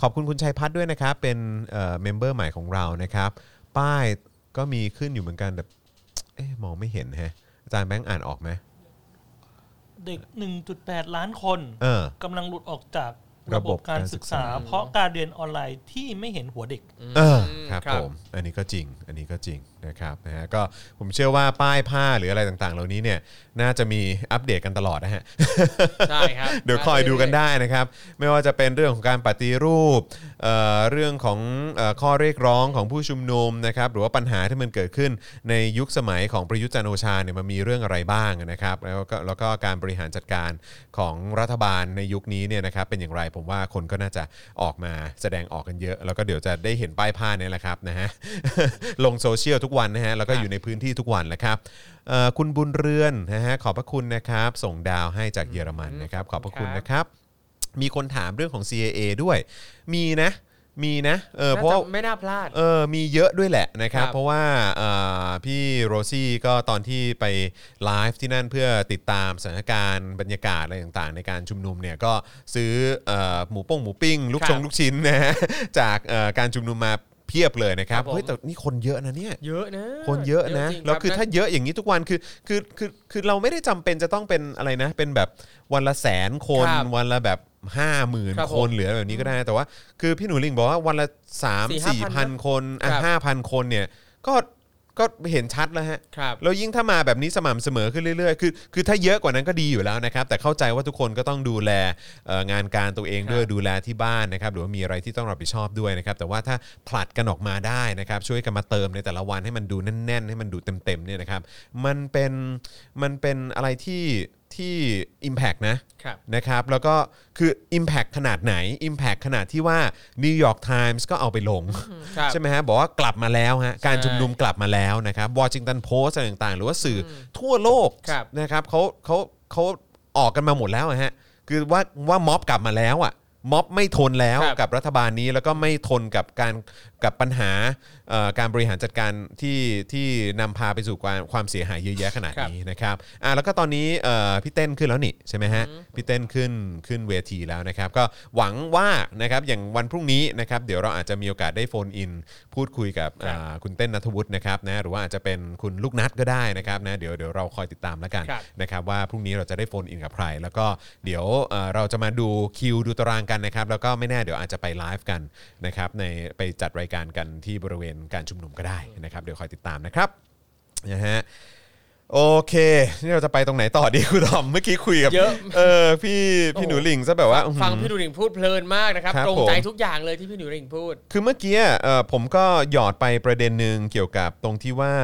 ขอบคุณคุณชัยพัฒน์ด้วยนะครับ เป็นเอ่อ member ใหม่ของเรานะครับ ป้ายก็มีขึ้นอยู่เหมือนกันแต่เอ๊ะมองไม่เห็นแฮะอาจารย์แบงค์อ่านออกไหมเด็ก 1.8 ล้านคนเออกำลังหลุดออกจาก ระระบบบบการการศึศึกกษาษา เพราะการเรียนออนไลน์ที่ไม่เห็นหัวเด็กเออครับครับผมอันนี้ก็จริง อันนี้ก็จริงนะครับนะฮะก็ผมเชื่อว่าป้ายผ้าหรืออะไรต่างๆ เหล่านี้เนี่ยน่าจะมีอัปเดตกันตลอดนะฮะใช่ครับเดี๋ยวคอยดูกันได้นะครับ ไม่ว่าจะเป็นเรื่องของการปฏิรูปเอ่อเรื่องของเอ่อข้อเรียกร้องของผู้ชุมนุมนะครับหรือว่าปัญหาที่มันเกิดขึ้นในยุคสมัยของประยุทธ์จันทร์โอชาเนี่ยมันมีเรื่องอะไรบ้างนะครับแล้วก็แล้วก็การบริหารจัดการของรัฐบาลในยุคนี้เนี่ยนะครับเป็นอย่างไรผมว่าคนก็น่าจะออกมาแสดงออกกันเยอะ แล้วก็เดี๋ยวจะได้เห็นป้ายผ้าเนี่ยแหละครับนะฮะลงโซเชียลทุกวันนะฮะแล้วก็อยู่ในพื้นที่ทุกวันแหละครับเอ่อคุณบุญเรือนนะฮะขอบพระคุณนะครับ ส่งดาวให้จากเยอรมันนะครับ ขอบพระคุณครับนะครับ มีคนถามเรื่องของ CAA ด้วย มีนะมีนะเออเพน่าราะจะไม่น่าพลาดเออมีเยอะด้วยแหละนะครับครับเพราะว่าเอ่อพี่โรซี่ก็ตอนที่ไปไลฟ์ที่นั่นเพื่อติดตามสถานการณ์บรรยากาศอะไรต่างๆ ในการชุมนุมเนี่ยก็ซื้อเอ่อหมูป้งหมูปิ้ง ลูกครับชงลูกชิ้นนะฮะจากเอ่อการชุมนุมมาเพียบเลยนะครับครับผมเฮ้ยแต่นี่คนเยอะนะเนี่ยเยอะนะคนเยอะนะจริงแล้วคือรับถ้าเยอะอย่างนี้ทุกวันคือคือคือคือเราไม่ได้จำเป็นจะต้องเป็นอะไรนะ เป็นแบบวันละแสนคนครับวันละแบบ ห้าหมื่นครับคผมนเหลือแบบนี้ก็ได้ แต่ว่า คือพี่หนูลิงบอกว่าวันละ3สี่4ห้าพัพันนคนอะครับ ห้าพันคนเนี่ยก็ก็เห็นชัดแล้วฮะ ครับ แล้วยิ่งถ้ามาแบบนี้สม่ำเสมอขึ้นเรื่อยๆ คือ คือถ้าเยอะกว่านั้นก็ดีอยู่แล้วนะครับ แต่เข้าใจว่าทุกคนก็ต้องดูแลเอ่องานการตัวเองด้วย ครับดูแลที่บ้านนะครับ หรือว่ามีอะไรที่ต้องรับผิดชอบด้วยนะครับ แต่ว่าถ้าผลัดกันออกมาได้นะครับ ช่วยกันมาเติมในแต่ละวันให้มันดูแน่น ๆ ให้มันดูเต็มๆ เนี่ยนะครับ มันเป็น มันเป็นอะไรที่ ที่ Impact นะครับนะครับแล้วก็คือ Impact ขนาดไหน Impact ขนาดที่ว่า New York Times ก็เอาไปลงครับใช่ไหมฮะ บอกว่ากลับมาแล้วฮะ การใช่ชุมนุมกลับมาแล้วนะครับ Washington Post อะไรต่างๆ หรือว่าสื่ออทั่วโลกครับนะครับเขาเขาเขาออกกันมาหมดแล้วอะฮะคือว่าว่าม็อบกลับมาแล้วอะม็อบไม่ทนแล้วครับกับรัฐบาลนี้แล้วก็ไม่ทนกับการ กับปัญหาเอ่อการบริหารจัดการที่ที่นำพาไปสู่ความความเสียหายเยอะแยะขนาดนี้นะครับอะแล้วก็ตอนนี้เอ่อพี่เต้นขึ้นแล้วนี่ใช่ไหมฮะพี่เต้นขึ้นขึ้นเวทีแล้วนะครับ ก็หวังว่านะครับอย่างวันพรุ่งนี้นะครับเดี๋ยวเราอาจจะมีโอกาสได้โฟนอิน พูดคุยกับครับอ่าคุณเต้นนัทวุฒินะครับนะหรือว่าอาจจะเป็นคุณลูกนัทก็ได้นะครับนะเดี๋ยวเดี๋ยวเราคอยติดตามแล้วกันครับนะครับว่าพรุ่งนี้เราจะได้ phone in กับใคร แล้วก็เดี๋ยวเอ่อเราจะมาดูคิวดูตารางกันนะครับแล้วก็ไม่แน่เดี๋ยวอาจจะไปไลฟ์กันนะครับในไปจัดรายการกันที่บริเวณการชุมนุมก็ได้นะครับ เดี๋ยวคอยติดตามนะครับนะฮะโอเค นี่เราจะไปตรงไหนต่อดีคุณทอมเมื่อกี้คุยกับเยอะ เออพี่พี่หนูหลิงซะแบบว่าอื้อหือ ฟังพี่หนูหลิงพูดเพลินมากนะครับ ครับตรงใจผม ทุกอย่างเลยที่พี่หนูหลิงพูด คือเมื่อกี้เอ่อผมก็หยอดไปประเด็นหนึ่งเกี่ยวกับตรงที่ว่า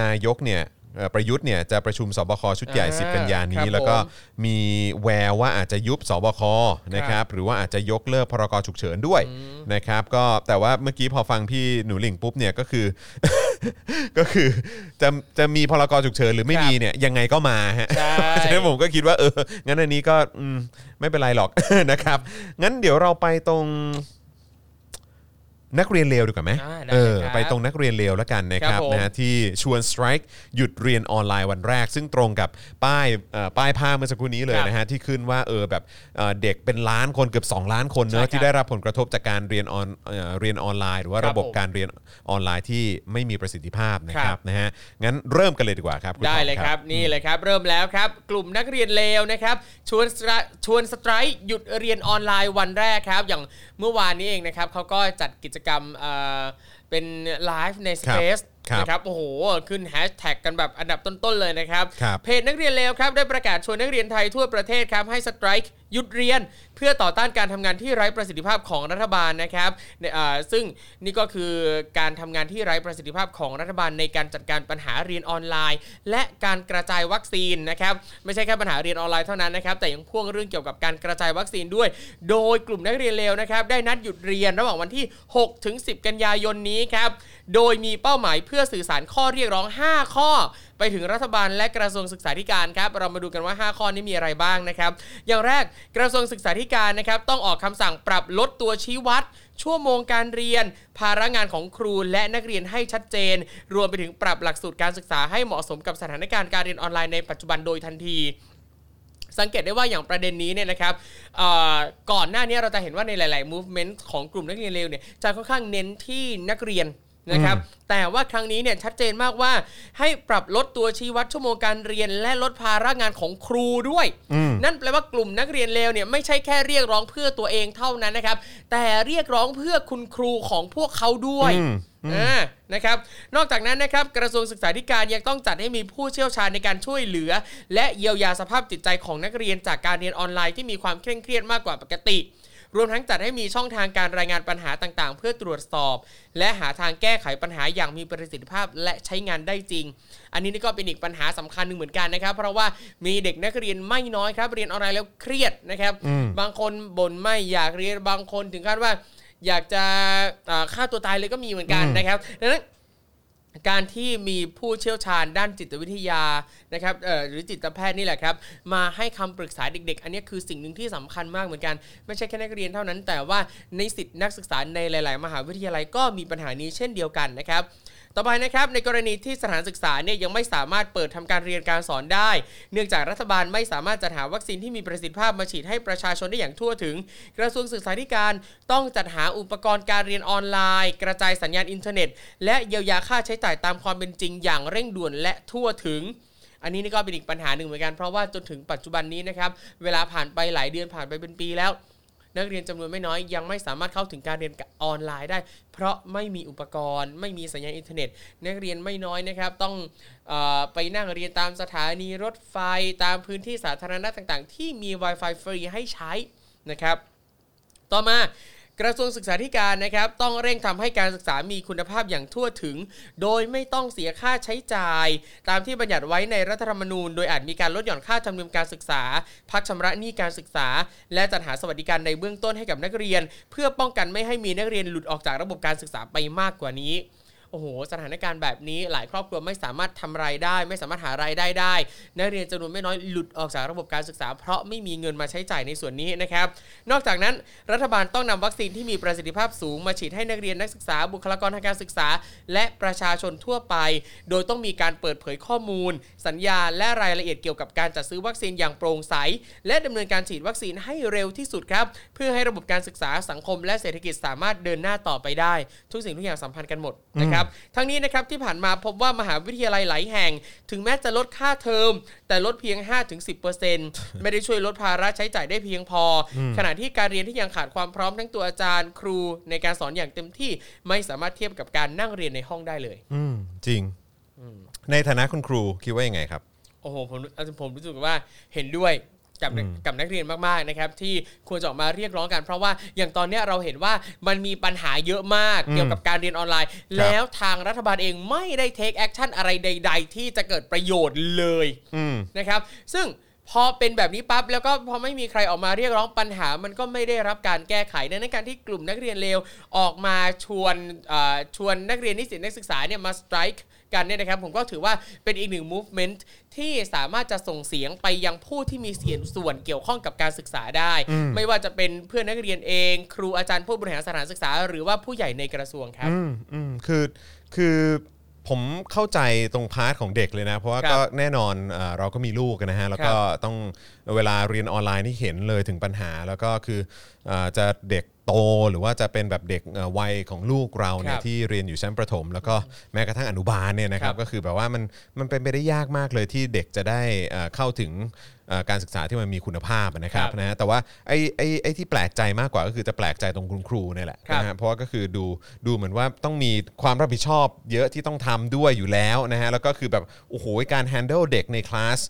นายกเนี่ยเอ่อ ประยุทธ์เนี่ยจะประชุมสบคชุดใหญ่อ่า10 กันยาครันี้บแล้วก็ผมมีแววว่าอาจจะยุบสบคนะครับหรือว่าอาจจะยกเลิกพรกฉุกเฉินด้วยนะครับก็แต่ว่าเมื่อกี้พอฟังพี่หนูหลิงปุ๊บเนี่ยก็คือ ก็คือจะจะมีพรกฉุกเฉินหรือไม่มีเนี่ยยังไงก็มาฮะใช่ฉะนั้นผมก็คิดว่าเอองั้นอันนี้ก็อืมไม่เป็นไรหรอกนะครับงั้นเดี๋ยวเราไปตรง นักเรียนเลวดีกว่าไหมอ่าได้เออครับไปตรงนักเรียนเลวแล้วกันนะคครัรับบผมนะฮะที่ชวน strike หยุดเรียนออนไลน์วันแรก ซึ่งตรงกับป้ายเอ่อป้ายผ้าเมื่อสักครู่นี้เลยครับนะฮะที่ขึ้นว่าเออแบบเอ่อเด็กเป็นล้านคนเกือบ 2 ล้านคนเนใช่อะครับที่ได้รับผลกระทบจากการเรียนออนเอ่อเรียนออนไลน์ หรือว่าครับระบบผมการเรียนออนไลน์ที่ไม่มีประสิทธิภาพนะคครัรับบ นะฮะงั้นเริ่มกันเลยดีกว่าครับณได้ทอมเลยครับนี่เลยครับเริ่มแล้วครับ กลุ่มนักเรียนเลวนะครับชวน strike ชวน strike หยุดเรียนออนไลน์วันแรกครับ อย่างเมื่อวานนี้เองนะครับเขาก็จัดกิจกรรมเอ่อเป็นไลฟ์ใน Space ครับ นะครับโอ้โหขึ้นแฮชแท็กกันแบบอันดับต้นๆเลยนะครับครับเพจนักเรียนเลวครับได้ประกาศชวนนักเรียนไทยทั่วประเทศครับให้ strike หยุดเรียนเพื่อต่อต้านการทำงานที่ไร้ประสิทธิภาพของรัฐบาลนะครับในเอ่อซึ่งนี่ก็คือการทำงานที่ไร้ประสิทธิภาพของรัฐบาล ในการจัดการปัญหาเรียนออนไลน์ และการกระจายวัคซีนนะครับไม่ใช่แค่ปัญหาเรียนออนไลน์เท่านั้นนะครับแต่ยังพ่วงเรื่องเกี่ยวกับการกระจายวัคซีนด้วย โดยกลุ่มนักเรียนเลวนะครับได้นัดหยุดเรียนระหว่างวันที่6ถึง10 กันยายนนี้ครับโดยมีเป้าหมายเพื่อื่อสื่อสารข้อเรียกร้อง 5 ข้อ ไปถึงรัฐบาลและกระทรวงศึกษาธิการครับ เรามาดูกันว่า 5 ข้อนี้มีอะไรบ้างนะครับ อย่างแรกกระทรวงศึกษาธิการนะครับต้องออกคำสั่งปรับลดตัวชี้วัด ชั่วโมงการเรียน ภาระงานของครูและนักเรียนให้ชัดเจน รวมไปถึงปรับหลักสูตรการศึกษาให้เหมาะสมกับสถานการณ์การเรียนออนไลน์ในปัจจุบันโดยทันทีสังเกตได้ว่าอย่างประเด็นนี้เนี่ยนะครับก่อนหน้านี้เราจะเห็นว่าในหลาย ๆ movement ของกลุ่มนักเรียนเลวเนี่ยจะค่อนข้างเน้นที่นักเรียน นะครับแต่ว่าครั้งนี้เนี่ยชัดเจนมากว่า ให้ปรับลดตัวชี้วัดชั่วโมงการเรียน และลดภาระงานของครูด้วย นั่นแปลว่ากลุ่มนักเรียนเลวเนี่ยไม่ใช่แค่เรียกร้องเพื่อตัวเองเท่านั้นนะครับ แต่เรียกร้องเพื่อคุณครูของพวกเขาด้วยอืมอ่านะครับ นอกจากนั้นนะครับกระทรวงศึกษาธิการยังต้องจัดให้มีผู้เชี่ยวชาญในการช่วยเหลือ และเยียวยาสภาพจิตใจของนักเรียนจากการเรียนออนไลน์ที่มีความเคร่งเครียดมากกว่าปกติ รวมทั้งจัดให้มีช่องทางการรายงานปัญหาต่างๆ เพื่อตรวจสอบ และหาทางแก้ไขปัญหาอย่างมีประสิทธิภาพและใช้งานได้จริง อันนี้นี่ก็เป็นอีกปัญหาสำคัญหนึ่งเหมือนกันนะครับ เพราะว่ามีเด็กนักเรียนไม่น้อยครับ เรียนออนไลน์แล้วเครียดนะครับ บางคนบ่นไม่อยากเรียนบางคนถึงขั้นว่าอยากจะอ่าฆ่าตัวตายเลยก็มีเหมือนกันนะครับดังนั้น การที่มีผู้เชี่ยวชาญด้านจิตวิทยานะครับหรือจิตแพทย์นี่แหละครับ มาให้คำปรึกษาเด็ก ๆ อันนี้คือสิ่งหนึ่งที่สำคัญมากเหมือนกัน ไม่ใช่แค่นักเรียนเท่านั้น แต่ว่าในสิทธินักศึกษาในหลาย ๆ มหาวิทยาลัยก็มีปัญหานี้เช่นเดียวกันนะครับ ต่อไปนะครับในกรณีที่สถานศึกษาเนี่ยยังไม่สามารถเปิดทำการเรียนการสอนได้ เนื่องจากรัฐบาลไม่สามารถจัดหาวัคซีนที่มีประสิทธิภาพมาฉีดให้ประชาชนได้อย่างทั่วถึง กระทรวงศึกษาธิการต้องจัดหาอุปกรณ์การเรียนออนไลน์ กระจายสัญญาณอินเทอร์เน็ต และเยียวยาค่าใช้จ่ายตามความเป็นจริงอย่างเร่งด่วนและทั่วถึงอันนี้นี่ก็เป็นอีกปัญหาหนึ่งเหมือนกันเพราะว่าจนถึงปัจจุบันนี้นะครับเวลาผ่านไปหลายเดือนผ่านไปเป็นปีแล้ว นักเรียนจำนวนไม่น้อยยังไม่สามารถเข้าถึงการเรียนออนไลน์ได้ เพราะไม่มีอุปกรณ์ ไม่มีสัญญาณอินเทอร์เน็ต นักเรียนไม่น้อยนะครับ ต้องออไปนั่งเรียนตามสถานีรถไฟตามพื้นที่สาธารณะต่างๆ ที่มี Wi-Fi ฟรีให้ใช้นะครับ ต่อมา กระทรวงศึกษาธิการนะครับต้องเร่งทำให้การศึกษามีคุณภาพอย่างทั่วถึง โดยไม่ต้องเสียค่าใช้จ่าย ตามที่บัญญัติไว้ในรัฐธรรมนูญ โดยอาจมีการลดหย่อนค่าธรรมเนียมการศึกษา พักชำระหนี้การศึกษา และจัดหาสวัสดิการในเบื้องต้นให้กับนักเรียน เพื่อป้องกันไม่ให้มีนักเรียนหลุดออกจากระบบการศึกษาไปมากกว่านี้ โอ้โหสถานการณ์แบบนี้หลายครอบครัวไม่สามารถทำรายได้ ไม่สามารถหารายได้ได้นักเรียนจำนวนไม่น้อยหลุดออกจากระบบการศึกษา เพราะไม่มีเงินมาใช้จ่ายในส่วนนี้นะครับนอกจากนั้นรัฐบาลต้องนำวัคซีนที่มีประสิทธิภาพสูงมาฉีดให้นักเรียนนักศึกษาบุคลากรทางการศึกษา และประชาชนทั่วไป โดยต้องมีการเปิดเผยข้อมูล สัญญาและรายละเอียดเกี่ยวกับการจัดซื้อวัคซีนอย่างโปร่งใส และดำเนินการฉีดวัคซีนให้เร็วที่สุดครับเพื่อให้ระบบการศึกษาสังคม และเศรษฐกิจสามารถเดินหน้าต่อไปได้ ทุกสิ่งทุกอย่างสัมพันธ์กันหมดนะครับทั้งนี้นะครับที่ผ่านมาพบว่ามหาวิทยาลัยหลายแห่ง ถึงแม้จะลดค่าเทอม แต่ลดเพียง 5-10%ไม่ได้ช่วยลดภาระใช้จ่ายได้เพียงพอ ขณะที่การเรียนที่ยังขาดความพร้อมทั้งตัวอาจารย์ครูในการสอนอย่างเต็มที่ไม่สามารถเทียบกับการนั่งเรียนในห้องได้เลย อืมจริงในฐานะคุณครูคิดว่ายังไงครับ โอ้โหผมผมรู้สึกว่าเห็นด้วย กับอืมกับนักเรียนมากๆนะครับที่ควรจะออกมาเรียกร้องกัน เพราะว่าอย่างตอนเนี้ยเราเห็นว่ามันมีปัญหาเยอะมากอืมเกี่ยวกับการเรียนออนไลน์ แล้วทางรัฐบาลเองไม่ได้ take action อะไรใด ๆ ที่จะเกิดประโยชน์เลยอืมนะครับ ซึ่งพอเป็นแบบนี้ปั๊บแล้วก็พอไม่มีใครออกมาเรียกร้องปัญหา มันก็ไม่ได้รับการแก้ไขดังนั้นการที่กลุ่มนักเรียนเลวออกมาชวนเอ่อชวนนักเรียนนิสิตนักศึกษาเนี่ยมา strike กันเนี่ยนะครับผมก็ถือว่าเป็นอีกหนึ่ง movement ที่สามารถจะส่งเสียงไปยังผู้ที่มีเสียงส่วนเกี่ยวข้องกับการศึกษาได้อืมไม่ว่าจะเป็นเพื่อนนักเรียนเอง ครูอาจารย์ผู้บริหารสถานศึกษา หรือว่าผู้ใหญ่ในกระทรวงครับอืมอืมคือคือผมเข้าใจตรง part ของเด็กเลยนะ เพราะว่าครับก็แน่นอนเอ่อเราก็มีลูกนะฮะ แล้วก็ครับต้องเวลาเรียนออนไลน์นี่เห็นเลยถึงปัญหา แล้วก็คือเอ่อจะเด็ก โตหรือว่าจะเป็นแบบเด็กเอ่อวัยของลูกเราเนี่คยรับที่เรียนอยู่ชั้นประถม แล้วก็แม้กระทั่งอนุบาลเนี่ยนะครับครับก็คือแบบว่ามันมันเป็นไปได้ยากมากเลยที่เด็กจะได้เอ่อเข้าถึงเอ่อการศึกษาที่มันมีคุณภาพนะครับครับนะฮะแต่ว่าไอ้ไอ้ไอ้ที่แปลกใจมากกว่าก็คือจะแปลกใจตรงคุณครูเนี่ยแหละครับนะฮะเพราะว่าก็คือดูดูเหมือนว่าต้องมีความรับผิดชอบ เยอะที่ต้องทำด้วยอยู่แล้วนะฮะแล้วก็คือแบบโอ้โหการ handle เด็กในคลาส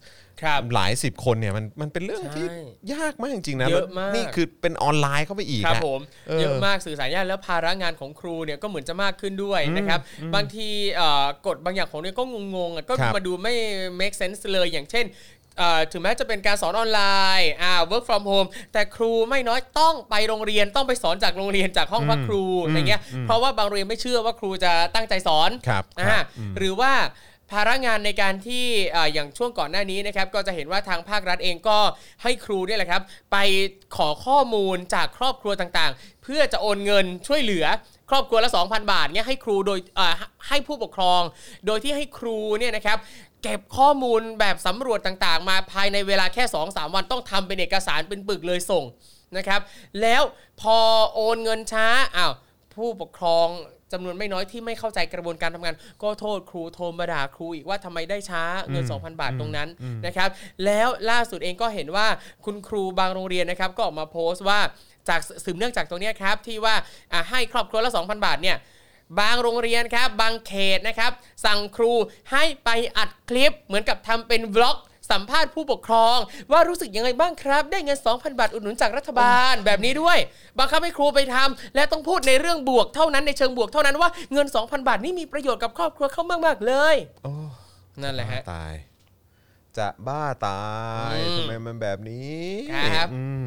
ครับหลายสิบคนเนี่ยมันมันเป็นเรื่องใช่ที่ยากมากจริงๆนะเยอะมาก นี่คือเป็นออนไลน์เข้าไปอีกครับอะผมเออ เยอะมากสื่อสารยากแล้วภาระงานของครูเนี่ยก็เหมือนจะมากขึ้นด้วยนะครับบางทีเอ่อกฎบางอย่างของเนี่ยก็งงๆอะก็ครับมาดูไม่ make sense เลยอย่างเช่นเอ่อถึงแม้จะเป็นการสอนออนไลน์อ่า work from home แต่ครูไม่น้อยต้องไปโรงเรียนต้องไปสอนจากโรงเรียนจากห้องพักครูอะไรเงี้ยเพราะว่าบางโรงเรียนไม่เชื่อว่าครูจะตั้งใจสอนครับอ่าครับอืม หรือว่า ภาระงานในการที่ออย่างช่วงก่อนหน้านี้นะครับก็จะเห็นว่าทางภาครัฐเองก็ให้ครูเนี่ยแหละครับ ไปขอข้อมูลจากครอบครัวต่างๆ เพื่อจะโอนเงินช่วยเหลือครอบครัวละ 2,000 บาทเนี่ยให้ครูโดยให้ผู้ปกครอง โดยที่ให้ครูเนี่ยนะครับเก็บข้อมูลแบบสำรวจต่างๆ มาภายในเวลาแค่ 2-3 วันต้องทำเป็นเอกสารเป็นปึกเลยส่งนะครับ แล้วพอโอนเงินช้าอ้าวผู้ปกครอง จำนวนไม่น้อยที่ไม่เข้าใจกระบวนการทำงาน ก็โทษครูโทรมาด่าครูอีกว่าทำไมได้ช้าเงิน 2,000 บาทตรงนั้นนะครับ แล้วล่าสุดเองก็เห็นว่าคุณครูบางโรงเรียนนะครับ ก็ออกมาโพสต์ว่าจากสืบเนื่องจากตรงเนี้ยครับที่ว่าอะให้ครอบครัวละ 2,000 บาทเนี่ยบางโรงเรียนครับ บางเขตนะครับ สั่งครูให้ไปอัดคลิปเหมือนกับทำเป็นวล็อก สัมภาษณ์ผู้ปกครอง ว่ารู้สึกยังไงบ้างครับ ได้เงิน 2,000 บาทอุดหนุนจากรัฐบาลแบบนี้ด้วยบังคับให้ครูไปทำและต้องพูดในเรื่องบวกเท่านั้นในเชิงบวกเท่านั้นว่าเงิน 2,000 บาทนี่มีประโยชน์กับครอบครัวเขามากๆเลยโอ้นั่นแหละฮะบ้าตาย จะบ้าตายอืมทำไมมันแบบนี้ครับอืม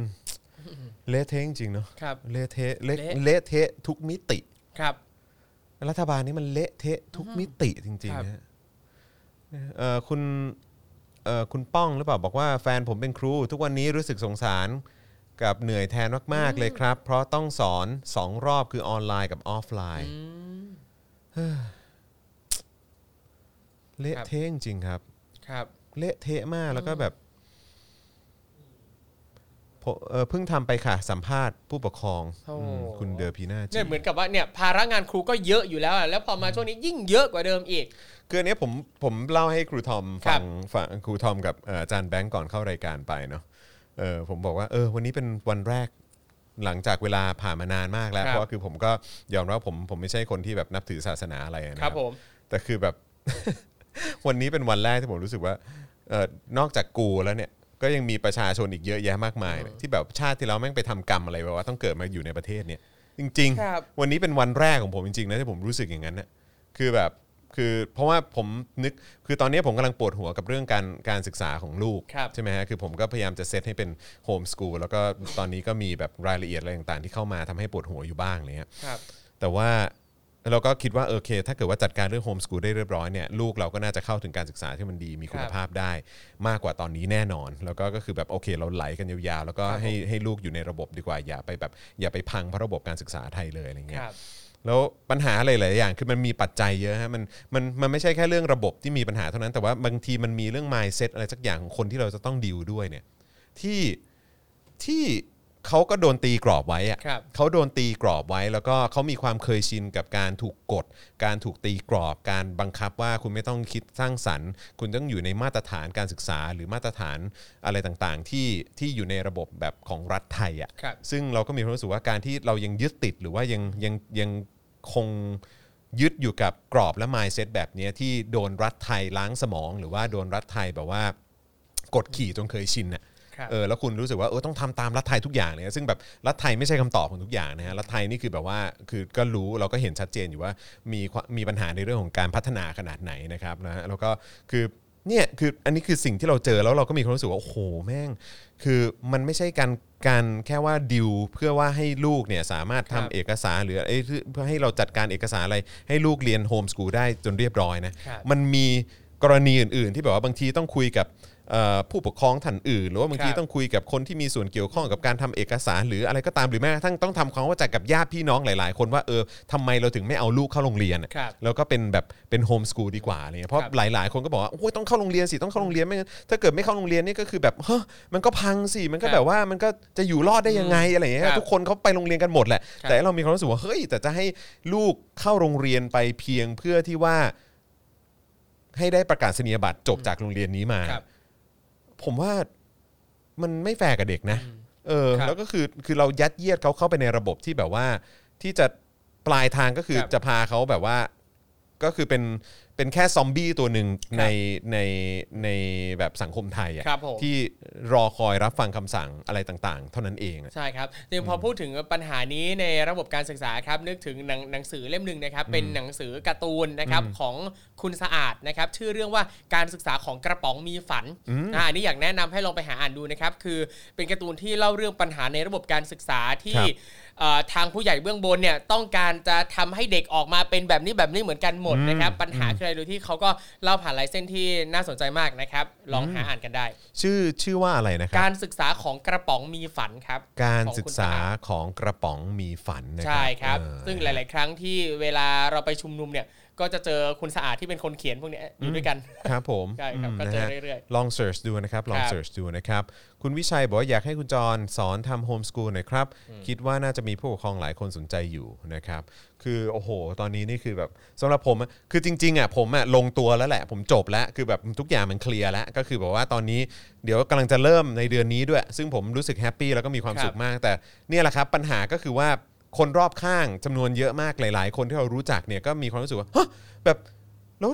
เละเทะจริงๆเนาะครับเละเทะเละเละเละเทะทุกมิติครับ รัฐบาลนี้มันเละเทะทุกมิติจริงครับๆนะฮะเอ่อคุณเอ่อ คุณป้องหรือเปล่าบอกว่าแฟนผมเป็นครู ทุกวันนี้รู้สึกสงสารกับเหนื่อยแทนมาก ๆ เลยครับ เพราะต้องสอนสองรอบคือออนไลน์กับออฟไลน์อืมเละเทะจริงๆครับ ครับ เละเทะมากแล้วก็แบบผม เอ่อเพิ่งทำไปค่ะ สัมภาษณ์ผู้ปกครองโอ้ อืมคุณเดอพีน่าจีเนี่ยเหมือนกับว่าเนี่ยภาระงานครูก็เยอะอยู่แล้วอะแล้วพอมาช่วงนี้ยิ่งเยอะกว่าเดิมอีก คืออันเนี้ยผมผมเล่าให้ครูทอมครัฟับ งฟังครูทอมกับเอ่ออาจารย์แบงก์ก่อนเข้ารายการไปเนาะเออผมบอกว่าเออวันนี้เป็นวันแรกหลังจากเวลาผ่านมานานมากแล้ว ครับ เพราะว่าคือผมก็ยอมรับว่าผมผมไม่ใช่คนที่แบบนับถือศาสนาอะไรนะคครัรับบผม แต่คือแบบ วันนี้เป็นวันแรกที่ผมรู้สึกว่าเออนอกจากกูแล้วเนี่ย ก็ยังมีประชาชนอีกเยอะแยะมากมายเนี่ยที่แบบชาติที่เราแม่งไปทำกรรมอะไรไว้ว่าต้องเกิดมาอยู่ในประเทศเนี่ย จริงครับๆวันนี้เป็นวันแรกของผมจริงๆนะที่ผมรู้สึกอย่างนั้นนะคือแบบคือเพราะว่าผมนึกคือตอนนี้ผมกำลังปวดหัวกับเรื่องการการศึกษาของลูกครับใช่ไหมฮะคือผมก็พยายามจะเซตให้เป็นโฮมสกูลแล้วก็ตอนนี้ก็มีแบบรายละเอียดอะไรต่างๆ ที่เข้ามาทำให้ปวดหัวอยู่บ้างอะไรเงี้ยครับแต่ว่า เราก็คิดว่าโอเค ถ้าเกิดว่าจัดการเรื่องโฮมสกูลได้เรียบร้อยเนี่ยลูกเราก็น่าจะเข้าถึงการศึกษาที่มันดีมีคุณภาพได้ มากกว่าตอนนี้แน่นอน แล้วก็ก็คือแบบโอเค เราไหลกันยาวๆ แล้วก็ครับผมให้ให้ลูกอยู่ในระบบดีกว่าอย่าไปแบบอย่าไปพังพระระบบการศึกษาไทยเลยอะไรเงี้คยรับแล้วปัญหาอะไรหลายอย่างคือมันมีปัจจัยเยอะฮะมันมันมันไม่ใช่แค่เรื่องระบบที่มีปัญหาเท่านั้นแต่ว่าบางทีมันมีเรื่อง mindset อะไรสักอย่างของคนที่เราจะต้องดีลด้วยเนี่ยที่ที่ เขาก็โดนตีกรอบไว้อะครับ เขาโดนตีกรอบไว้ แล้วก็เขามีความเคยชินกับการถูกกด การถูกตีกรอบ การบังคับว่าคุณไม่ต้องคิดสร้างสรรค์ คุณต้องอยู่ในมาตรฐานการศึกษาหรือมาตรฐานอะไรต่างๆ ที่ที่อยู่ในระบบแบบของรัฐไทยอะครับ ซึ่งเราก็มีความรู้สึกว่าการที่เรายังยึดติดหรือว่ายังยังยังคงยึดอยู่กับกรอบและ mindset แบบเนี้ยที่โดนรัฐไทยล้างสมอง หรือว่าโดนรัฐไทยแบบว่ากดขี่จนเคยชินน่ะครับ เออแล้วคุณรู้สึกว่าเออต้องทำตามรัฐไทยทุกอย่างเลยซึ่งแบบรัฐไทยไม่ใช่คำตอบของทุกอย่างนะฮะรัฐไทยนี่คือแบบว่าคือก็รู้เราก็เห็นชัดเจนอยู่ว่ามีความมีปัญหาในเรื่องของการพัฒนาขนาดไหนนะครับนะฮะแล้วก็คือเนี่ยคืออันนี้คือสิ่งที่เราเจอแล้วเราก็มีความรู้สึกว่าโอ้โหแม่ง คือมันไม่ใช่การการแค่ว่าดิวเพื่อว่าให้ลูกเนี่ยสามารถครัทำบเอกสารหรือเอ้ยเพื่อให้เราจัดการเอกสารอะไรให้ลูกเรียนโฮมสกูลได้จนเรียบร้อยนะครับมันมีกรณีอื่น ๆ ที่แบบว่าบางทีต้องคุยกับเอ่อ ผู้ปกครองท่านอื่น หรือว่าบางทีครับต้องคุยกับคนที่มีส่วนเกี่ยวข้องกับการทำเอกสาร หรืออะไรก็ตามหรือแม้กระทั่งต้องทำความเข้าใจกับญาติพี่น้องหลาย ๆ คนว่าเออทำไมเราถึงไม่เอาลูกเข้าโรงเรียนอะครับแล้วก็เป็นแบบเป็นโฮมสกูลดีกว่าอะไรเงี้ยเพราะครับหลาย ๆ คนก็บอกว่าโอ้ยต้องเข้าโรงเรียนสิต้องเข้าโรงเรียนไม่งั้นถ้าเกิดไม่เข้าโรงเรียนนี่ก็คือแบบเฮ้ยมันก็พังสิมันก็ครับแบบว่ามันก็จะอยู่รอดได้ยังไงอะไรเงี้ยครับทุกคนเขาไปโรงเรียนกันหมดแหละครับแต่เรามีความรู้สึกว่าเฮ้ยแต่จะให้ลูกเข้าโรงเรียนไปเพียงเพื่อที่ว่าให้ได้ประกาศนียบัตรจบจากโรงเรียนนี้มาครับ ผมว่ามันไม่แฟร์กับเด็กนะ เออ ครับแล้วก็คือคือเรายัดเยียดเขาเข้าไปในระบบที่แบบว่าที่จะปลายทางก็คือครับจะพาเขาแบบว่า ก็คือเป็น เป็นแค่ซอมบี้ตัวหนึ่งครับในในในแบบสังคมไทยอะครับผม ที่รอคอยรับฟังคำสั่งอะไรต่างๆ เท่านั้นเองอะ ใช่ครับจริงๆพอพูดถึงปัญหานี้ในระบบการศึกษาครับนึกถึงหนังหนังสือเล่มหนึ่งนะครับเป็นหนังสือการ์ตูนนะครับของคุณสะอาดนะครับชื่อเรื่องว่าการศึกษาของกระป๋องมีฝันอ่าอันนี้อยากแนะนำให้ลองไปหาอ่านดูนะครับคือเป็นการ์ตูนที่เล่าเรื่องปัญหาในระบบการศึกษาที่ ครับเอ่อ ทางผู้ใหญ่เบื้องบนเนี่ยต้องการจะทำให้เด็กออกมาเป็นแบบนี้แบบนี้เหมือนกันหมดนะครับ ปัญหาคืออะไรโดยที่เขาก็เล่าผ่านลายเส้นที่น่าสนใจมากนะครับ ลองหาอ่านกันได้ ชื่อชื่อว่าอะไรนะครัการศึกษาของกระป๋องมีฝันครับ การของศึกคุณษาสะอาดของกระป๋องมีฝันนะใช่ครับเออซึ่งหลาย ๆ ครั้งที่เวลาเราไปชุมนุมเนี่ย ก็จะเจอคุณสะอาดที่เป็นคนเขียนพวกเนี้ยอยู่ด้วยกันครับผมใช่ครับมก็เจอนะฮะเรื่อยลอง search ดูนะครับลองครับ search ดูนะครับ คุณวิชัยบอกว่าอยากให้คุณจรสอนทำโฮมส o ูลหน่อยครับ คิดว่าน่าจะมีผู้ปกครองหลายคนสนใจอยู่นะครับ คือโอ้โห ตอนนี้นี่คือแบบสำหรับผมอะคือจริงๆอะผมอะลงตัวแล้วแหละ ผมจบแล้วคือแบบทุกอย่างมันเคลียร์แล้ว ก็คือแบบว่าตอนนี้เดี๋ยวกำลังจะเริ่มในเดือนนี้ด้วย ซึ่งผมรู้สึกแฮปปี้แล้วก็มีความครับสุขมากแต่เนี่ยแหละครับปัญหาก็คือว่า คนรอบข้างจำนวนเยอะมากหลาย ๆ คนที่เรารู้จักเนี่ยก็มีความรู้สึกว่าฮะแบบแล้ว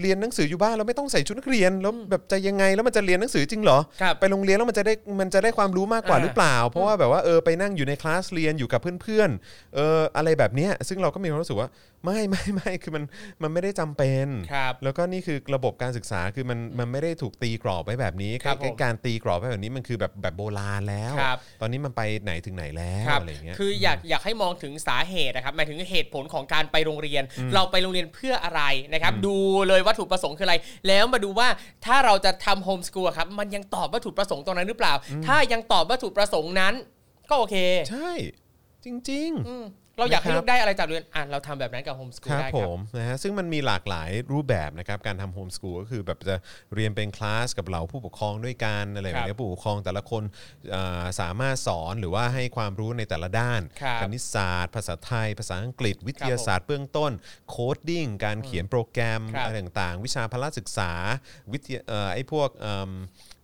เรียนหนังสืออยู่บ้านแล้วไม่ต้องใส่ชุดนักเรียนแล้วแบบจะยังไงแล้วมันจะเรียนหนังสือจริงเหรอ ครับไปโรงเรียนแล้วมันจะได้มันจะได้ความรู้มากกว่าอ่า หรือเปล่า เพราะว่าแบบว่าเออไปนั่งอยู่ในคลาสเรียนอยู่กับเพื่อนๆเอออะไรแบบเนี้ยซึ่งเราก็มีความรู้สึกว่าไม่ไม่ไม่คือมันมันไม่ได้จำเป็น ครับ แล้วก็นี่คือระบบการศึกษาคือมันมันไม่ได้ถูกตีกรอบไว้แบบนี้ครับผมการตีกรอบไว้แบบนี้มันคือแบบแบบโบราณแล้ว ครับ ตอนนี้มันไปไหนถึงไหนแล้วครับอะไรอย่างเงี้ย คืออยากอยากให้มองถึงสาเหตุนะครับหมายถึงเหตุผลของการไปโรงเรียน เราไปโรงเรียนเพื่ออะไรนะครับ ดูเลยวัตถุประสงค์คืออะไร แล้วมาดูว่าถ้าเราจะทำโฮมสกูลครับ มันยังตอบวัตถุประสงค์ตรงนั้นหรือเปล่า ถ้ายังตอบวัตถุประสงค์นั้น ก็โอเค ใช่ จริงๆอืม เราอยากให้นะครับลูกได้อะไรจากเรียนอะเราทำแบบนั้นกับโฮมสกูลครับได้ผครับมนะฮะซึ่งมันมีหลากหลายรูปแบบนะครับการทำโฮมส o ูลก็คือแบบจะเรียนเป็นคลาสกับเหล่าผู้ปกครองด้วยกันอะไรแบบครันี้บผู้ปกครองแต่ละคนอ่าสามารถสอนหรือว่าให้ความรู้ในแต่ละด้านครับคณิตศาสตร์ ภาษาไทย ภาษาอังกฤษ วิทยาศาสตร์เบื้องต้น coding การเขียนโปรแกรมครับอะไรต่างๆ วิชาพลศึกษาวิทยาเอ่อไอ้พวก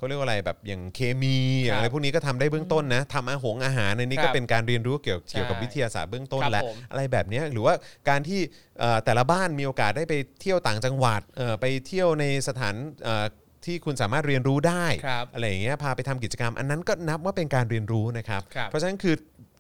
เอิ่มเขาเรียกว่าอะไรแบบอย่างเคมีอย่างอะไรพวกนี้ก็ทำได้เบื้องต้นนะทำอาหงอาหารในนี้ครับก็เป็นการเรียนรู้เกี่ยวใช่เกี่ยวกับวิทยาศาสตร์เบื้องต้นครับแหละผมอะไรแบบเนี้ยหรือว่าการที่เอ่อแต่ละบ้านมีโอกาสได้ไปเที่ยวต่างจังหวัดเอ่อไปเที่ยวในสถานเอ่อที่คุณสามารถเรียนรู้ได้ครับอะไรอย่างเงี้ยพาไปทำกิจกรรม อันนั้นก็นับว่าเป็นการเรียนรู้นะครับครับเพราะฉะนั้นคือ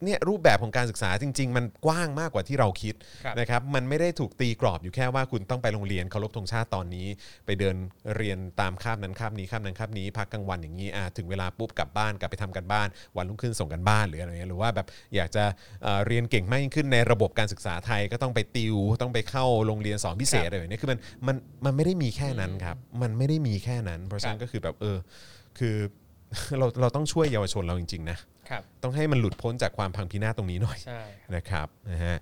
เนี่ยรูปแบบของการศึกษาจริง ๆ มันกว้างมากกว่าที่เราคิดครับ นะครับมันไม่ได้ถูกตีกรอบอยู่แค่ว่าคุณต้องไปโรงเรียนเคารพธงชาติตอนนี้ ไปเดินเรียนตามคาบนั้นคาบนี้คาบนั้นคาบนี้พักกลางวันอย่างนี้อะถึงเวลาปุ๊บกลับบ้านกลับไปทำกันบ้าน วันรุ่งขึ้นส่งกันบ้านหรืออะไรเงี้ยหรือว่าแบบอยากจะเอ่อเรียนเก่งมากยิ่งขึ้นในระบบการศึกษาไทยก็ต้องไปติวต้องไปเข้าโรงเรียนสอนพิเศษครับอะไรแบบนี้คือมันมันมันไม่ได้มีแค่นั้นครับมันไม่ได้มีแค่นั้น เพราะฉะนั้นครับก็คือแบบเออคือ เราเราต้องช่วยเยาวชนเราจริงๆนะครับ ต้องให้มันหลุดพ้นจากความพังพินาศตรงนี้หน่อยใช่นะครับนะฮะ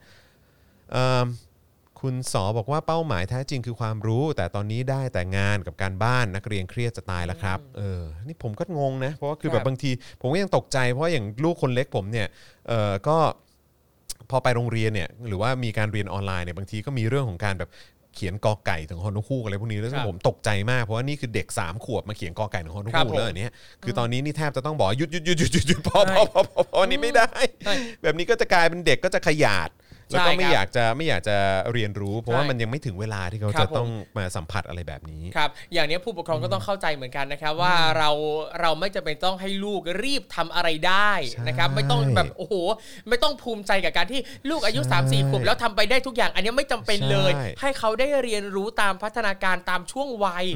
เอิ่มคุณสอบอกว่าเป้าหมายแท้จริงคือความรู้ แต่ตอนนี้ได้แต่งานกับการบ้านนักเรียนเครียดจะตายแล้วครับเออนี่ผมก็งงนะ เพราะว่าคือคแบรับบบางที ผมก็ยังตกใจเพราะว่าอย่างลูกคนเล็กผมเนี่ยเออก็พอไปโรงเรียนเนี่ยหรือว่ามีการเรียนออนไลน์เนี่ยบางทีก็มีเรื่องของการแบบ เขียนกอไก่ถึงฮอนุคูกอะไรพวกนี้แล้วซึ่งครับผมตกใจมากเพราะว่านี่คือเด็กสามขวบมาเขียนกอไก่ถึงฮอนุครัคูบกผมแล้วอันเนี้ยคือตอนนี้นี่แทบจะต้องบอกหยุดหยุดหยุดหยุดหยุดหยุดพอใช่พอพอพอพออันนี้ไม่ได้ใช่แบบนี้ก็จะกลายเป็นเด็กก็จะขยาด แล้วก็ใช่ไม่ครับอยากจะไม่อยากจะเรียนรู้ เพราะว่าใช่มันยังไม่ถึงเวลาที่เขาครัจะบผมต้องมาสัมผัสอะไรแบบนี้ครับอย่างเนี้ยผู้ปกครองก็ต้องเข้าใจเหมือนกันนะครับว่าเราเราไม่จำเป็นต้องให้ลูกรีบทำอะไรได้นะครับใช่ไม่ต้องแบบโอ้โห ไม่ต้องภูมิใจกับการที่ลูกอายุใช่3 4ขวบแล้วทำไปได้ทุกอย่าง อันเนี้ยไม่จำเป็นเลยใช่ให้เขาได้เรียนรู้ตามพัฒนาการตามช่วงวัย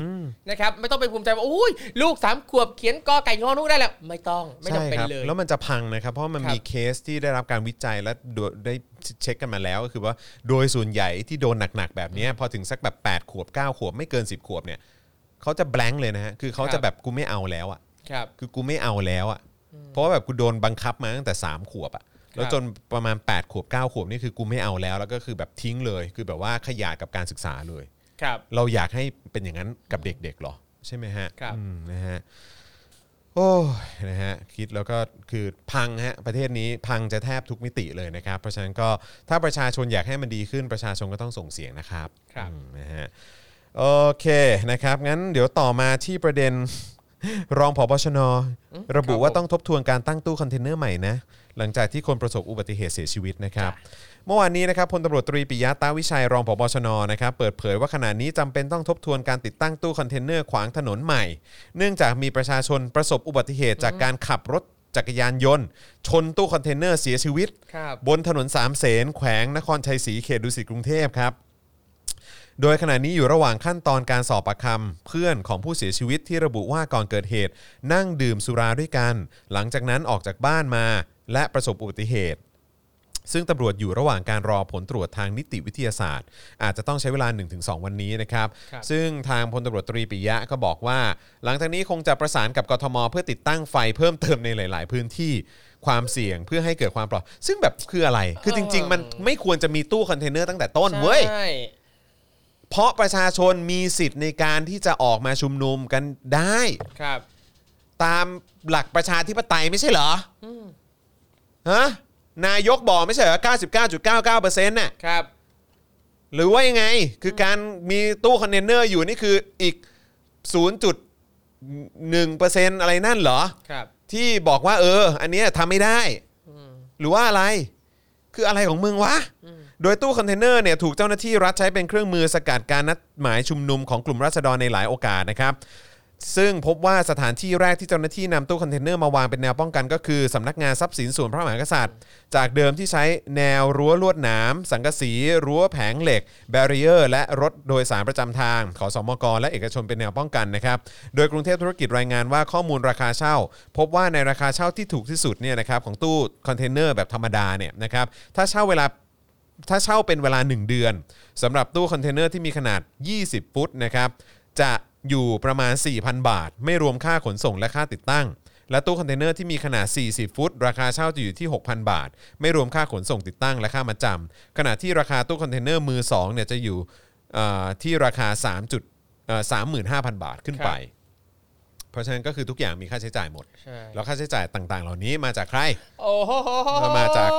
นะครับไม่ต้องไปภูมิใจว่าโอ้ยลูกสามขวบเขียนกอไก่งอนูกได้แล้วไม่ต้องไม่จำเป็นใช่ครับเลย แล้วมันจะพังนะครับ เพราะมันครับมีเคสที่ได้รับการวิจัยและโดยได้ เช็คกันมาแล้วก็คือว่าโดยส่วนใหญ่ที่โดนหนักๆแบบเนี้ยพอถึงสักแบบ8ขวบ9ขวบไม่เกิน 10 ขวบเนี่ยเขาจะแบงค์เลยนะฮะคือเขาจะแบบกูไม่เอาแล้วอะครับคือกูไม่เอาแล้วอะเพราะว่าแบบกูโดนบังคับมาตั้งแต่ 3 ขวบอะแล้วจนประมาณ 8 ขวบ 9 ขวบนี่คือกูไม่เอาแล้ว แล้วก็คือแบบทิ้งเลย คือแบบว่าขยาดกับการศึกษาเลย ครับ เราอยากให้เป็นอย่างนั้นกับเด็กๆหรอ ใช่ไหมฮะครับอืมนะฮะ โอ้ยนะฮะคิดแล้วก็คือพังฮะประเทศนี้พังจะแทบทุกมิติเลยนะครับ เพราะฉะนั้นก็ถ้าประชาชนอยากให้มันดีขึ้นประชาชนก็ต้องส่งเสียงนะครับครับอืมนะฮะโอเคนะครับงั้นเดี๋ยวต่อมาที่ประเด็นรองผบชน ระบุว่าต้องทบทวนการตั้งตู้คอนเทนเนอร์ใหม่นะหลังจากที่คนประสบอุบัติเหตุเสียชีวิตนะครับ เมื่อวานนี้นะครับพลตำรวจตรีปิยะต๊ะวิชัยรองผบชนนะครับเปิดเผยว่าขณะนี้จำเป็นต้องทบทวนการติดตั้งตู้คอนเทนเนอร์ขวางถนนใหม่ เนื่องจากมีประชาชนประสบอุบัติเหตุจากการขับรถจักรยานยนต์ ชนตู้คอนเทนเนอร์เสียชีวิต ครับบนถนนสามเสนแขวงนครชัยศรีเขตดุสิตกรุงเทพครับ โดยขณะนี้อยู่ระหว่างขั้นตอนการสอบปากคำเพื่อนของผู้เสียชีวิตที่ระบุว่าก่อนเกิดเหตุ นั่งดื่มสุราด้วยกัน หลังจากนั้นออกจากบ้านมา และประสบอุบัติเหตุ ซึ่งตำรวจอยู่ระหว่างการรอผลตรวจทางนิติวิทยาศาสตร์ อาจจะต้องใช้เวลา 1-2 วันนี้นะครับ ครับ ซึ่งทางพลตำรวจตรีปิยะก็บอกว่า หลังจากนี้คงจะประสานกับกทม เพื่อติดตั้งไฟเพิ่มเติมในหลาย ๆ พื้นที่ความเสี่ยงเพื่อให้เกิดความปลอดซึ่งแบบคืออะไร คือจริง ๆ มันไม่ควรจะมีตู้คอนเทนเนอร์ตั้งแต่ต้นเว้ย ใช่ เพราะประชาชนมีสิทธิ์ในการที่จะออกมาชุมนุมกันได้ ครับ ตามหลักประชาธิปไตยไม่ใช่เหรออฮะ นายกบอกไม่ใช่เหรอ99.99%น่ะครับ หรือว่ายังไง คือการมีตู้คอนเทนเนอร์อยู่นี่คืออีก 0.1%อะไรนั่นเหรอ ครับ ที่บอกว่า เออ อันเนี้ยทำไม่ได้ หรือว่าอะไร คืออะไรของมึงวะ โดยตู้คอนเทนเนอร์เนี่ยถูกเจ้าหน้าที่รัฐใช้เป็นเครื่องมือสกัดการนัดหมายชุมนุมของกลุ่มราษฎรในหลายโอกาสนะครับ ซึ่งพบว่าสถานที่แรกที่เจ้าหน้าที่นำตู้คอนเทนเนอร์มาวางเป็นแนวป้องกันก็คือสำนักงานทรัพย์สินส่วนพระมหากษัตริย์ จากเดิมที่ใช้แนวรั้วลวดหนาม สังกะสี รั้วแผงเหล็ก barrier และรถโดยสารประจำทาง ขสมกและเอกชนเป็นแนวป้องกันนะครับ โดยกรุงเทพธุรกิจรายงานว่าข้อมูลราคาเช่า พบว่าในราคาเช่าที่ถูกที่สุดเนี่ยนะครับของตู้คอนเทนเนอร์แบบธรรมดาเนี่ยนะครับถ้าเช่าเวลาถ้าเช่าเป็นเวลา 1 เดือนสำหรับตู้คอนเทนเนอร์ที่มีขนาด 20 ฟุตนะครับจะ อยู่ประมาณ 4,000 บาท ไม่รวมค่าขนส่งและค่าติดตั้ง และตู้คอนเทนเนอร์ที่มีขนาด 40 ฟุต ราคาเช่าจะอยู่ที่ 6,000 บาท ไม่รวมค่าขนส่งติดตั้งและค่ามัดจำขณะที่ราคาตู้คอนเทนเนอร์มือ2เนี่ยจะอยู่ที่ราคา3จุด35,000บาทขึ้นไป เพราะฉะนั้นก็คือทุกอย่างมีค่าใช้จ่ายหมด แล้วค่าใช้จ่ายต่าง ๆ เหล่านี้มาจากใครมาจาก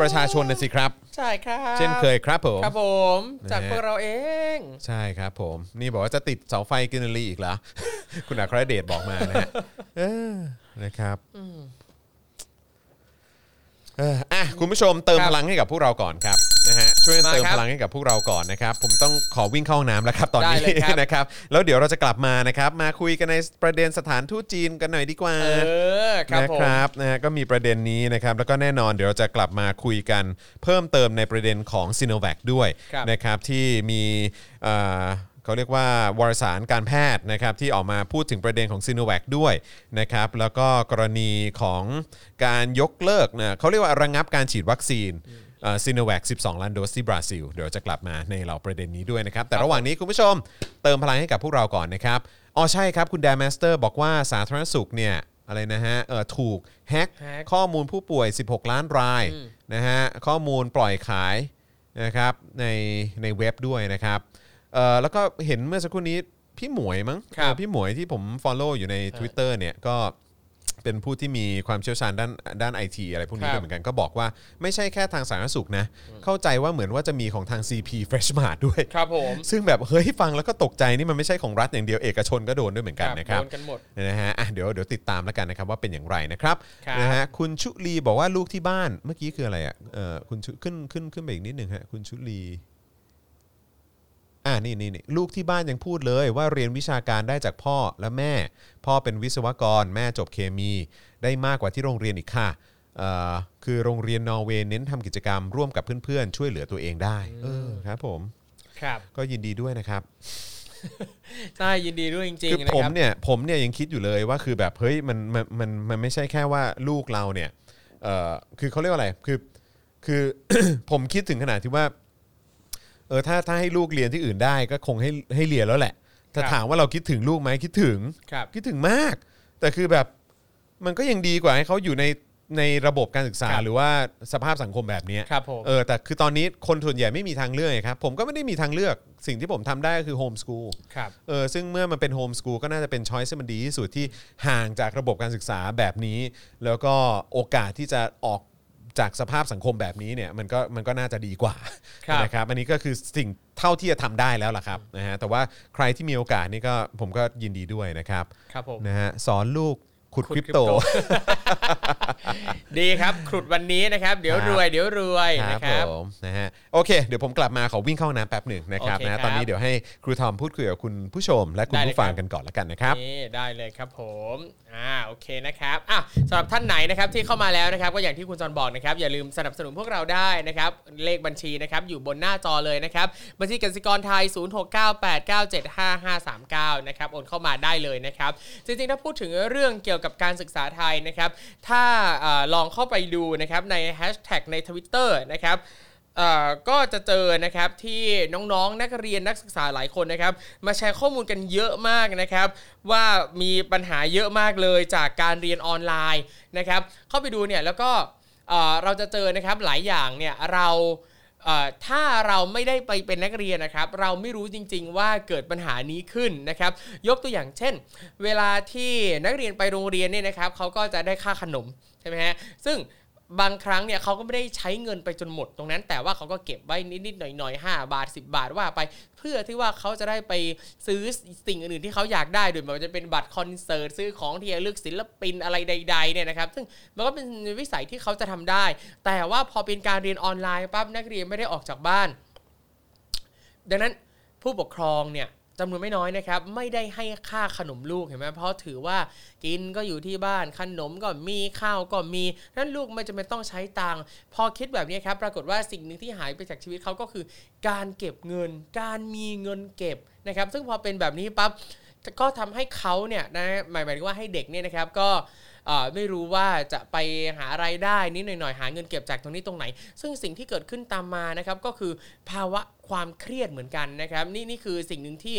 ประชาชนนะสิครับ ใช่ครับเช่นเคยครับผม ครับผมนะฮะจากพวกเราเอง ใช่ครับผม นี่บอกว่าจะติดเสาไฟกินนารีอีกเหรอ คุณอัครเดชบอกมานะฮะเออนะครับเอออะคุณผู้ชมเติมครับพลังให้กับพวกเราก่อนครับนะฮะ ช่วยมาเติมครับพลังให้กับพวกเราก่อนนะครับ ผมต้องขอวิ่งเข้าห้องน้ำแล้วครับตอนนี้ได้เลยครับ นะครับ แล้วเดี๋ยวเราจะกลับมานะครับ มาคุยกันในประเด็นสถานทูตจีนกันหน่อยดีกว่า เออครับนะผม ครับนะฮะก็มีประเด็นนี้นะครับ แล้วก็แน่นอนเดี๋ยวเราจะกลับมาคุยกันเพิ่มเติมในประเด็นของซีโนแวคด้วยครับนะครับที่มีเอ่อเขาเรียกว่าวารสารการแพทย์นะครับที่ออกมาพูดถึงประเด็นของซีโนแวคด้วยนะครับแล้วก็กรณีของการยกเลิกนะเขาเรียกว่าระงับการฉีดวัคซีน ซีโนแวค12 ล้านโดสที่บราซิล เดี๋ยวจะกลับมาในเราประเด็นนี้ด้วยนะครับ แต่ระหว่างนี้คุณผู้ชมเติมพลังให้กับพวกเราก่อนนะครับ อ๋อใช่ครับ คุณแดมสเตอร์บอกว่าสาธารณสุขเนี่ยอะไรนะฮะเออถูก hack hack ข้อมูลผู้ป่วย 16 ล้านรายนะฮะข้อมูลปล่อยขายนะครับในในเว็บด้วยนะครับเอ่อแล้วก็เห็นเมื่อสักครู่นี้พี่หมวยมั้งครับ เออพี่หมวยที่ผม Follow อยู่ใน Twitter เนี่ยก็ เป็นผู้ที่มีความเชี่ยวชาญด้านด้านไอทีอะไรพวกนี้ครับด้วยเหมือนกันก็บอกว่าไม่ใช่แค่ทางสาธารณสุขนะ เข้าใจว่าเหมือนว่าจะมีของทาง CP Fresh Mart ด้วยครับผมซึ่งแบบเฮ้ยฟังแล้วก็ตกใจนี่มันไม่ใช่ของรัฐอย่างเดียวเอกชนก็โดนด้วยเหมือนกันนะครับโดนกันหมดนะฮะอะเดี๋ยวเดี๋ยวติดตามแล้วกันนะครับว่าเป็นอย่างไรนะครับครับนะฮะคุณชุลีบอกว่าลูกที่บ้านเมื่อกี้คืออะไรอะเออคุณชุขึ้นขึ้นขึ้นไปอีกนิดหนึ่งฮะคุณชุลี อ่านี่นี่นี่ลูกที่บ้านยังพูดเลยว่าเรียนวิชาการได้จากพ่อและแม่ พ่อเป็นวิศวกร แม่จบเคมี ได้มากกว่าที่โรงเรียนอีกค่ะเอ่อคือโรงเรียนนอร์เวย์เน้นทำกิจกรรมร่วมกับเพื่อนๆ ช่วยเหลือตัวเองได้เออครับผมครับก็ยินดีด้วยนะครับ ใช่ยินดีด้วยจริงคือๆนะผมครับ เนี่ยผมเนี่ยยังคิดอยู่เลยว่าคือแบบเฮ้ยมันมันมันมันไม่ใช่แค่ว่าลูกเราเนี่ยเอ่อคือเขาเรียกว่าอะไรคือคือ ผมคิดถึงขนาดที่ว่า เออถ้าถ้าให้ลูกเรียนที่อื่นได้ก็คงให้ให้เรียนแล้วแหละแต่ครับถามว่าเราคิดถึงลูกไหมคิดถึงครับ คิดถึงมาก แต่คือแบบมันก็ยังดีกว่าให้เขาอยู่ในในระบบการศึกษาครับ หรือว่าสภาพสังคมแบบเนี้ย ครับผม เออแต่คือตอนนี้คนส่วนใหญ่ไม่มีทางเลือกไงครับผมก็ไม่ได้มีทางเลือกสิ่งที่ผมทำได้ก็คือโฮมสกูลครับ เออซึ่งเมื่อมันเป็นโฮมสกูลก็น่าจะเป็นช้อยส์ที่มันดีที่สุดที่ห่างจากระบบการศึกษาแบบนี้ แล้วก็โอกาสที่จะออก จากสภาพสังคมแบบนี้เนี่ยมันก็มันก็น่าจะดีกว่าครับนะครับอันนี้ก็คือสิ่งเท่าที่จะทำได้แล้วล่ะครับนะฮะแต่ว่าใครที่มีโอกาสนี่ก็ผมก็ยินดีด้วยนะครับครับผม นะฮะสอนลูก ขุดขุดคริปโตคริปโต ดีครับขุดวันนี้นะครับ เดี๋ยวครับรวยเดี๋ยวรวยครันะบครับผมนะฮะโอเค เดี๋ยวผมกลับมาขอวิ่งเข้าห้องน้ำแป๊บหนึ่งนะครับโอเคนะฮะครับตอนนี้เดี๋ยวให้ครูทอมพูดคุยกับคุณผู้ชม และคุณได้เลยผู้ฟังครับกันก่อนละกันนะครับนี่ได้เลยครับผมอ่าโอเคนะครับอะสำหรับท่านไหนนะครับที่เข้ามาแล้วนะครับก็อย่างที่คุณจอนบอกนะครับอย่าลืมสนับสนุนพวกเราได้นะครับเลขบัญชีนะครับอยู่บนหน้าจอเลยนะครับบัญชีกสิกรไทย 0698975539 นะครับโอนเข้ามาได้เลยนะครับจริงๆถ้าพูดถึงเรื่องเกี่ยวกับกับการศึกษาไทยนะครับ ถ้าอลองเข้าไปดูนะครับในแฮชแท็กใน Twitter นะครับก็จะเจอนะครับที่น้องๆ นักเรียนนักศึกษาหลายคนนะครับ มาแชร์ข้อมูลกันเยอะมากนะครับ ว่ามีปัญหาเยอะมากเลยจากการเรียนออนไลน์นะครับ เข้าไปดูเนี่ยแล้วก็เราจะเจอนะครับหลายอย่างเนี่ยเรา ถ้าเราไม่ได้ไปเป็นนักเรียนนะครับ เราไม่รู้จริง ๆ ว่าเกิดปัญหานี้ขึ้นนะครับ ยกตัวอย่างเช่น เวลาที่นักเรียนไปโรงเรียนเนี่ยนะครับเขาก็จะได้ค่าขนมใช่ไหมฮะซึ่ง บางครั้งเนี่ยเขาก็ไม่ได้ใช้เงินไปจนหมดตรงนั้น แต่ว่าเขาก็เก็บไว้นิดๆหน่อยๆ5บาท 10 บาทว่าไป เพื่อที่ว่าเขาจะได้ไปซื้อสิ่งอื่นๆที่เขาอยากได้โดยไม่ว่าจะเป็นบัตรคอนเสิร์ตซื้อของที่ระลึกศิลปินอะไรใด ๆเนี่ยนะครับ ซึ่งมันก็เป็นวิสัยที่เขาจะทำได้ แต่ว่าพอเป็นการเรียนออนไลน์ปั๊บนักเรียนไม่ได้ออกจากบ้าน ดังนั้นผู้ปกครองเนี่ย จำนวนไม่น้อยนะครับ ไม่ได้ให้ค่าขนมลูกเห็นไหมเพราะถือว่ากินก็อยู่ที่บ้านขนมก็มีข้าวก็มีนั้นลูกไม่จำเป็นต้องใช้ตังค์พอคิดแบบนี้ครับ ปรากฏว่าสิ่งหนึ่งที่หายไปจากชีวิตเขาก็คือ การเก็บเงิน การมีเงินเก็บนะครับ ซึ่งพอเป็นแบบนี้ปั๊บก็ทำให้เขาเนี่ยนะหมายหมายถึงว่าให้เด็กเนี่ยนะครับก็ ไม่รู้ว่าจะไปหาไรายได้นิดหน่อยๆหาเงินเก็บจากตรงนี้ตรงไหน ซึ่งสิ่งที่เกิดขึ้นตามมานะครับก็คือภาวะความเครียดเหมือนกันนะครับ นี่นี่คือสิ่งหนึ่งที่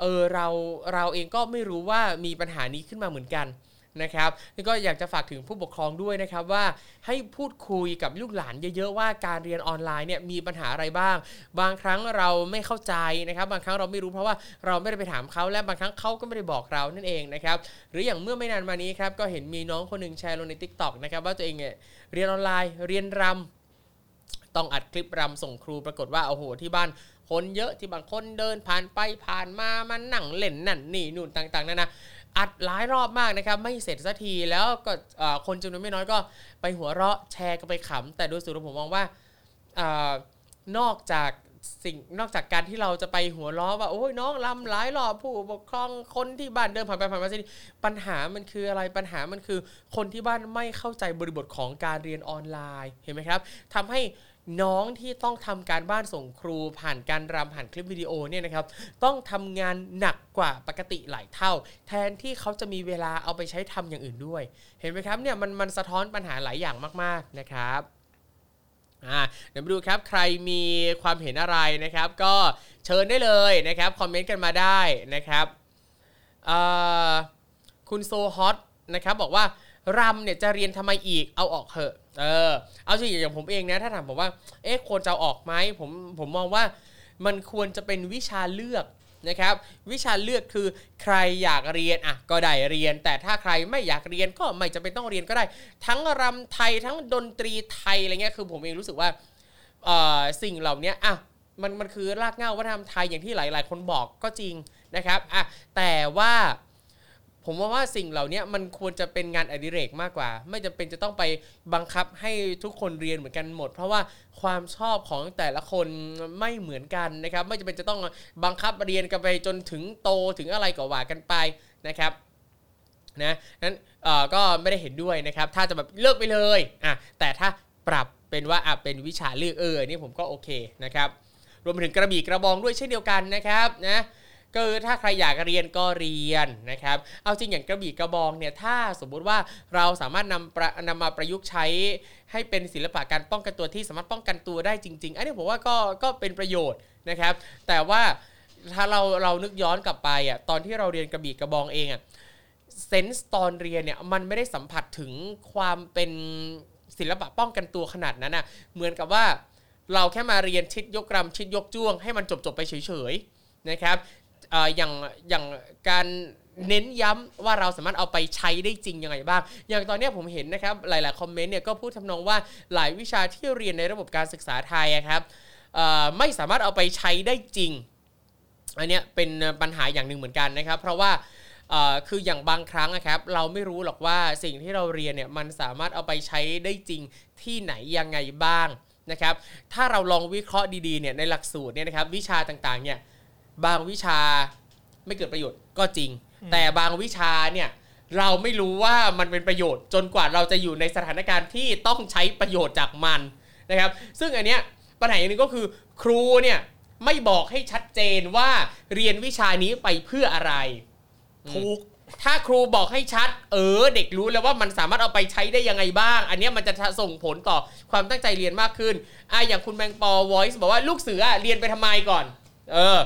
เออเราเราเองก็ไม่รู้ว่ามีปัญหานี้ขึ้นมาเหมือนกัน นะครับนี่ก็อยากจะฝากถึงผู้ปกครองด้วยนะครับว่าให้พูดคุยกับลูกหลานเยอะๆว่าการเรียนออนไลน์เนี่ยมีปัญหาอะไรบ้าง บางครั้งเราไม่เข้าใจนะครับ บางครั้งเราไม่รู้เพราะว่าเราไม่ได้ไปถามเขาและบางครั้งเขาก็ไม่ได้บอกเรานั่นเองนะครับหรืออย่างเมื่อไม่นานมานี้ครับก็เห็นมีน้องคนหนึ่งแชร์ลงใน Tik t o อกนะครับว่าตัวเองเนี่ยเรียนออนไลน์เรียนรำต้องอัดคลิปรำส่งครูปรากฏว่าโอ้โหที่บ้าน คนเยอะที่บางคนเดินผ่านไปผ่านมามันนั่งเล่นนั่นนี่นู่นต่างๆนั่นนะอัดหลายรอบมากนะครับ ไม่เสร็จสักทีแล้วก็คนจำนวนไม่น้อยก็ไปหัวเราะแชร์กันไปขำแต่โดยสรุปผมมองว่าอนอกจากสิ่งนอกจากการที่เราจะไปหัวล้อว่าโอ้ยน้องลำหลายรอบผู้ปกครองคนที่บ้านเดินผ่านไปผ่านมาสิปัญหามันคืออะไรปัญหามันคือ คนที่บ้านไม่เข้าใจบริบทของการเรียนออนไลน์เห็นไหมครับทำให้ น้องที่ต้องทำการบ้านส่งครูผ่านการรำผ่านคลิปวิดีโอเนี่ยนะครับต้องทำงานหนักกว่าปกติหลายเท่า แทนที่เขาจะมีเวลาเอาไปใช้ทำอย่างอื่นด้วย เห็นไหมครับเนี่ยมันมันสะท้อนปัญหาหลายอย่างมาก ๆนะครับอ่าเดี๋ยวมาดูครับใครมีความเห็นอะไรนะครับ ก็เชิญได้เลยนะครับคอมเมนต์กันมาได้นะครับคุณโซฮอตนะครับบอกว่ารำเนี่ยจะเรียนทำไมอีกเอาออกเถอะ เออเอาจริอย่างผมเองนะถ้าถามผมว่า เอ๊ะควรจะออกไหมผมผมมองว่ามันควรจะเป็นวิชาเลือกนะครับ วิชาเลือกคือใครอยากเรียนอะก็ได้เรียน แต่ถ้าใครไม่อยากเรียนก็ไม่จำเป็นต้องเรียนก็ได้ ทั้งรำไทยทั้งดนตรีไทยอะไรเงี้ยคือผมเองรู้สึกว่าเอ่อสิ่งเหล่านี้อะมันมันคือรากเหง้าวัฒนธรรมไทยอย่างที่หลาย ๆ คนบอกก็จริงนะครับอะแต่ว่า ผมว่าว่าสิ่งเหล่านี้มันควรจะเป็นงานอดิเรกมากกว่า ไม่จำเป็นจะต้องไปบังคับให้ทุกคนเรียนเหมือนกันหมด เพราะว่าความชอบของแต่ละคนไม่เหมือนกันนะครับ ไม่จำเป็นจะต้องบังคับเรียนกันไปจนถึงโตถึงอะไรก็ว่ากันไปนะครับนะนั้นเออก็ไม่ได้เห็นด้วยนะครับ ถ้าจะแบบเลิกไปเลยอะแต่ถ้าปรับเป็นว่าอะเป็นวิชาเลือกเออนนี่ผมก็โอเคนะครับรวมไปถึงกระบี่กระบองด้วยเช่นเดียวกันนะครับนะ ก็ถ้าใครอยากเรียนก็เรียนนะครับ เอาจริงอย่างกระบี่กระบองเนี่ยถ้าสมมุติว่าเราสามารถนำนำมาประยุกต์ใช้ให้เป็นศิลปะการป้องกันตัวที่สามารถป้องกันตัวได้จริง ๆ อันนี้ผมว่าก็ก็เป็นประโยชน์นะครับ แต่ว่าถ้าเราเรานึกย้อนกลับไปอะตอนที่เราเรียนกระบี่กระบองเองอะเซนส์ตอนเรียนเนี่ยมันไม่ได้สัมผัสถึงความเป็นศิลปะป้องกันตัวขนาดนั้นอะเหมือนกับว่าเราแค่มาเรียนชิดยกกรำชิดยกจ้วงให้มันจบจบไปเฉยๆนะครับ อย่างอย่างการเน้นย้ำว่าเราสามารถเอาไปใช้ได้จริงยังไงบ้าง อย่างตอนนี้ผมเห็นนะครับหลาย ๆ คอมเมนต์เนี่ยก็พูดทำนองว่าหลายวิชาที่เรียนในระบบการศึกษาไทยอะครับไม่สามารถเอาไปใช้ได้จริงอันนี้เป็นปัญหาอย่างหนึ่งเหมือนกันนะครับ เพราะว่าคืออย่างบางครั้งนะครับ เราไม่รู้หรอกว่าสิ่งที่เราเรียนเนี่ยมันสามารถเอาไปใช้ได้จริงที่ไหนยังไงบ้างนะครับ ถ้าเราลองวิเคราะห์ดีๆเนี่ยในหลักสูตรเนี่ยนะครับวิชาต่างๆเนี่ย บางวิชาไม่เกิดประโยชน์ก็จริง แต่บางวิชาเนี่ยเราไม่รู้ว่ามันเป็นประโยชน์จนกว่าเราจะอยู่ในสถานการณ์ที่ต้องใช้ประโยชน์จากมันนะครับ ซึ่งอันเนี้ยปัญหาอย่างหนึงก็คือ ครูเนี่ยไม่บอกให้ชัดเจนว่าเรียนวิชานี้ไปเพื่ออะไรถูกถ้าครูบอกให้ชัด เออ เด็กรู้แล้วว่ามันสามารถเอาไปใช้ได้ยังไงบ้าง อันเนี้ยมันจะส่งผลต่อความตั้งใจเรียนมากขึ้นอะอย่างคุณแมงปอ voice บอกว่าลูกเสือเรียนไปทำไมก่อน เออ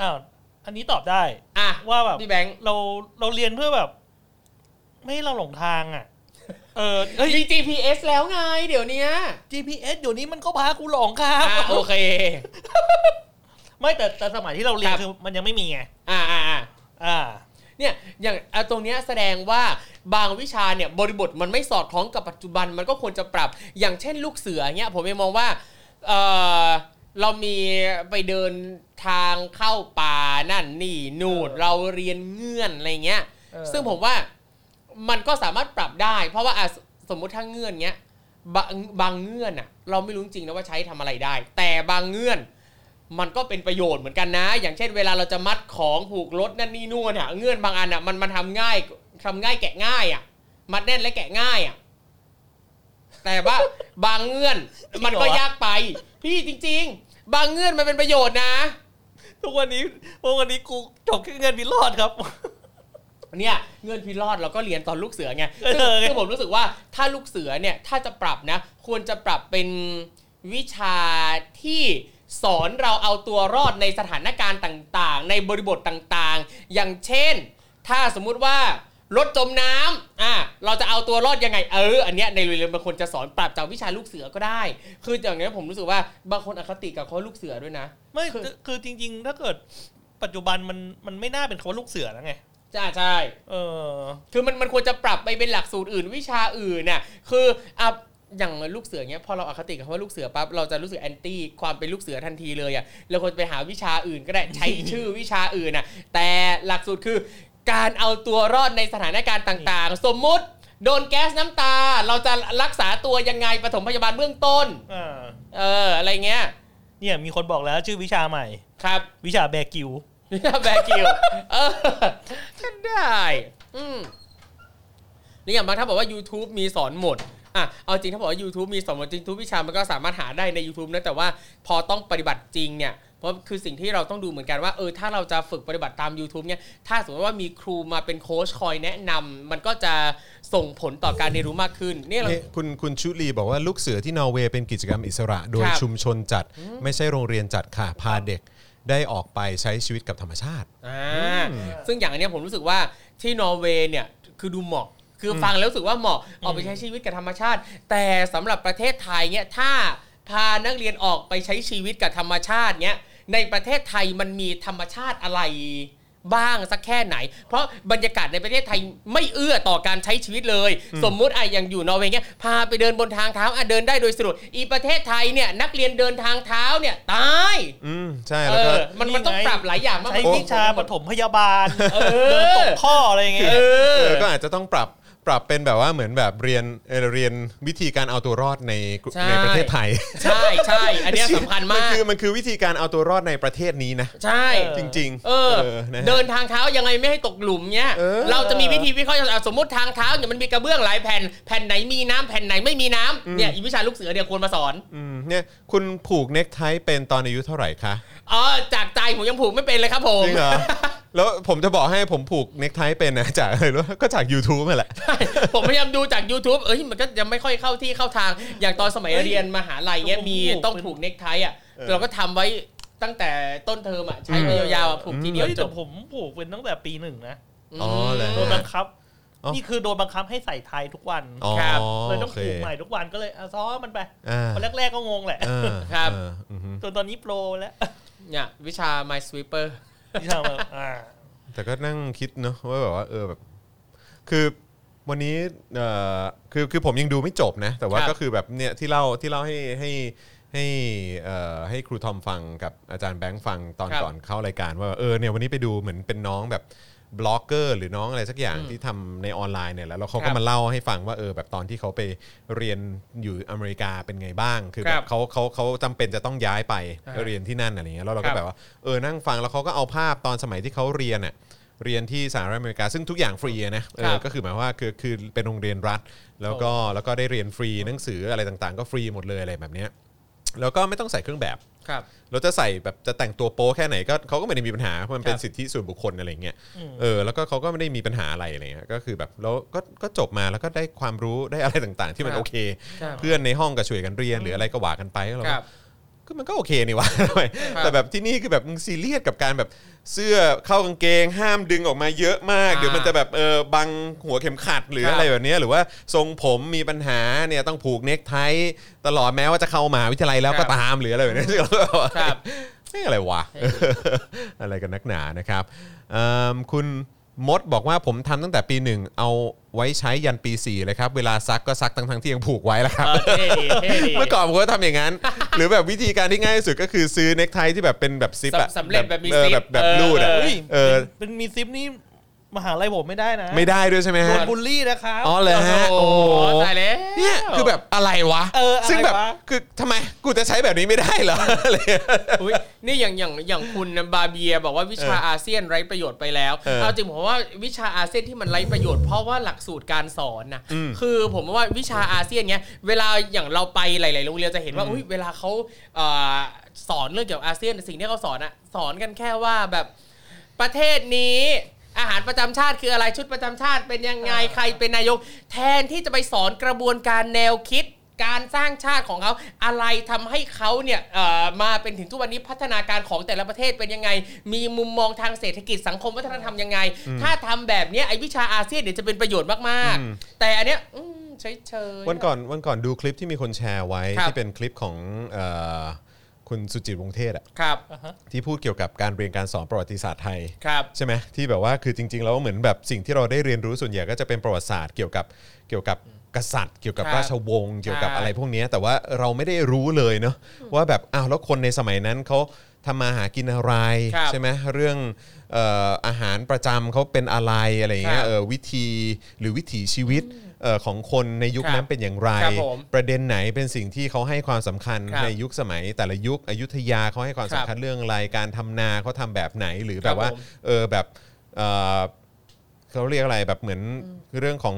อ้าวอันนี้ตอบได้อะว่าแบบพี่แบงค์เราเราเรียนเพื่อแบบ ไม่ให้เราหลงทางอะ เออเฮ้ย มี GPS แล้วไง เดี๋ยวเนี้ย GPS เดี๋ยวนี้มันก็พากูหลงครับ อะโอเค ไม่แต่แต่สมัยที่เราเรียนครับ คือมันยังไม่มีไงอ่าอ่าอ่าอ่า เนี่ยอย่างอะตรงเนี้ยแสดงว่าบางวิชาเนี่ยบริบทมันไม่สอดคล้องกับปัจจุบันมันก็ควรจะปรับ อย่างเช่นลูกเสือเนี่ยผมเองมองว่าเออ เรามีไปเดินทางเข้าป่านั่นนี่นู่นเราเรียนเงื่อนอะไรเงี้ยเออซึ่งผมว่ามันก็สามารถปรับได้ เพราะว่าอะสสมมุติถ้าเงื่อนเงี้ยบางบางเงื่อนอะเราไม่รู้จริงนะว่าใช้ทำอะไรได้ แต่บางเงื่อนมันก็เป็นประโยชน์เหมือนกันนะ อย่างเช่นเวลาเราจะมัดของผูกรถนั่นนี่นู่นอะเงื่อนบางอันอะมันมันทำง่ายทำง่ายแกะง่ายอะมัดแน่นและแกะง่ายอะแต่ว่าบางเงื่อนจริงเหรอมันก็ยากไป พี่จริง ๆ บางเงื่อนมันเป็นประโยชน์นะ ทุกวันนี้ทุกวันนี้กูจบแค่เงินพิรอดครับ เนี่ยเงื่อนพิรอดเราก็เรียนตอนลูกเสือไงเออซึ่งไงซึ่งผมรู้สึกว่าถ้าลูกเสือเนี่ยถ้าจะปรับนะ ควรจะปรับเป็นวิชาที่สอนเราเอาตัวรอดในสถานการณ์ต่างๆ ในบริบทต่างๆ อย่างเช่น ถ้าสมมุติว่า รถจมน้ำอะเราจะเอาตัวรอดยังไง เออ อันเนี้ยในโรงเรียนบางคนจะสอนปรับจากวิชาลูกเสือก็ได้ คืออย่างนี้ยผมรู้สึกว่าบางคนอคติกับเขาลูกเสือด้วยนะ ไม่คือคือคือจริง ๆ ถ้าเกิดปัจจุบันมันมันไม่น่าเป็นคำว่าลูกเสือแล้วไงจ้าใช่เออ คือมันมันควรจะปรับไปเป็นหลักสูตรอื่นวิชาอื่นน่ะคืออะอย่างลูกเสือเนี้ยพอเราอคติกับคำว่าลูกเสือปั๊บเราจะรู้สึกแอนตี้ความเป็นลูกเสือทันทีเลยอะเราควรจะไปหาวิชาอื่นก็ได้ใช้ชื่อวิชาอื่นน่ะแต่หลักสูตรคือ การเอาตัวรอดในสถานการณ์ต่างๆ สมมุติโดนแก๊สน้ำตา เราจะรักษาตัวยังไงปฐมพยาบาลเบื้องต้น อ่าเออ อะไรเงี้ย เนี่ยมีคนบอกแล้วชื่อวิชาใหม่ ครับ วิชาแบกิววิชาแบกิวเออก็ได้อืมนี่อย่างบางท่านบอกว่า YouTube มีสอนหมดอะเอาจริงถ้าบอกว่า YouTube มีสอนหมดจริงทุกวิชามันก็สามารถหาได้ใน YouTube นะแต่ว่าพอต้องปฏิบัติจริงเนี่ย เพราะคือสิ่งที่เราต้องดูเหมือนกันว่าเออถ้าเราจะฝึกปฏิบัติตาม YouTube เนี่ยถ้าสมมติว่ามีครูมาเป็นโค้ชคอยแนะนำมันก็จะส่งผลต่อการเรียนรู้มากขึ้นเนี่ยเรานี่คุณคุณชุลีบอกว่าลูกเสือที่นอร์เวย์เป็นกิจกรรมอิสระ โดยครับชุมชนจัด ไม่ใช่โรงเรียนจัดค่ะพาเด็กได้ออกไปใช้ชีวิตกับธรรมชาติอ่าซึ่งอย่างอันเนี้ยผมรู้สึกว่าที่นอร์เวย์เนี่ยคือดูเหมาะคือฟังแล้วรู้สึกว่าเหมาะออกไปใช้ชีวิตกับธรรมชาติ แต่สำหรับประเทศไทยเนี่ยถ้า พานักเรียนออกไปใช้ชีวิตกับธรรมชาติเนี่ยในประเทศไทยมันมีธรรมชาติอะไรบ้างสักแค่ไหน เพราะบรรยากาศในประเทศไทยไม่เอื้อต่อการใช้ชีวิตเลย สมมุติไอ้อย่างอยู่นอร์เวย์เงี้ยพาไปเดินบนทางเท้าอะเดินได้โดยสะดวกอีประเทศไทยเนี่ยนักเรียนเดินทางเท้าเนี่ยตายอืมใช่เอแล้วก็ อมันมันต้องปรับหลายอย่างมากใช้วิชาปฐมพยาบาลเออเดินตกข้ออะไรอย่างเงี้ย เอเอออก็อาจจะต้องปรับ ปรับเป็นแบบว่าเหมือนแบบเรียนเอ่อเรียนวิธีการเอาตัวรอดในใช่ ในประเทศไทยใช่ใช่อันเนี้ยสำคัญมันมากคือมันคือวิธีการเอาตัวรอดในประเทศนี้นะ ใช่เออจริงเออ นะฮะ เดินทางเท้ายังไงไม่ให้ตกหลุมเนี้ย เออ เราจะมีวิธีวิเคราะห์อะสมมติทางเท้าเนี่ยมันมีกระเบื้องหลายแผ่น แผ่นไหนมีน้ำแผ่นไหนไม่มีน้ำเนี่ยอีวิชาลูกเสือเนี่ยควรมาสอน อืมเนี่ยคุณผูกเน็กไทเป็นตอนอายุเท่าไหร่คะ อ๋อจากใจผมยังผูกไม่เป็นเลยครับผม จริงเหรอ แล้วผมจะบอกให้ผมผูกเน็กไทเป็นนะจากอะไรรู้ก็จาก YouTube นั่นแหละ ผมพยายามดูจาก YouTube เอ้ยมันก็ยังไม่ค่อยเข้าที่เข้าทาง อย่างตอนสมัยเรียนมหาลัยเงี้ยผมมีผูกต้องเป็นผูกเน็กไทอะเออเราก็ทำไว้ตั้งแต่ต้นเทอมอะใช้ไปอืมยาวๆอะผูกทีเดียวเฮ้ยจแต่บผมผูกเป็นตั้งแต่ปีหนึ่งนะอ๋อเหรอโดนบังคับอ๋อนี่คือโดนบังคับให้ใส่ไทยทุกวันอ๋อเลยต้องโคผูกใหม่ทุกวันก็เลยอะซ้อมมันไปอ่าวันแรกๆก็งงแหละเออครับเอออือฮึจนตอนนี้โปรแล้วเนี่ยวิชา My Sweeper ที่ทำแบบอ่าแต่ก็นั่งคิดเนอะว่าแบบว่าเออแบบคือวันนี้เอ่อคือคือผมยังดูไม่จบนะ แต่ว่าครับก็คือแบบเนี่ยที่เล่าที่เล่าให้ให้ให้เอ่อให้ครูทอมฟังกับอาจารย์แบงค์ฟังตอนครับ ก่อนเข้ารายการว่าเออเนี่ยวันนี้ไปดูเหมือนเป็นน้องแบบ บล็อกเกอร์หรือน้องอะไรสักอย่างที่ทำในออนไลน์เนี่ยแล้วแล้วเขาคก็รับมาเล่าให้ฟังว่าเออแบบตอนที่เขาไปเรียนอยู่อเมริกาเป็นไงบ้าง คือแบครับบเขาเขาเขาจำเป็นจะต้องย้ายไปอ่าเรียนที่นั่นอะไรเงี้ยแล้วเราครัก็บแบบว่าเออนั่งฟังแล้วเขาก็เอาภาพตอนสมัยที่เขาเรียนอะเรียนที่สหรัฐอเมริกา ซึ่งทุกอย่างฟรีอะนะเอครัอบก็คือหมายว่าคือคือเป็นโรงเรียนรัฐ แล้วก็แล้วก็ได้เรียนฟรีหนังสืออะไรต่างๆ ก็ฟรีหมดเลยอะไรแบบเนี้ย แล้วก็ไม่ต้องใส่เครื่องแบบ ครับ เราจะใส่แบบจะแต่งตัวโป๊แค่ไหนก็เขาก็ไม่ได้มีปัญหาเพราะมันเป็นครับสิทธิส่วนบุคคลอะไรเงี้ยอืมเออแล้วก็เขาก็ไม่ได้มีปัญหาอะไรอะไรเงี้ยก็คือแบบแล้วก็ก็จบมาแล้วก็ได้ความรู้ได้อะไรต่างๆ ที่มันครับโอเค ครับเพื่อนในห้องก็ช่วยกันเรียนหรืออะไรก็ว่ากันไปก็เราคก็รับ ก็มันก็โอเคนี่วะทำไมครับแต่แบบที่นี่คือแบบมึงซีเรียสกับการแบบเสื้อเข้ากางเกง ห้ามดึงออกมาเยอะมากอ่าเดี๋ยวมันจะแบบเออบังหัวเข็มขัดหรือครับอะไรแบบเนี้ยหรือว่าทรงผมมีปัญหาเนี่ยต้องผูกเนคไทตลอดแม้ว่าจะเข้ามหาวิทยาลัยแล้วก็ตามหรืออะไรแบบเนี้ยซึ่งเราก็แบบว่าครับเฮ้ยอะไรวะอะไรกันนักหนานะครับเอิ่มคุณ มดบอกว่าผมทำตั้งแต่ปีหนึ่งเอาไว้ใช้ยันปี4เลยครับ เวลาซักก็ซักทั้งทั้งๆที่ยังผูกไว้แล้วครับเออเท่ดีเท่ดีเมื่อก่อนผมก็ทำอย่างนั้น หรือแบบวิธีการที่ง่ายที่สุดก็คือซื้อเนคไทที่แบบเป็นแบบซิปอะสำเร็จแบบมีเออซิปแบบแบบเออรูดอะเออเฮ้ยเออเป็นมีซิปนี่ มหาลัยผมไม่ได้นะไม่ได้ด้วยใช่ไหมโดนบูลลี่นะครับ อ๋อเลยฮะโอ้โอ้โหโหตายแล้ว เนี่ยคือแบบอะไรวะเอออะไรวะ ซึ่งแบบคือทำไมกูจะใช้แบบนี้ไม่ได้เหรออะไรเงี้ยอุ๊ยนี่อย่างอย่างอย่างคุณบาเบียบอกว่าวิชาเอออาเซียนไร้ประโยชน์ไปแล้วเออเอาจริงผมว่าวิชาอาเซียนที่มันไร้ประโยชน์เพราะว่าหลักสูตรการสอนนะอืมคือผมว่าวิชาอาเซียนเนี้ยเวลาอย่างเราไปหลาย ๆ โรงเรียนจะเห็นว่าอุ้ยเวลาเขาเอ่อสอนเรื่องเกี่ยวกับอาเซียนสิ่งที่เขาสอนอะสอนกันแค่ว่าแบบประเทศนี้ อาหารประจำชาติคืออะไรชุดประจำชาติเป็นยังไงใครเป็นนายก แทนที่จะไปสอนกระบวนการแนวคิดการสร้างชาติของเขาอะไรทำให้เขาเนี่ยเอ่อมาเป็นถึงทุกวันนี้พัฒนาการของแต่ละประเทศเป็นยังไง มีมุมมองทางเศรษฐกิจสังคมวัฒนธรรมยังไง ถ้าทำแบบเนี้ยไอ้วิชาอาเซียนเนี่ยจะเป็นประโยชน์มากอืมๆแต่อันเนี้ยอืมเฉยๆวันก่อนวันก่อนดูคลิปที่มีคนแชร์ไว้ครับที่เป็นคลิปของเอ่อ คุณสุจิตวงศ์เทศอะครับอ่าฮะที่พูดเกี่ยวกับการเรียนการสอนประวัติศาสตร์ไทย ครับ ใช่ไหมที่แบบว่าคือจริงๆแล้วเหมือนแบบสิ่งที่เราได้เรียนรู้ส่วนใหญ่ก็จะเป็นประวัติศาสตร์เกี่ยวกับเกี่ยวกับกษัตริย์เกี่ยวกับครับราชวงศ์เกี่ยวกับใช่อะไรพวกเนี้ยแต่ว่าเราไม่ได้รู้เลยเนาะว่าแบบอ้าวแล้วคนในสมัยนั้นเขาทำมาหากินอะไรครับใช่ไหมเรื่องเอ่ออาหารประจำเขาเป็นอะไรอะไรอย่างเงี้คยรับเออวิธีหรือวิถีชีวิตเอ่อของคนในยุคครับนั้นเป็นอย่างไร ครับผมประเด็นไหนเป็นสิ่งที่เขาให้ความสำคัญครับในยุคสมัย แต่ละยุคอยุธยาเขาให้ความสำคัญเรื่องอะไรการทำนาเขาทำแบบไหนหรือแบบว่าผม เออแบบเออเขาเรียกอะไรแบบเหมือนเรื่องของ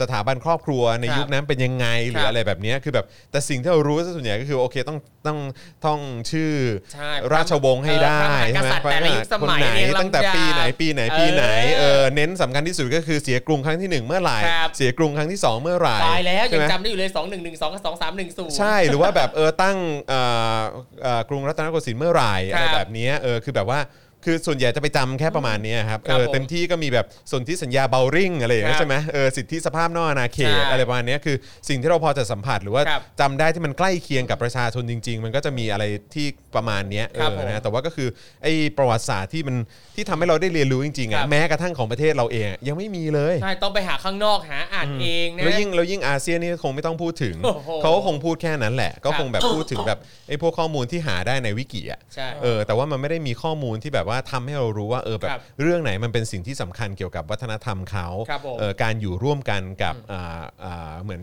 สถาบันครอบครัวในครับยุคนั้นเป็นยังไงหรือครับอะไรแบบเนี้ยคือแบบแต่สิ่งที่เรารู้ส่วนใหญ่ก็คือโอเคต้องต้องต้องชื่อใช่ราชวงศ์ให้ได้เออพระมหากษัตริย์แต่ละยุคสมัยคนไหนเรียงลำดับตั้งแต่ปีไหนปีไหนปีไหนเออเออเน้นสำคัญที่สุดก็คือเสียกรุงครั้งที่หนึ่งเมื่อไหร่ครับ เสียกรุงครั้งที่สองเมื่อไหร่ตายแล้วใช่ยังไหม จำได้อยู่เลย 2 1 1 2กับ2 3 1 0 ใช่หรือว่าแบบเออตั้งเอ่อเอ่อกรุงรัตนโกสินทร์เมื่อไหร่ครับอะไรแบบเนี้ยเออคือแบบว่า คือส่วนใหญ่จะไปจำแค่ประมาณเนี้ยครับครับเออผมเต็มที่ก็มีแบบสนธิสัญญาเบลริงอะไรอย่างเงี้ยครับใช่ไหมเออสิทธิสภาพนอกอาณาเขตใช่อะไรประมาณเนี้ยคือสิ่งที่เราพอจะสัมผัสหรือว่าครับจำได้ที่มันใกล้เคียงกับประชาชนจริง ๆ มันก็จะมีอะไรที่ประมาณเนี้ยเอครับอผมนะแต่ว่าก็คือไอ้ประวัติศาสตร์ที่มันที่ทำให้เราได้เรียนรู้จริงๆครัอะบแม้กระทั่งของประเทศเราเองอะยังไม่มีเลย ใช่ต้องไปหาข้างนอกหาอ่านเองนะ แล้วยิ่งแล้วยิ่งอาเซียนนี่คงไม่ต้องพูดถึง โอ้โหเขาก็คงพูดแค่นั้นแหละ ก็ครับคงแบบพูดถึงแบบไอ้พวกข้อมูลที่หาได้ในวิกิอะใช่ เออแต่ว่ามันไม่ได้มีข้อมูลที่แบบว่าทำให้เรารู้ว่าเออแบบครับเรื่องไหนมันเป็นสิ่งที่สำคัญเกี่ยวกับวัฒนธรรมเขาครับผมเออการอยู่ร่วมกันกับอ่าอ่าเหมือน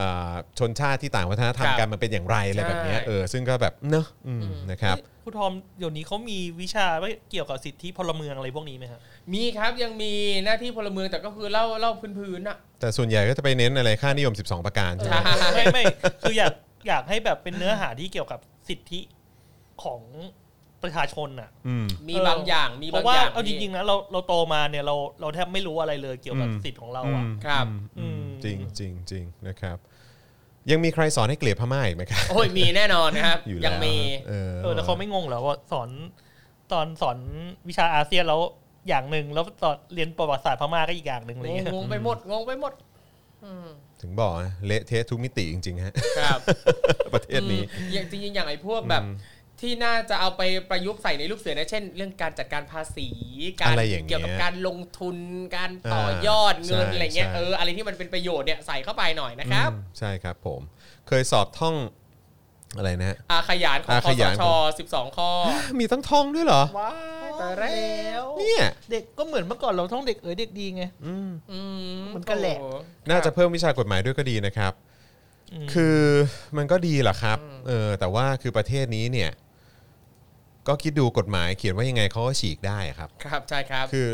อ่าชนชาติที่ต่างวัฒนธรรมครับกันมันเป็นอย่างไรอะไรแบบเนี้ยใช่เออซึ่งก็แบบเนอะอืมนะครับครูทอมเดี๋ยวนี้เขามีวิชาว่าเกี่ยวกับสิทธิพลเมืองอะไรพวกนี้ไหมฮะมีครับยังมีหน้าที่พลเมืองแต่ก็คือเล่าเล่าพื้นๆอะแต่ส่วนใหญ่ก็จะไปเน้นอะไรค่านิยม 12 ประการใช่ไหมใช่ไม่ไม่คืออยากอยากให้แบบเป็นเนื้อหาที่เกี่ยวกับสิทธิของ ประชาชนน่ะอืมมีบางอย่างมีเพบางราะว่าอย่างเอาจริงๆนะเราเราโตมาเนี่ยเราเราแทบไม่รู้อะไรเลยเกี่ยวกับอืม สิทธิ์ของเราอะครับอืมอืม จริงจริงจริงนะครับ ยังมีใครสอนให้เกลียดพม่าอีกไหมครับโอ้ยมีแน่นอนนะครับ อยู่แล้วยังมี เออเออแล้วเขาไม่งงเหรอว่าสอนตอนสอนวิชาอาเซียนแล้วอย่างหนึ่งแล้วตอนเรียนประวัติศาสตร์พม่าก็อีกอย่างหนึ่งอะไรงเงี้งยงงไปหมด งงไปหมด อืมถึงบอกนะเละเทะทุกมิติจริงๆฮะ ครับประเทศนี้ อืมอย่างจริงๆอย่างไอ้พวกแบบ ที่น่าจะเอาไปประยุกต์ใส่ในลูกเสือนะเช่น เรื่องการจัดการภาษี การอะไรอย่างเงี้ยเกี่ยวกับการลงทุนการต่อยอดอ่าเงินใช่อะไรเงี้ยใช่ เอออะไรที่มันเป็นประโยชน์เนี่ยใส่เข้าไปหน่อยนะครับ อืมใช่ครับผม เคยสอบท่องอะไรนะฮะ อาขยานของอาคขอสยานชของ 12 ข้อมีต้องท่องด้วยเหรอ ว้ายแต่แรกเนี่ยเด็กก็เหมือนเมื่อก่อนเราท่องเด็กเอ๋ยเด็กดีไง อืมอืเหมือนกันแหละ โอ้น่าจะเพิ่มวิชากฎหมายด้วยก็ดีนะครับอืมคือมันก็ดีแหละครับเออแต่ว่าคือประเทศนี้เนี่ย ก็คิดดูกฎหมายเขียนว่ายังไงเขาก็ฉีกได้ครับ ครับใช่ครับ คือ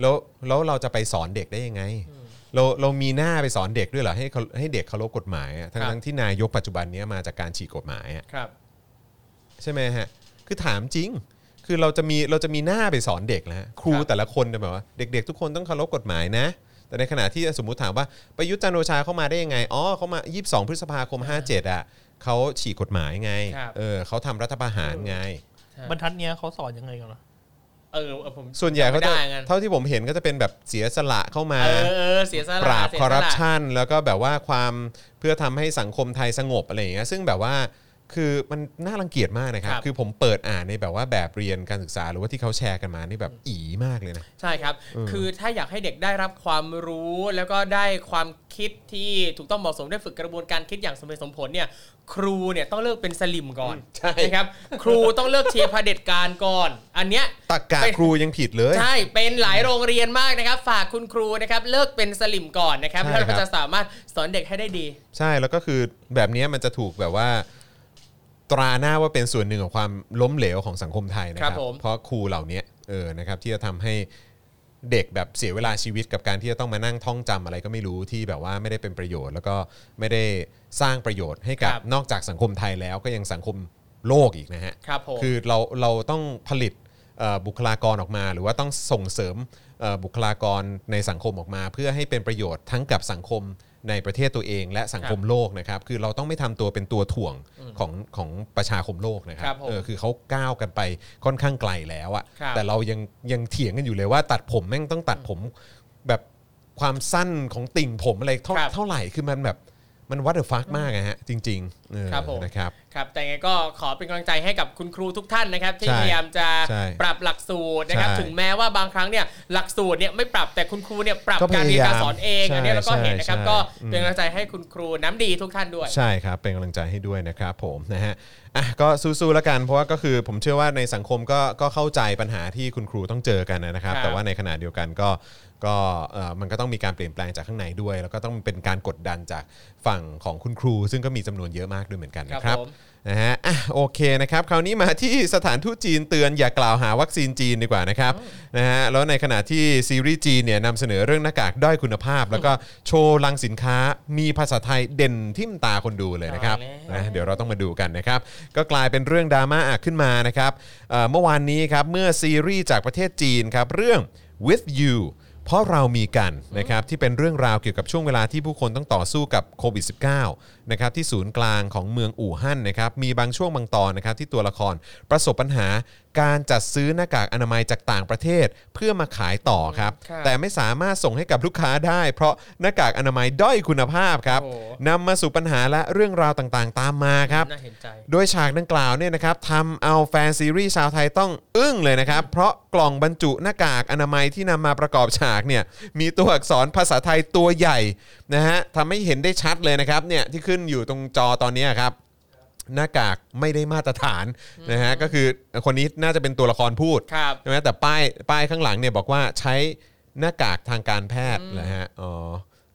แล้วแล้วเราจะไปสอนเด็กได้ยังไง เราเรามีหน้าไปสอนเด็กด้วยเหรอให้เขาให้เด็กเคารพกฎหมายอะทั้งครับทั้งที่นายกปัจจุบันเนี้ยมาจากการฉีกกฎหมายอะครับ ใช่ไหมฮะ คือถามจริง คือเราจะมีเราจะมีหน้าไปสอนเด็กแล้วฮะครูครับ แต่ละคนเนี่ยแบบว่าเด็ก ๆ ทุกคนต้องเคารพกฎหมายนะ แต่ในขณะที่สมมุติถามว่าประยุทธ์จันทร์โอชาเข้ามาได้ยังไงอ๋อเขามา 22 พฤษภาคม 57 อะเขาฉีกกฎหมายไงครับ เออเขาทำรัฐประหารไง บรรทัดเนี้ยเขาสอนยังไงกันล่ะเออเออผมส่วนใหญ่เขาจะไม่ได้งั้นเท่าที่ผมเห็นก็จะเป็นแบบเสียสละเข้ามาเออเออเสียสละปราบเสียคอร์รัปสละชันแล้วก็แบบว่าความเพื่อทำให้สังคมไทยสงบอะไรอย่างเงี้ยซึ่งแบบว่า คือมันน่ารังเกียจมากนะครับ ครับ คือผมเปิดอ่านในแบบว่าแบบเรียนการศึกษาหรือว่าที่เขาแชร์กันมานี่แบบอีมากเลยนะ ใช่ครับคือถ้าอยากให้เด็กได้รับความรู้แล้วก็ได้ความคิดที่ถูกต้องเหมาะสมได้ฝึกกระบวนการคิดอย่างสมเหตุสมผลเนี่ย ครูเนี่ยต้องเลิกเป็นสลิมก่อนใช่ นะครับ ครูต้องเลิกเชียร์เผด็จการก่อน อันเนี้ย ตักกะเป็น ครูยังผิดเลย ใช่ เป็นหลายโรงเรียนมากนะครับ ฝากคุณครูนะครับเลิกเป็นสลิมก่อนนะครับใช่แล้วครัเราบจะสามารถสอนเด็กให้ได้ดี ใช่แล้วก็คือแบบเนี้ยมันจะถูกแบบว่า ตราหน้าว่าเป็นส่วนหนึ่งของความล้มเหลวของสังคมไทยนะคครัรับบผม เพราะครูเหล่านี้เออนะครับที่จะทำให้เด็กแบบเสียเวลาชีวิตกับการที่จะต้องมานั่งท่องจำอะไรก็ไม่รู้ที่แบบว่าไม่ได้เป็นประโยชน์ แล้วก็ไม่ได้สร้างประโยชน์ให้กับครับ นอกจากสังคมไทยแล้วก็ยังสังคมโลกอีกนะฮะ ครับผม คือเราเราต้องผลิตเอ่อบุคลากรออกมา หรือว่าต้องส่งเสริมเอ่อบุคลากรในสังคมออกมา เพื่อให้เป็นประโยชน์ทั้งกับสังคม ในประเทศตัวเองและสังคมโลกนะครับคือเราต้องไม่ทำตัวเป็นตัวถ่วงของของประชาคมโลกนะครัครับบผมเออคือเขาก้าวกันไปค่อนข้างไกลแล้วอะครับแต่เรายังยังเถียงกันอยู่เลยว่า ตัดผมแม่งต้องตัดผมแบบความสั้นของติ่งผมอะไรเท่าครับเท่าไหร่คือมันแบบ มันวัดเดอร์ฟักมากอะฮะจริงๆเออครับผม นะครับ ครับแต่ยังไงก็ขอเป็นกำลังใจให้กับคุณครูทุกท่านนะครับ ที่ใช่พยายามจะใช่ปรับหลักสูตรนะครับ ใช่ถึงแม้ว่าบางครั้งเนี่ยหลักสูตรเนี่ยไม่ปรับแต่คุณครูเนี่ยปรับก็พการยายามเรียนการสอนเองใช่อันนี้เราก็เห็นนะครับใช่ก็อืมเป็นกำลังใจให้คุณครูน้ำดีทุกท่านด้วย ใช่ครับ เป็นกำลังใจให้ด้วยนะครับผมนะฮะอะก็สู้ๆแล้วกันเพราะว่าก็คือผมเชื่อว่าในสังคมก็ก็เข้าใจปัญหาที่คุณครูต้องเจอกันนะครับ ครับแต่ว่าในขณะเดียวกันก็ ก็เอ่อมันก็ต้องมีการเปลี่ยนแปลงจากข้างในด้วย แล้วก็ต้องเป็นการกดดันจากฝั่งของคุณครู ซึ่งก็มีจำนวนเยอะมากด้วยเหมือนกันนะคครัรับบผมนะฮะอะโอเคนะครับ คราวนี้มาที่สถานทูตจีนเตือนอย่ากล่าวหาวัคซีนจีนดีกว่านะครับนะฮะแล้วในขณะที่ซีรีส์จีนเนี่ยนำเสนอเรื่องหน้ากากด้อยคุณภาพ แล้วก็โชว์ลังสินค้ามีภาษาไทยเด่นทิ่มตาคนดูเลยนะครับเอาแล้วนะเดี๋ยวเราต้องมาดูกันนะครับ ก็กลายเป็นเรื่องดราม่าขึ้นมานะครับเอ่อเมื่อวานนี้ครับเมื่อซีรีส์จากประเทศจีนครับเรื่อง with you เพราะเรามีกันนะครับที่เป็นเรื่องราวเกี่ยวกับช่วงเวลาที่ผู้คนต้องต่อสู้กับโควิด -19 นะครับที่ศูนย์กลางของเมืองอู่ฮั่นนะครับมีบางช่วงบางตอนนะครับที่ตัวละครประสบปัญหาการจัดซื้อหน้ากากอนามัยจากต่างประเทศเพื่อมาขายต่อครับ ครับแต่ไม่สามารถส่งให้กับลูกค้าได้ เพราะหน้ากากอนามัยด้อยคุณภาพครับโอ้ นำมาสู่ปัญหาและเรื่องราวต่างๆ ตามมาครับ น่าเห็นใจ โดยฉากดังกล่าวเนี่ยนะครับทำเอาแฟนซีรีส์ชาวไทยต้องอึ้งเลยนะครับ เพราะกล่องบรรจุหน้ากากอนามัยที่นำมาประกอบฉากเนี่ยมีตัวอักษรภาษาไทยตัวใหญ่นะฮะทำให้เห็นได้ชัดเลยนะครับเนี่ยที่ขึ้นอยู่ตรงจอตอนนี้ครับหน้ากากไม่ได้มาตรฐานนะฮะก็คือคนนี้น่าจะเป็นตัวละครพูดครับใช่ไหมแต่ป้ายป้ายข้างหลังเนี่ยบอกว่าใช้หน้ากากทางการแพทย์นะฮะอ๋อ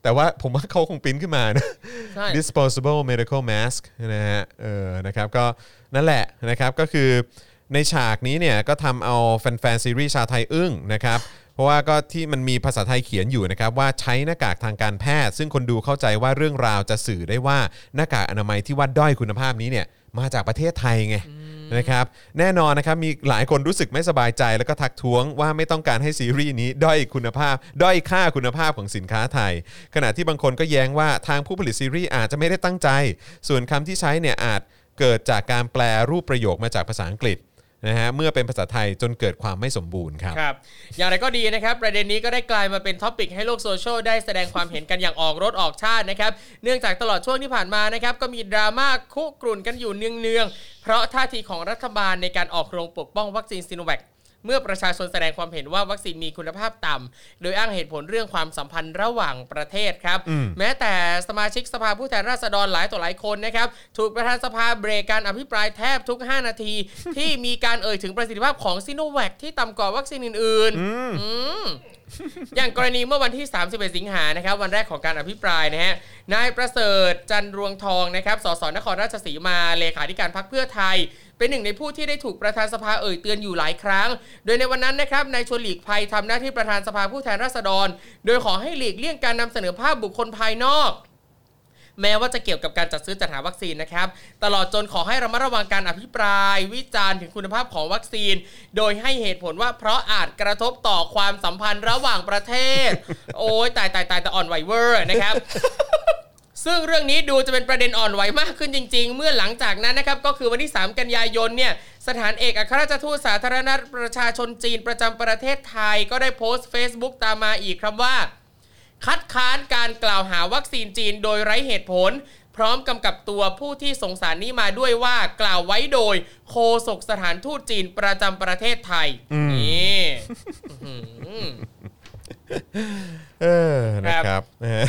แต่ว่าผมว่าเขาคงปริ้นขึ้นมานะใช่ disposable medical mask นะฮะเออนะครับก็นั่นแหละนะครับก็คือในฉากนี้เนี่ยก็ทำเอาแฟนๆซีรีส์ชาวไทยอึ้งนะครับ เพราะว่าก็ที่มันมีภาษาไทยเขียนอยู่นะครับว่าใช้หน้ากากทางการแพทย์ ซึ่งคนดูเข้าใจว่าเรื่องราวจะสื่อได้ว่าหน้ากากอนามัยที่ว่าด้อยคุณภาพนี้เนี่ยมาจากประเทศไทยไงนะครับแน่นอนนะครับมีหลายคนรู้สึกไม่สบายใจแล้วก็ทักท้วงว่าไม่ต้องการให้ซีรีส์นี้ด้อยคุณภาพ ด้อยค่าคุณภาพของสินค้าไทย ขณะที่บางคนก็แย้งว่าทางผู้ผลิตซีรีส์อาจจะไม่ได้ตั้งใจ ส่วนคำที่ใช้เนี่ยอาจเกิดจากการแปลรูปประโยคมาจากภาษาอังกฤษ นะฮะเมื่อเป็นภาษาไทยจนเกิดความไม่สมบูรณ์ครับ ครับ อย่างไรก็ดีนะครับ ประเด็นนี้ก็ได้กลายมาเป็น topic ให้โลกโซเชียลได้แสดงความเห็นกันอย่างออกรสออกชาตินะครับ เนื่องจากตลอดช่วงที่ผ่านมานะครับก็มีดราม่าคุกรุ่นกันอยู่เนืองๆเพราะท่าทีของรัฐบาลในการออกโรงปกป้องวัคซีนซิโนแวค เมื่อประชาชนแสดงความเห็นว่าวัคซีนมีคุณภาพต่ำโดยอ้างเหตุผลเรื่องความสัมพันธ์ระหว่างประเทศครับอืมแม้แต่สมาชิกสภาผู้แทนราษฎรหลายต่อหลายคนนะครับ ถูกประธานสภาเบรกการอภิปรายแทบทุก 5 นาที ที่มีการเอ่ยถึงประสิทธิภาพของซิโนแวคที่ต่ำกว่าวัคซีนอื่นๆอืมอย่างกรณีเมื่อวันที่ 31 สิงหานะครับ วันแรกของการอภิปรายนะฮะนายประเสริฐจันทร์รวงทองนะครับสสนครราชสีมาเลขาธิการพรรคเพื่อไทย เป็นหนึ่งในผู้ที่ได้ถูกประธานสภาเอ่ยเตือนอยู่หลายครั้ง โดยในวันนั้นนะครับนายชวนหลีกภัยทำหน้าที่ประธานสภาผู้แทนราษฎร โดยขอให้หลีกเลี่ยงการนำเสนอภาพบุคคลภายนอกแม้ว่าจะเกี่ยวกับการจัดซื้อจัดหาวัคซีนนะครับ ตลอดจนขอให้ระมัดระวังการอภิปราย วิจารณ์ถึงคุณภาพของวัคซีน โดยให้เหตุผลว่าเพราะอาจกระทบต่อความสัมพันธ์ระหว่างประเทศ โอ้ยตายตายตายแต่อ่อนไหวเวอร์นะครับ ซึ่งเรื่องนี้ดูจะเป็นประเด็นอ่อนไหวมากขึ้นจริง ๆ เมื่อหลังจากนั้นนะครับก็คือวันที่ 3 กันยายนเนี่ยสถานเอกอัครราชทูตสาธารณรัฐประชาชนจีนประจำประเทศไทย ก็ได้โพสต์ Facebook ตามมาอีกครับว่า คัดค้านการกล่าวหาวัคซีนจีนโดยไร้เหตุผล พร้อมกำกับตัวผู้ที่สงสารนี้มาด้วยว่ากล่าวไว้โดยโฆษกสถานทูตจีนประจำประเทศไทยนี่ เออนะครับนะฮะ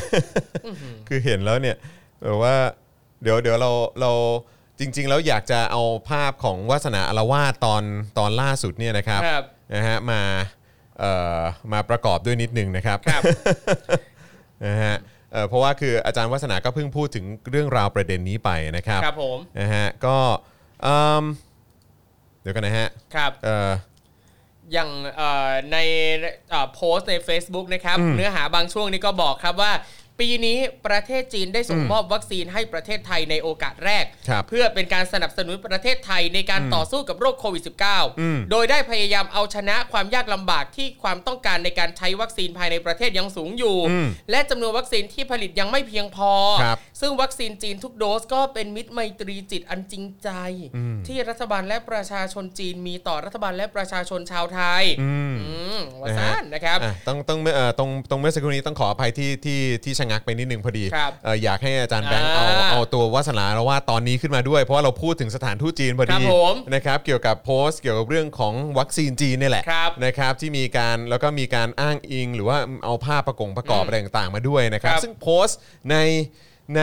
คือเห็นแล้วเนี่ยแบบว่าเดี๋ยวเดี๋ยวเราเราจริง ๆ แล้วอยากจะเอาภาพของวาสนาอารวาสตอนตอนล่าสุดเนี่ยนะครับครับ นะฮะมาเอ่อมาประกอบด้วยนิดนึงนะครับครับ นะฮะเอ่อเพราะว่าคืออาจารย์วัฒนาก็เพิ่งพูดถึงเรื่องราวประเด็นนี้ไปนะครับครับผม นะฮะก็เอิ่มเดี๋ยวกันนะฮะครับ เอ่อ อย่างเอ่อในเอ่อโพสต์ใน Facebook นะครับอืมเนื้อหาบางช่วงนี้ก็บอกครับว่า ปีนี้ประเทศจีนได้ส่งอืมมอบวัคซีนให้ประเทศไทยในโอกาสแรกครับเพื่อเป็นการสนับสนุนประเทศไทยในการต่อสู้กับโรคโควิดอืม -19 โดยได้พยายามเอาชนะความยากลำบากที่ความต้องการในการใช้วัคซีนภายในประเทศยังสูงอยู่อืมและจำนวนวัคซีนที่ผลิตยังไม่เพียงพอครับซึ่งวัคซีนจีนทุกโดสก็เป็นมิตรไมตรีจิตอันจริงใจอืมที่รัฐบาลและประชาชนจีนมีต่อรัฐบาลและประชาชนชาวไทยอืมอืมวาซานนะครับอะต้องต้องเอ่อตรงตรงเมื่อสักครู่นี้ต้องขออภัยที่ที่ที่ชะงักไปนิดนึงพอดีครับเอ่ออยากให้อาจารย์แบงค์เอาอ่าเอาตัววาสนาละว่าสตอนนี้ขึ้นมาด้วย เพราะว่าเราพูดถึงสถานทูตจีนพอครัดีบผมนะครับเกี่ยวกับโพสต์เกี่ยวกับเรื่องของวัคซีนจีนเนี่ยแหละครับนะครับที่มีการแล้วก็มีการอ้างอิง หรือว่าเอาภาพประกงประกอบอืมอะไรต่างๆมาด้วยนะครับครับซึ่งโพสต์ใน ใน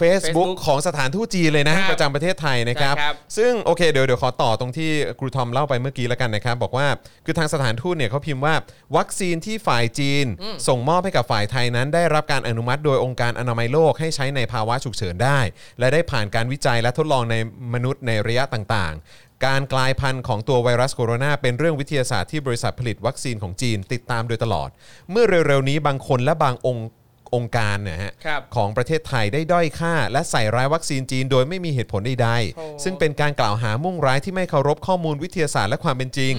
Facebook Facebook ของสถานทูตจีนเลยนะ ครับประจำประเทศไทยนะครับ ใช่ครับซึ่งโอเคเดี๋ยวเดี๋ยวขอต่อตรงที่ครูทอมเล่าไปเมื่อกี้แล้วกันนะครับ บอกว่าคือทางสถานทูตเนี่ยเขาพิมพ์ว่า วัคซีนที่ฝ่ายจีน ส่งมอบให้กับฝ่ายไทยนั้น ได้รับการอนุมัติโดยองค์การอนามัยโลกให้ใช้ในภาวะฉุกเฉินได้ และได้ผ่านการวิจัยและทดลองในมนุษย์ในระยะต่างๆ การกลายพันธุ์ของตัวไวรัสโคโรนาเป็นเรื่องวิทยาศาสตร์ที่บริษัทผลิตวัคซีนของจีนติดตามโดยตลอด เมื่อเร็วๆนี้บางคนและบางองค์ องค์การเนี่ยฮะครับของประเทศไทยได้ด้อยค่า และใส่ร้ายวัคซีนจีนโดยไม่มีเหตุผลใดโอ้ ๆ ซึ่งเป็นการกล่าวหามุ่งร้ายที่ไม่เคารพข้อมูลวิทยาศาสตร์และความเป็นจริง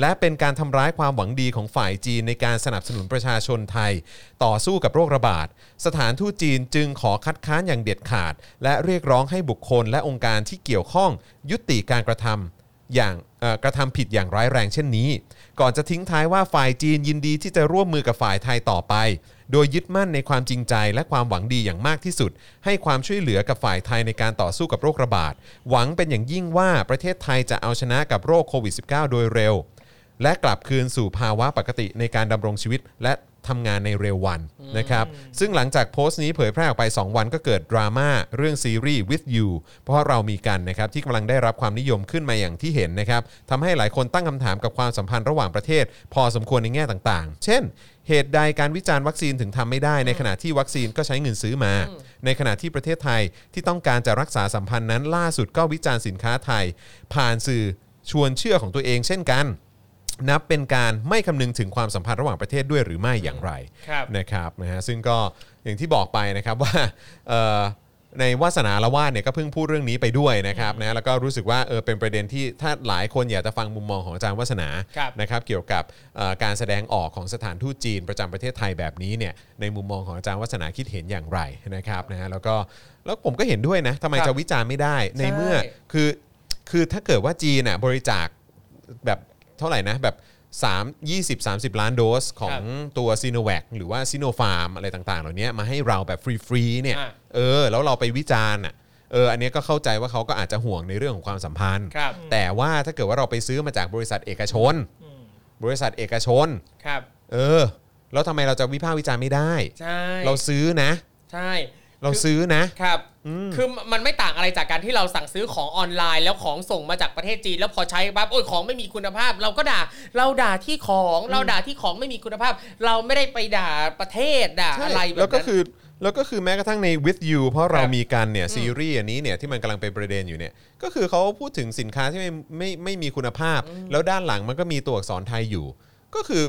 และเป็นการทำร้ายความหวังดีของฝ่ายจีนในการสนับสนุนประชาชนไทย ต่อสู้กับโรคระบาด สถานทูตจีนจึงขอคัดค้านอย่างเด็ดขาด และเรียกร้องให้บุคคลและองค์การที่เกี่ยวข้อง ยุติการกระทำ อย่างเอ่อกระทำผิดอย่างร้ายแรงเช่นนี้ ก่อนจะทิ้งท้ายว่าฝ่ายจีนยินดีที่จะร่วมมือกับฝ่ายไทยต่อไป โดยยึดมั่นในความจริงใจและความหวังดีอย่างมากที่สุด ให้ความช่วยเหลือกับฝ่ายไทยในการต่อสู้กับโรคระบาด หวังเป็นอย่างยิ่งว่าประเทศไทยจะเอาชนะกับโรคโควิด -19 โดยเร็ว และกลับคืนสู่ภาวะปกติในการดำรงชีวิตและทำงานในเร็ววันนะครับ ซึ่งหลังจากโพสต์นี้เผยแพร่ออกไป 2 วันก็เกิดดราม่าเรื่องซีรีส์ with you เพราะเรามีกันนะครับ ที่กำลังได้รับความนิยมขึ้นมาอย่างที่เห็นนะครับทำให้หลายคนตั้งคำถามกับความสัมพันธ์ระหว่างประเทศ พอสมควรในแง่ต่างๆ เช่น เหตุใดการวิจารณ์วัคซีนถึงทำไม่ได้ ในขณะที่วัคซีนก็ใช้เงินซื้อมา ในขณะที่ประเทศไทยที่ต้องการจะรักษาสัมพันธ์นั้น ล่าสุดก็วิจารณ์สินค้าไทย ผ่านสื่อชวนเชื่อของตัวเองเช่นกัน นับเป็นการไม่คำนึงถึงความสัมพันธ์ระหว่างประเทศด้วยหรือไม่อย่างไรครับนะครับนะฮะซึ่งก็อย่างที่บอกไปนะครับว่าเอ่อ ในวาสนาละวาดเนี่ยก็เพิ่งพูดเรื่องนี้ไปด้วยนะครับนะแล้วก็รู้สึกว่าเออเป็นประเด็นที่ถ้าหลายคนอยากจะฟังมุมมองของอาจารย์วัฒนาครับนะครับเกี่ยวกับเอ่อการแสดงออกของสถานทูตจีนประจำประเทศไทยแบบนี้เนี่ยในมุมมองของอาจารย์วัฒนาคิดเห็นอย่างไรนะครับนะฮะแล้วก็แล้วผมก็เห็นด้วยนะทำไมครับจะวิจารณ์ไม่ได้ในใช่เมื่อคือคือถ้าเกิดว่าจีนน่ะบริจาคแบบเท่าไหร่นะแบบ 3 20 30 ล้านโดสของตัวซีโนแวคหรือว่าซีโนฟาร์มอะไรต่างๆ เหล่านี้มาให้เราแบบฟรีๆเนี่ยอะ เออแล้วเราไปวิจารณ์อะเอออันเนี้ยก็เข้าใจว่าเขาก็อาจจะห่วงในเรื่องของความสัมพันธ์ ครับ แต่ว่าถ้าเกิดว่าเราไปซื้อมาจากบริษัทเอกชนบริษัทเอกชน ครับ เออ แล้วทำไมเราจะวิพากษ์วิจารณ์ไม่ได้ ใช่ เราซื้อนะ ใช่ เราซื้อนะ ครับ คือมันไม่ต่างอะไรจากการที่เราสั่งซื้อของออนไลน์ แล้วของส่งมาจากประเทศจีน แล้วพอใช้ปั๊บโอ้ยของไม่มีคุณภาพ เราก็ด่า เราด่าที่ของเราด่าที่ของไม่มีคุณภาพ เราไม่ได้ไปด่าประเทศด่าอะไรแบบนั้นแล้วก็คือแล้วก็คือแม้กระทั่งใน with you เพราะเราครับมีกันเนี่ยซีรีส์อันนี้เนี่ยที่มันกำลังเป็นประเด็นอยู่เนี่ยก็คือเขาพูดถึงสินค้าที่ไม่ไม่ไม่มีคุณภาพ แล้วด้านหลังมันก็มีตัวอักษรไทยอยู่ ก็คือ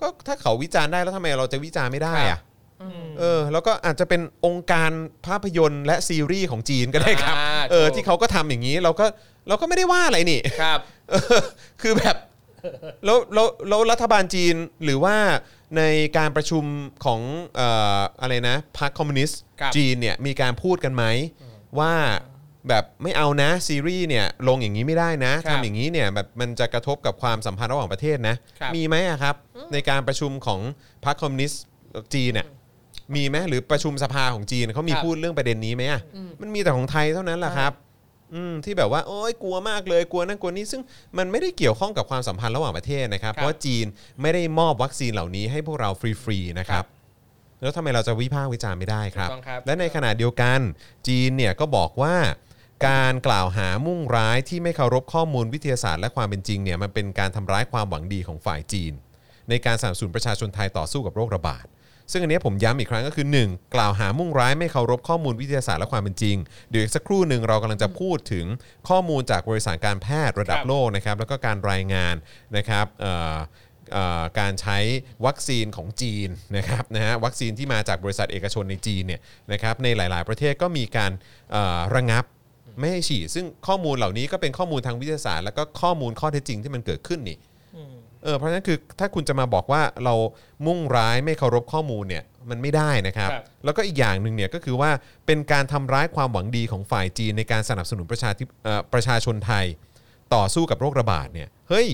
ก็ถ้าเขาวิจารณ์ได้แล้วทำไมเราจะวิจารณ์ไม่ได้ครัอะบ เออแล้วก็อาจจะเป็นองค์การภาพยนตร์และซีรีส์ของจีนก็ได้ครับ อ่าเออถูก ที่เขาก็ทำอย่างนี้เราก็เราก็ไม่ได้ว่าอะไรนี่ ครับ เออคือแบบแล้วแล้วแล้วรัฐบาลจีนหรือว่าในการประชุมของเอ่ออะไรนะพรรคคอมมิวนิสต์ครับจีนเนี่ยมีการพูดกันไหมว่าแบบไม่เอานะซีรีส์เนี่ยลงอย่างนี้ไม่ได้นะครับทำอย่างนี้เนี่ยแบบมันจะกระทบกับความสัมพันธ์ระหว่างประเทศนะครับ มีไหมอะครับ ในการประชุมของพรรคคอมมิวนิสต์จีนเนี่ย มีไหมหรือประชุมสภาของจีนเขามีครับพูดเรื่องประเด็นนี้ไหมอะมันมีแต่ของไทยเท่านั้นแหละครับ อืมที่แบบว่าโอ้ยกลัวมากเลยกลัวนั่นกลัวนี้ซึ่งมันไม่ได้เกี่ยวข้องกับความสัมพันธ์ระหว่างประเทศนะครับ ครับ เพราะว่าจีนไม่ได้มอบวัคซีนเหล่านี้ให้พวกเราฟรีๆนะครับ แล้วทำไมเราจะวิพากษ์วิจารณ์ไม่ได้ครับ ถูกต้องครับ และในขณะเดียวกันจีนเนี่ยก็บอกว่า การกล่าวหามุ่งร้ายที่ไม่เคารพข้อมูลวิทยาศาสตร์และความเป็นจริงเนี่ยมันเป็นการทำร้ายความหวังดีของฝ่ายจีน ในการสนับสนุนประชาชนไทยต่อสู้กับโรคระบาด ซึ่งอันนี้ผมย้ำอีกครั้งก็คือ 1. กล่าวหามุ่งร้ายไม่เคารพข้อมูลวิทยาศาสตร์และความเป็นจริง เดี๋ยวอีกสักครู่หนึ่งเรากำลังจะพูดถึงข้อมูลจากบริษัทการแพทย์ระดับโลกนะครับแล้วก็การรายงานนะครับการใช้วัคซีนของจีนนะครับนะฮะวัคซีนที่มาจากบริษัทเอกชนในจีนเนี่ยนะครับในหลาย ๆ ประเทศก็มีการระงับไม่ให้ฉีดซึ่งข้อมูลเหล่านี้ก็เป็นข้อมูลทางวิทยาศาสตร์ แล้วก็ข้อมูลข้อเท็จจริงที่มันเกิดขึ้นนี่ เออเพราะฉะนั้นคือถ้าคุณจะมาบอกว่าเรามุ่งร้ายไม่เคารพข้อมูลเนี่ยมันไม่ได้นะครับ ครับ แล้วก็อีกอย่างหนึ่งเนี่ยก็คือว่าเป็นการทำร้ายความหวังดีของฝ่ายจีนในการสนับสนุนประชาธิเอ่อประชาชนไทย ต่อสู้กับโรคระบาดเนี่ยเฮ้ย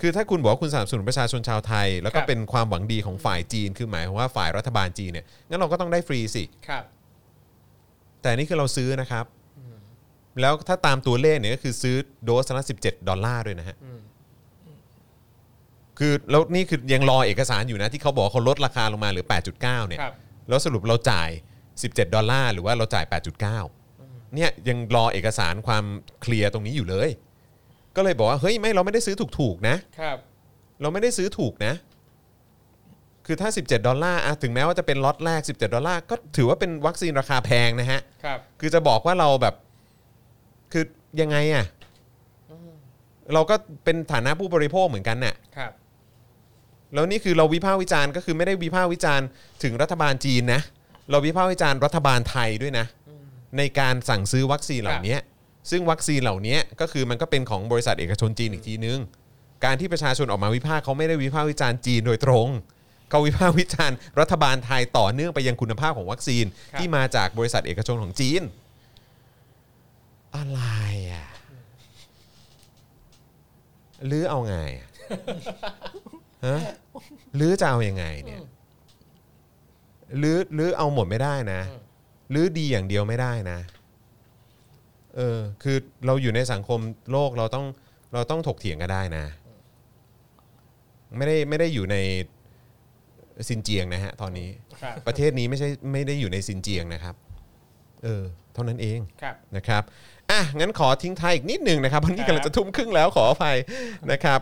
คือถ้าคุณบอกว่าคุณสนับสนุนประชาชนชาวไทย แล้วก็ครับ เป็นความหวังดีของฝ่ายจีน คือหมายความว่าฝ่ายรัฐบาลจีนเนี่ยงั้นเราก็ต้องได้ฟรีสิ ครับ แต่นี่คือเราซื้อนะครับ แล้วถ้าตามตัวเลขเนี่ยก็คือซื้อโดสละ17 ดอลลาร์ด้วยนะฮะ คือแล้วนี่คือยังรอเอกสารอยู่นะที่เขาบอกว่าเขาลดราคาลงมาเหลือ 8.9 เนี่ย ครับ แล้วสรุปเราจ่าย 17 ดอลลาร์หรือว่าเราจ่าย 8.9 เนี่ยยังรอเอกสารความเคลียร์ตรงนี้อยู่เลย ก็เลยบอกว่าเฮ้ยไม่เราไม่ได้ซื้อถูกๆนะ ครับ เราไม่ได้ซื้อถูกนะ คือถ้า 17 ดอลลาร์อะถึงแม้ว่าจะเป็นล็อตแรก 17 ดอลลาร์ก็ถือว่าเป็นวัคซีนราคาแพงนะฮะ ครับ คือจะบอกว่าเราแบบ คือยังไงอะเราก็เป็นฐานะผู้บริโภคเหมือนกันน่ะ ครับ แล้วนี่คือเราวิพากษ์วิจารณ์ก็คือไม่ได้วิพากษ์วิจารณ์ถึงรัฐบาลจีนนะ เราวิพากษ์วิจารณ์รัฐบาลไทยด้วยนะ ในการสั่งซื้อวัคซีนเหล่านี้ซึ่งวัคซีนเหล่านี้ก็คือมันก็เป็นของบริษัทเอกชนจีนอีกทีนึง การที่ประชาชนออกมาวิพากษ์เขาไม่ได้วิพากษ์วิจารณ์จีนโดยตรงเขาวิพากษ์วิจารณ์รัฐบาลไทยต่อเนื่องไปยังคุณภาพของวัคซีนครับที่มาจากบริษัทเอกชนของจีน อะไรอะหรือเอาไงอะ ฮะหรือจะเอายังไงเนี่ยหรือหรือเอาหมดไม่ได้นะอืมหรือดีอย่างเดียวไม่ได้นะเออคือเราอยู่ในสังคมโลกเราต้องเราต้องถกเถียงกันได้นะ ไม่ได้ไม่ได้อยู่ในซินเจียงนะฮะตอนนี้ครับประเทศนี้ไม่ใช่ไม่ได้อยู่ในซินเจียงนะครับ เออเท่านั้นเองครับนะครับอะงั้นขอทิ้งท้ายอีกนิดหนึ่งนะครับวันนี้ครับกำลังจะทุ่มครึ่งแล้วขออภัยนะครับ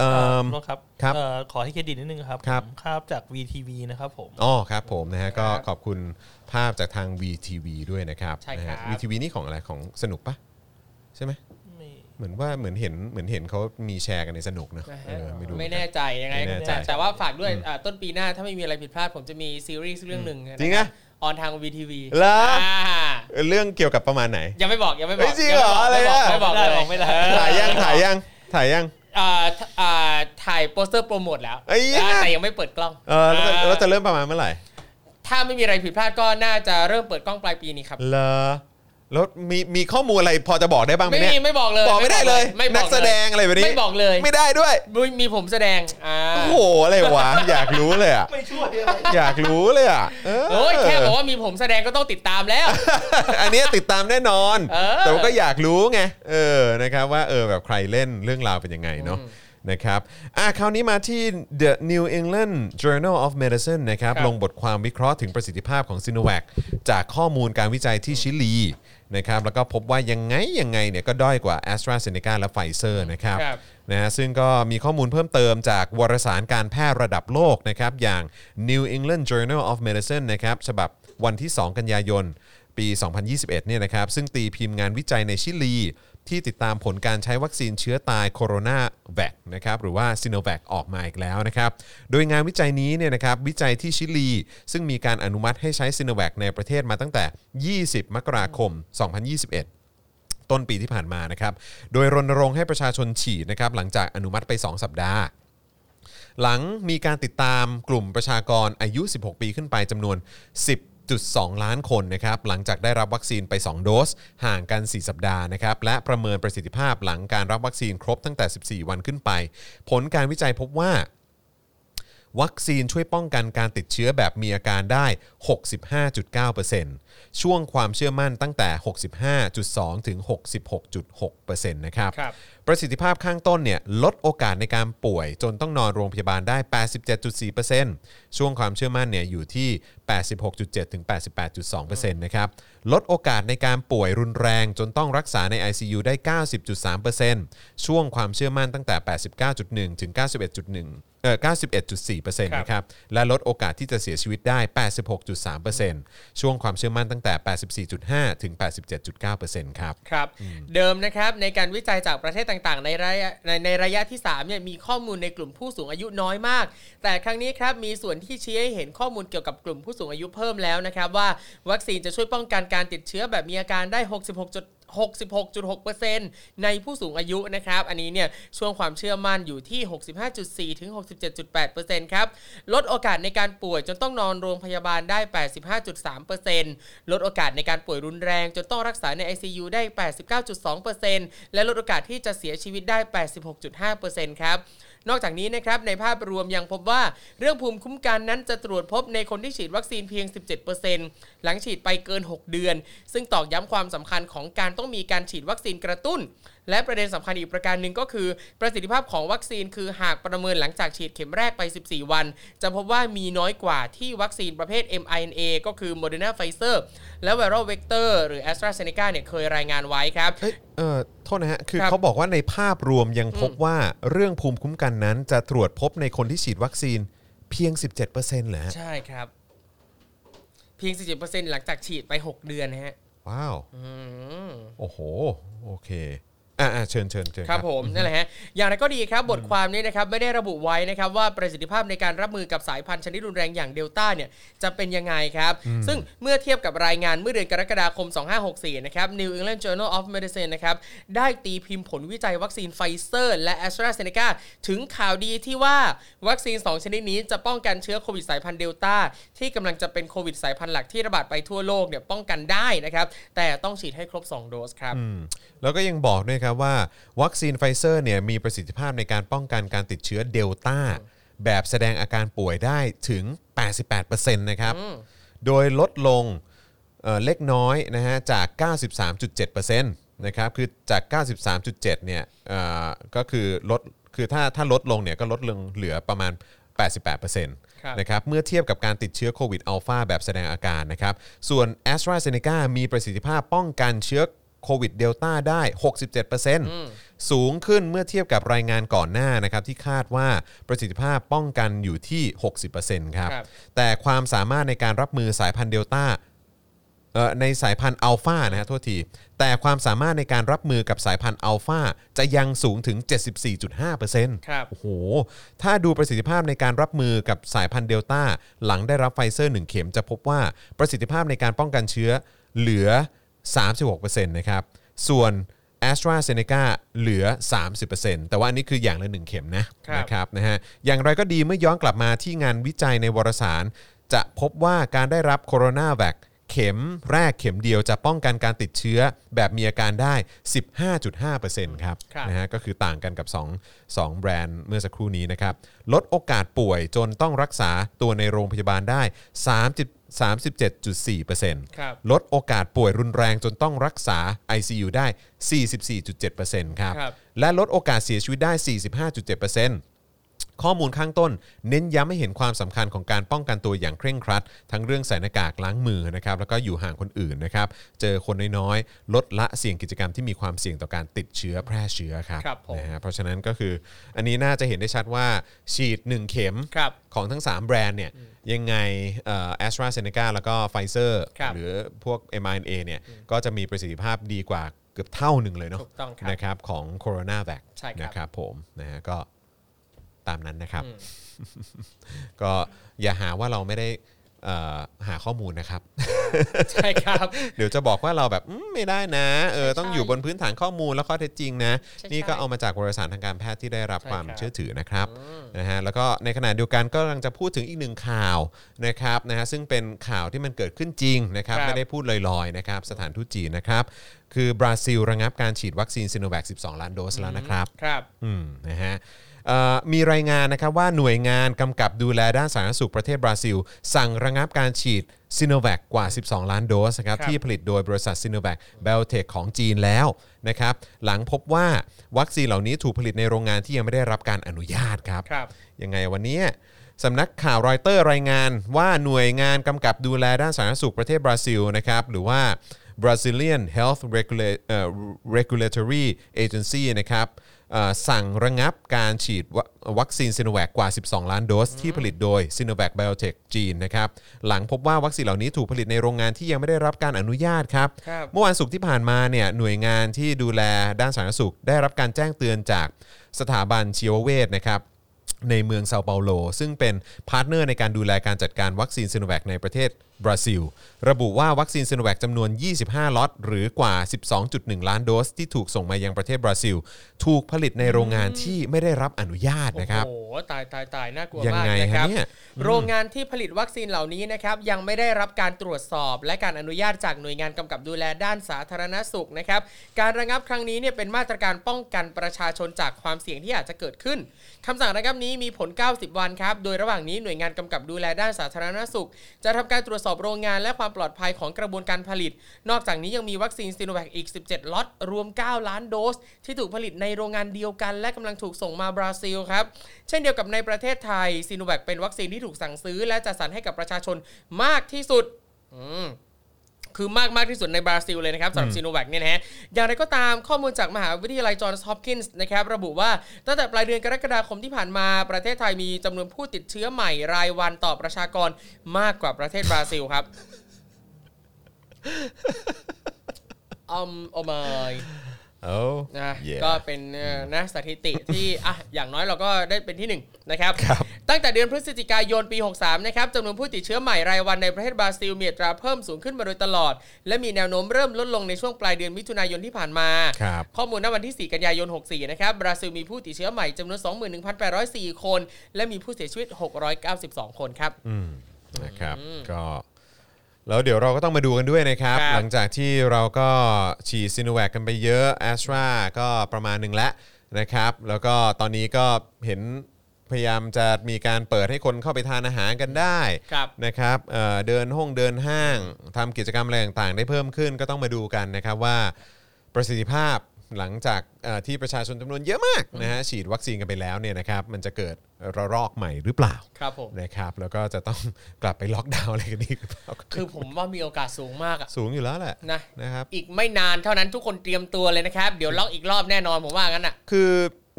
เอ่อโทษครับครับเอ่อขอให้เครดิตนิดนึงครับครับผมภาพจาก VTV นะครับผม อ๋อครับผมนะฮะก็ครับขอบคุณภาพจากทาง VTV ด้วยนะครับใช่นะครัฮะบ VTV นี่ของอะไรของสนุกปะใช่ไหมไม่เหมือนว่าเหมือนเห็นเหมือนเห็นเขามีแชร์กันในสนุกนะนะเอฮะอไม่รู้ ไม่แน่ใจยังไงไม่แน่ใจแต่แต่ว่าฝากด้วยอ่าต้นปีหน้าถ้าไม่มีอะไรผิดพลาดผมจะมีซีรีส์เรื่องหนึ่งจริงอะออนทาง VTV เหรออ่าเออเรื่องเกี่ยวกับประมาณไหน ยังไม่บอกยังไม่บอกเฮ้ยจริงเหรออะไรไม่บอกอะไม่บอกไม่ได้เลยบอกไม่ได้เออถ่ายยังถ่ายยังถ่ายยังอ่าอ่า ถ่ายโปสเตอร์โปรโมทแล้วไอ้ยะอ่าแต่ยังไม่เปิดกล้องเออแล้วจะอ่าแล้วจะเริ่มประมาณเมื่อไหร่ถ้าไม่มีอะไรผิดพลาดก็น่าจะเริ่มเปิดกล้องปลายปีนี้ครับ เหรอ แล้วมีมีข้อมูลอะไรพอจะบอกได้บ้างไหมไม่เนี่มียไม่บอกเลยบอกไม่ได้เลยไม่บนัอกกแสดงอะไรแบบนี้ไม่บอกเลยไม่ได้ด้วย มีมีผมแสดงอ่าโอ้โหอะไรวะ อยากรู้เลยอะไม่ช่วยอะไรอยากรู้เลยอะเออโอ้ยแค่บอกว่ามีผมแสดงก็ต้องติดตามแล้ว อันเนี้ยติดตามแน่นอน เออ แต่ว่าก็อยากรู้ไงเออนะครับว่าเออแบบใครเล่นเรื่องราวเป็นยังไงเนาะนะครับอะคราวนี้มาที่ The New England Journal of Medicine นะครับครับ ลงบทความวิเคราะห์ถึงประสิทธิภาพของซิโนแวคจากข้อมูลการวิจัยที่ชิลี นะครับแล้วก็พบว่ายังไงยังไงเนี่ยก็ด้อยกว่า AstraZeneca และไฟเซอร์นะครับครับ นะฮะซึ่งก็มีข้อมูลเพิ่มเติมจากวารสารการแพทย์ระดับโลกนะครับอย่าง New England Journal of Medicine นะครับฉบับวันที่ 2 กันยายน ปี 2021 เนี่ยนะครับ ซึ่งตีพิมพ์งานวิจัยในชิลี ที่ติดตามผลการใช้วัคซีนเชื้อตายโคโรนาแวคนะครับหรือว่าซิโนแวคออกมาอีกแล้วนะครับ โดยงานวิจัยนี้เนี่ยนะครับวิจัยที่ชิลี ซึ่งมีการอนุมัติให้ใช้ซิโนแวคในประเทศมาตั้งแต่ 20 มกราคม 2021ต้นปีที่ผ่านมานะครับ โดยรณรงค์ให้ประชาชนฉีดนะครับหลังจากอนุมัติไป 2 สัปดาห์ หลังมีการติดตามกลุ่มประชากรอายุ 16 ปีขึ้นไปจำนวน 10 1.2 ล้านคนนะครับหลังจากได้รับวัคซีนไป 2 โดส ห่างกัน 4 สัปดาห์นะครับและประเมินประสิทธิภาพหลังการรับวัคซีนครบตั้งแต่ 14 วันขึ้นไป ผลการวิจัยพบว่าวัคซีนช่วยป้องกันการติดเชื้อแบบมีอาการได้ 65.9% ช่วงความเชื่อมั่นตั้งแต่ 65.2 ถึง 66.6%นะครับครับประสิทธิภาพข้างต้นเนี่ยลดโอกาสในการป่วย จนต้องนอนโรงพยาบาลได้ 87.4%ช่วงความเชื่อมั่นเนี่ยอยู่ที่ 86.7 ถึง 88.2%นะครับลดโอกาสในการป่วยรุนแรง จนต้องรักษาใน ICU ได้ 90.3%ช่วงความเชื่อมั่นตั้งแต่ 89.1 ถึง 91.1เอ่อ91.4%นะครับ และลดโอกาสที่จะเสียชีวิตได้ 86.3%ช่วงความเชื่อมั่นตั้งแต่ 84.5 ถึง 87.9%ครับ ครับ เดิมนะครับในการวิจัยจากประเทศต่างๆ ในระยะในในระยะที่3เนี่ยมีข้อมูลในกลุ่มผู้สูงอายุน้อยมาก แต่ครั้งนี้ครับมีส่วนที่ชี้ให้เห็นข้อมูลเกี่ยวกับกลุ่มผู้สูงอายุเพิ่มแล้วนะครับว่าวัคซีนจะช่วยป้องกันการติดเชื้อแบบมีอาการได้ 66จุด 66.6%ในผู้สูงอายุนะครับ อันนี้เนี่ยช่วงความเชื่อมั่นอยู่ที่ 65.4 ถึง 67.8%ครับ ลดโอกาสในการป่วยจนต้องนอนโรงพยาบาลได้ 85.3%ลดโอกาสในการป่วยรุนแรงจนต้องรักษาใน ICU ได้ 89.2%และลดโอกาสที่จะเสียชีวิตได้ 86.5%ครับ นอกจากนี้นะครับในภาพรวมยังพบว่าเรื่องภูมิคุ้มกันนั้นจะตรวจพบในคนที่ฉีดวัคซีนเพียง 17%หลังฉีดไปเกิน 6 เดือน ซึ่งตอกย้ำความสำคัญของการต้องมีการฉีดวัคซีนกระตุ้น และประเด็นสำคัญอีกประการหนึ่งก็คือ ประสิทธิภาพของวัคซีนคือหากประเมินหลังจากฉีดเข็มแรกไป 14 วัน จะพบว่ามีน้อยกว่าที่วัคซีนประเภท mRNA ก็คือ Moderna Pfizer และ Viral Vector หรือ AstraZeneca เนี่ยเคยรายงานไว้ครับเอ้ยเออโทษนะฮะ คือครับเขาบอกว่าในภาพรวมยังพบว่าเรื่องภูมิคุ้มกันนั้น จะตรวจพบในคนที่ฉีดวัคซีนเพียง 17%เหรอฮะใช่ครับ เพียง 17%หลังจากฉีดไป 6 เดือนนะฮะ ว้าวอืมโอ้โห โอเค อ่าเชิญเชิญเชิญครับผมนั่นแหละฮะอย่างไรก็ดีครับบทความนี้นะครับไม่ได้ระบุไว้นะครับว่าประสิทธิภาพในการรับมือกับสายพันธุ์ชนิดรุนแรงอย่างเดลต้าเนี่ยจะเป็นยังไงครับ ซึ่งเมื่อเทียบกับรายงานเมื่อเดือนกรกฎาคม 2564 นะครับ New England Journal of Medicine นะครับได้ตีพิมพ์ผลวิจัยวัคซีนไฟเซอร์ และ AstraZeneca ถึงข่าวดีที่ว่าวัคซีน 2 ชนิดนี้จะป้องกันเชื้อโควิดสายพันธุ์เดลต้าที่กำลังจะเป็นโควิดสายพันธุ์หลักที่ระบาดไปทั่วโลกเนี่ยป้องกันได้นะครับแต่ต้องฉีดให้ครบ 2 โดสครับอืมแล้วก็ยังบอกด้วยครับนะครับว่า วัคซีนไฟเซอร์เนี่ยมีประสิทธิภาพในการป้องกันการติดเชื้อเดลต้าแบบแสดงอาการป่วยได้ถึง 88%นะครับ โดยลดลงเอ่อเล็กน้อยนะฮะจาก 93.7%นะครับคือจาก 93.7 เนี่ยเอ่อก็คือลดคือถ้าถ้าลดลงเนี่ยก็ลดลงเหลือประมาณ 88%ครับนะครับเมื่อเทียบกับการติดเชื้อโควิดอัลฟาแบบแสดงอาการนะครับ ส่วน a s t r a z เซ e c a มีประสิทธิภาพป้องกันเชื้อ โควิดเดลต้าได้ 67%สูงขึ้นเมื่อเทียบกับรายงานก่อนหน้านะครับที่คาดว่าประสิทธิภาพป้องกันอยู่ที่ 60%ครับครับแต่ความสามารถในการรับมือสายพันธุ์เดลต้าเอ่อในสายพันธุ์อัลฟานะฮะโทษที แต่ความสามารถในการรับมือกับสายพันธุ์อัลฟาจะยังสูงถึง 74.5%ครับ โอ้โห ถ้าดูประสิทธิภาพในการรับมือกับสายพันธุ์เดลต้าหลังได้รับไฟเซอร์ 1 เข็มจะพบว่าประสิทธิภาพในการป้องกันเชื้อเหลือ 36%นะครับ ส่วน a s t r a z เซ e c a เหลือ 30%แต่ว่าอันนี้คืออย่างละ 1 เข็มนะครับนะครับนะฮะอย่างไรก็ดีเมื่อย้อนกลับมาที่งานวิจัยในวารสาร จะพบว่าการได้รับโคโรนาแวคเข็มแรกเข็มเดียวจะป้องกันการติดเชื้อแบบมีอาการได้ 15.5%ครับครับนะฮะก็คือต่างกันกับ 2 2 แบรนด์เมื่อสักครู่นี้นะครับ ลดโอกาสป่วยจนต้องรักษาตัวในโรงพยาบาลได้30 37.4%ครับลดโอกาสป่วยรุนแรงจนต้องรักษา ICU ได้ 44.7%ครับครับและลดโอกาสเสียชีวิตได้ 45.7% ข้อมูลข้างต้น เน้นย้ำให้เห็นความสำคัญของการป้องกันตัวอย่างเคร่งครัด ทั้งเรื่องใส่หน้ากากล้างมือนะครับแล้วก็อยู่ห่างคนอื่นนะครับเจอคนน้อยๆลดละเสี่ยงกิจกรรมที่มีความเสี่ยงต่อการติดเชื้อแพร่เชื้อครับครับผม นะฮะเพราะฉะนั้นก็คืออันนี้น่าจะเห็นได้ชัดว่าฉีด 1 เข็ม ครับ ของทั้ง 3 แบรนด์เนี่ยยังไงแอสตราเซเนกาแล้วก็ไฟเซอร์ครับหรือพวก m อ n a เนี่ยก็จะมีประสิทธิภาพดีกว่าเกือบเท่าหนึ่งเลยเนาะถูกต้องครับนะครับของโคโรนาแวคใช่ครับ นะครับผมนะฮะก็ ตามนั้นนะครับ ก็อย่าหาว่าเราไม่ได้เอ่อหาข้อมูลนะครับ ใช่ครับ เดี๋ยวจะบอกว่าเราแบบอืมไม่ได้นะเออใช่ต้องอยู่บนพื้นฐานข้อมูลและข้อเท็จจริงนะใช่นี่ก็ใช่เอามาจากวารสารทางการแพทย์ที่ได้รับใช่ความครับเชื่อถือนะครับนะฮะแล้วก็ในขณะเดียวกันก็กำลังจะพูดถึงอีกหนึ่งข่าวนะครับนะฮะซึ่งเป็นข่าวที่มันเกิดขึ้นจริงนะครับครับไม่ได้พูดลอยๆนะครับสถานทูตจีนนะครับคือบราซิลระงับการฉีดวัคซีนซิโนแวค 12 ล้านโดสแล้วนะครับครับอืมนะฮะเอ่อ มีรายงานนะครับว่าหน่วยงานกำกับดูแลด้านสาธารณสุขประเทศบราซิล สั่งระงับการฉีดซิโนแวคกว่า 12 ล้านโดสนะครับครับที่ผลิตโดยบริษัทซิโนแวค Biotech ของจีนแล้วนะครับหลังพบว่าวัคซีนเหล่านี้ถูกผลิตในโรงงานที่ยังไม่ได้รับการอนุญาตครับครับยังไงวันนี้สำนักข่าวรอยเตอร์รายงานว่าหน่วยงานกำกับดูแลด้านสาธารณสุขประเทศบราซิลนะครับหรือว่า Brazilian Health Regula- เอ่อ Regulatory Agency นะครับเอ่อ สั่งระงับการฉีดวัคซีนซิโนแวคกว่า 12 ล้านโดส ที่ผลิตโดย s i n o v a c Biotech จีนนะครับหลังพบว่าวัคซีนเหล่านี้ถูกผลิตในโรงงานที่ยังไม่ได้รับการอนุญาตครับครับ เมื่อวันศุกร์ที่ผ่านมาเนี่ยหน่วยงานที่ดูแลด้านสาธารณสุข ได้รับการแจ้งเตือนจากสถาบันชีวเวชนะครับในเมืองเซาเปาโล ซึ่งเป็น partner ในการดูแลการจัดการวัคซีนซิโนแวคในประเทศ บราซิล ระบุว่าวัคซีนซิโนแวคจำนวน 25 ล็อต หรือกว่า 12.1 ล้านโดส ที่ถูกส่งมายังประเทศบราซิล ถูกผลิตในโรงงานที่ไม่ได้รับอนุญาตนะครับ โอ้โห ตายตายตายน่ากลัวยังมากไงนะคฮะรับเนี่ย โรงงานที่ผลิตวัคซีนเหล่านี้นะครับยังไม่ได้รับการตรวจสอบ และการอนุญาตจากหน่วยงานกำกับดูแลด้านสาธารณสุขนะครับการระงับครั้งนี้เนี่ยเป็นมาตรการป้องกันประชาชนจากความเสี่ยงที่อาจจะเกิดขึ้นคำสั่งระงับนี้มีผล 90 วันครับโดยระหว่างนี้หน่วยงานกำกับดูแลด้านสาธารณสุข จะทำการตรวจสอบโรงงานและความปลอดภัยของกระบวนการผลิต นอกจากนี้ยังมีวัคซีนซีโนแวคอีก 17 ล็อต รวม 9 ล้านโดส ที่ถูกผลิตในโรงงานเดียวกัน และกำลังถูกส่งมาบราซิลครับ เช่นเดียวกับในประเทศไทยซีโนแวคเป็นวัคซีนที่ถูกสั่งซื้อ และจัดสรรให้กับประชาชนมากที่สุด อืม คือมากมากที่สุดในบราซิลเลยนะครับสำหรับซีโนแวคเนี่ยนะฮะอย่างไรก็ตามข้อมูลจากมหาวิทยาลัยจอห์นส์ฮอปกินส์นะครับระบุว่าตั้งแต่ปลายเดือนกรกฎาคมที่ผ่านมาประเทศไทยมีจำนวนผู้ติดเชื้อใหม่รายวันต่อประชากรมากกว่าประเทศบราซิลครับอืมโอมายโอ้นะ Yeah ก็เป็นเอ่อนะสถิติที่อะอย่างน้อยเราก็ได้เป็นที่หนึ่งนะครับ ตั้งแต่เดือนพฤศจิกายนปี 63 นะครับจำนวนผู้ติดเชื้อใหม่รายวันในประเทศบราซิลมีอัตราเพิ่มสูงขึ้นมาโดยตลอด และมีแนวโน้มเริ่มลดลงในช่วงปลายเดือนมิถุนายนที่ผ่านมาครับข้อมูลณวันที่ 4 กันยายน 64 นะครับ บราซิลมีผู้ติดเชื้อใหม่จำนวน 21,804 คน และมีผู้เสียชีวิต 692 คนครับอืมนะครับก็แล้วเดี๋ยวเราก็ต้องมาดูกันด้วยนะครับครับหลังจากที่เราก็ฉีดซีโนแวคกันไปเยอะแอสตราก็ประมาณหนึ่งแล้วนะครับ แล้วก็ตอนนี้ก็เห็น พยายามจะมีการเปิดให้คนเข้าไปทานอาหารกันได้ครับนะครับเอ่อเดินห้องเดินห้างทำกิจกรรมอะไรต่างๆ ได้เพิ่มขึ้นก็ต้องมาดูกันนะครับว่าประสิทธิภาพหลังจากเอ่อที่ประชาชนจำนวนเยอะมากนะฮะฉีดวัคซีนกันไปแล้วเนี่ยนะครับมันจะเกิดระลอกใหม่หรือเปล่าครับผม นะครับแล้วก็จะต้องกลับไปล็อกดาวน์อะไรกันอีกหรือเปล่าคือผมว่ามีโอกาสสูงมากอะสูงอยู่แล้วแหละนะนะครับ อีกไม่นานเท่านั้นทุกคนเตรียมตัวเลยนะครับ เดี๋ยวล็อกอีกรอบแน่นอนผมว่างั้นอะคือ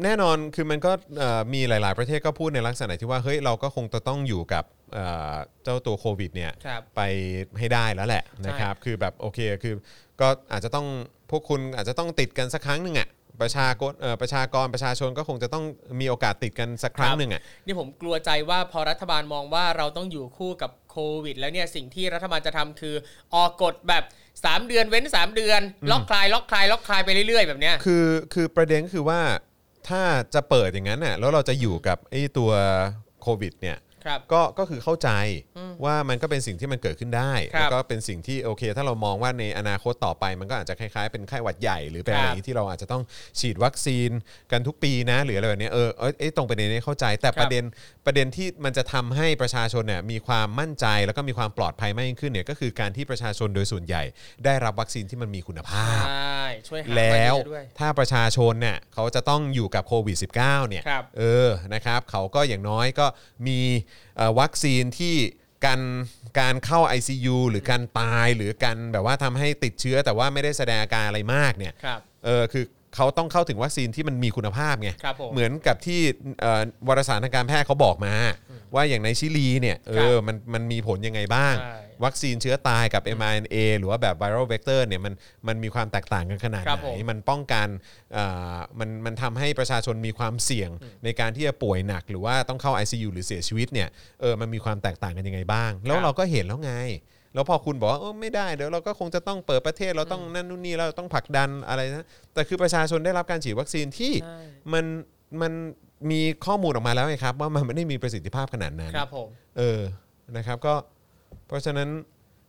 แน่นอนคือมันก็เอ่อมีหลาย ๆ ประเทศก็พูดในลักษณะที่ว่าเฮ้ยเราก็คงจะต้องอยู่กับเอ่อเจ้าตัวโควิดเนี่ยครับ ไปให้ได้แล้วแหละนะครับ คือแบบโอเคคือก็อาจจะต้องพวกคุณอาจจะต้องติดกันสักครั้งหนึ่งอะประชากรเอ่อประชากรประชาชนก็คงจะต้องมีโอกาสติดกันสักครั้งหนึ่งอะนี่ผมกลัวใจว่าพอรัฐบาลมองว่าเราต้องอยู่คู่กับโควิด แล้วเนี่ยสิ่งที่รัฐบาลจะทำคือออกกฎแบบ 3 เดือนเว้น 3 เดือน ล็อกคลายล็อกคลายล็อกคลายไปเรื่อยๆ แบบเนี้ย คือคือประเด็นก็คือว่า ถ้าจะเปิดอย่างนั้นน่ะแล้วเราจะอยู่กับไอ้ตัวโควิดเนี่ยครับ ก็ก็คือเข้าใจว่ามันก็เป็นสิ่งที่มันเกิดขึ้นได้ครับแล้วก็เป็นสิ่งที่โอเค ถ้าเรามองว่าในอนาคตต่อไป มันก็อาจจะคล้ายๆเป็นไข้หวัดใหญ่หรือเป็นอะไรอย่างนี้ที่เราอาจจะต้องฉีดวัคซีนกันทุกปีนะหรืออะไรแบบเนี้ยเออเอยเอ้ยตรงประเด็นนี้เข้าใจแต่ครับ ประเด็นประเด็นที่มันจะทำให้ประชาชนเนี่ยมีความมั่นใจแล้วก็มีความปลอดภัยมากยิ่งขึ้นเนี่ยก็คือการที่ประชาชนโดยส่วนใหญ่ ได้รับวัคซีนที่มันมีคุณภาพ ใช่ช่วยหาแล้วมาเยอะด้วย ถ้าประชาชนเนี่ยเขาจะต้องอยู่กับโควิด -19 เนี่ยครับ เออนะครับเขาก็อย่างน้อยก็มีเอ่อวัคซีนที่กันการเข้า ICU หรือการตายหรือการแบบว่าทำให้ติดเชื้อแต่ว่าไม่ได้แสดงอาการอะไรมากเนี่ย ครับ เออคือ เขาต้องเข้าถึงวัคซีนที่มันมีคุณภาพไง ครับผมเหมือนกับที่เอ่อวารสารทางการแพทย์เขาบอกมา ว่าอย่างในชิลีเนี่ยเออมันมันมีผลยังไงบ้าง ใช่ วัคซีนเชื้อตายกับ mRNA หรือว่าแบบ viral vector เนี่ยมันมันมีความแตกต่างกันขนาดครับไหผนมมันป้องกันเอ่อมันมันทำให้ประชาชนมีความเสี่ยงในการที่จะป่วยหนัก หรือว่าต้องเข้า ICU หรือเสียชีวิตเนี่ยเออมันมีความแตกต่างกันยังไงบ้าง แล้วครับเราก็เห็นแล้วไง แล้วพอคุณบอกว่าเออไม่ได้เดี๋ยวเราก็คงจะต้องเปิดประเทศเราต้องนั่นนู่นนี่เราต้องผลักดันอะไรนะแต่คือประชาชนได้รับการฉีดวัคซีนที่ใช่มันมันมีข้อมูลออกมาแล้วไงครับ ว่ามันไม่ได้มีประสิทธิภาพขนาดนั้นครับผมเออนะครับก็ เพราะฉะนั้น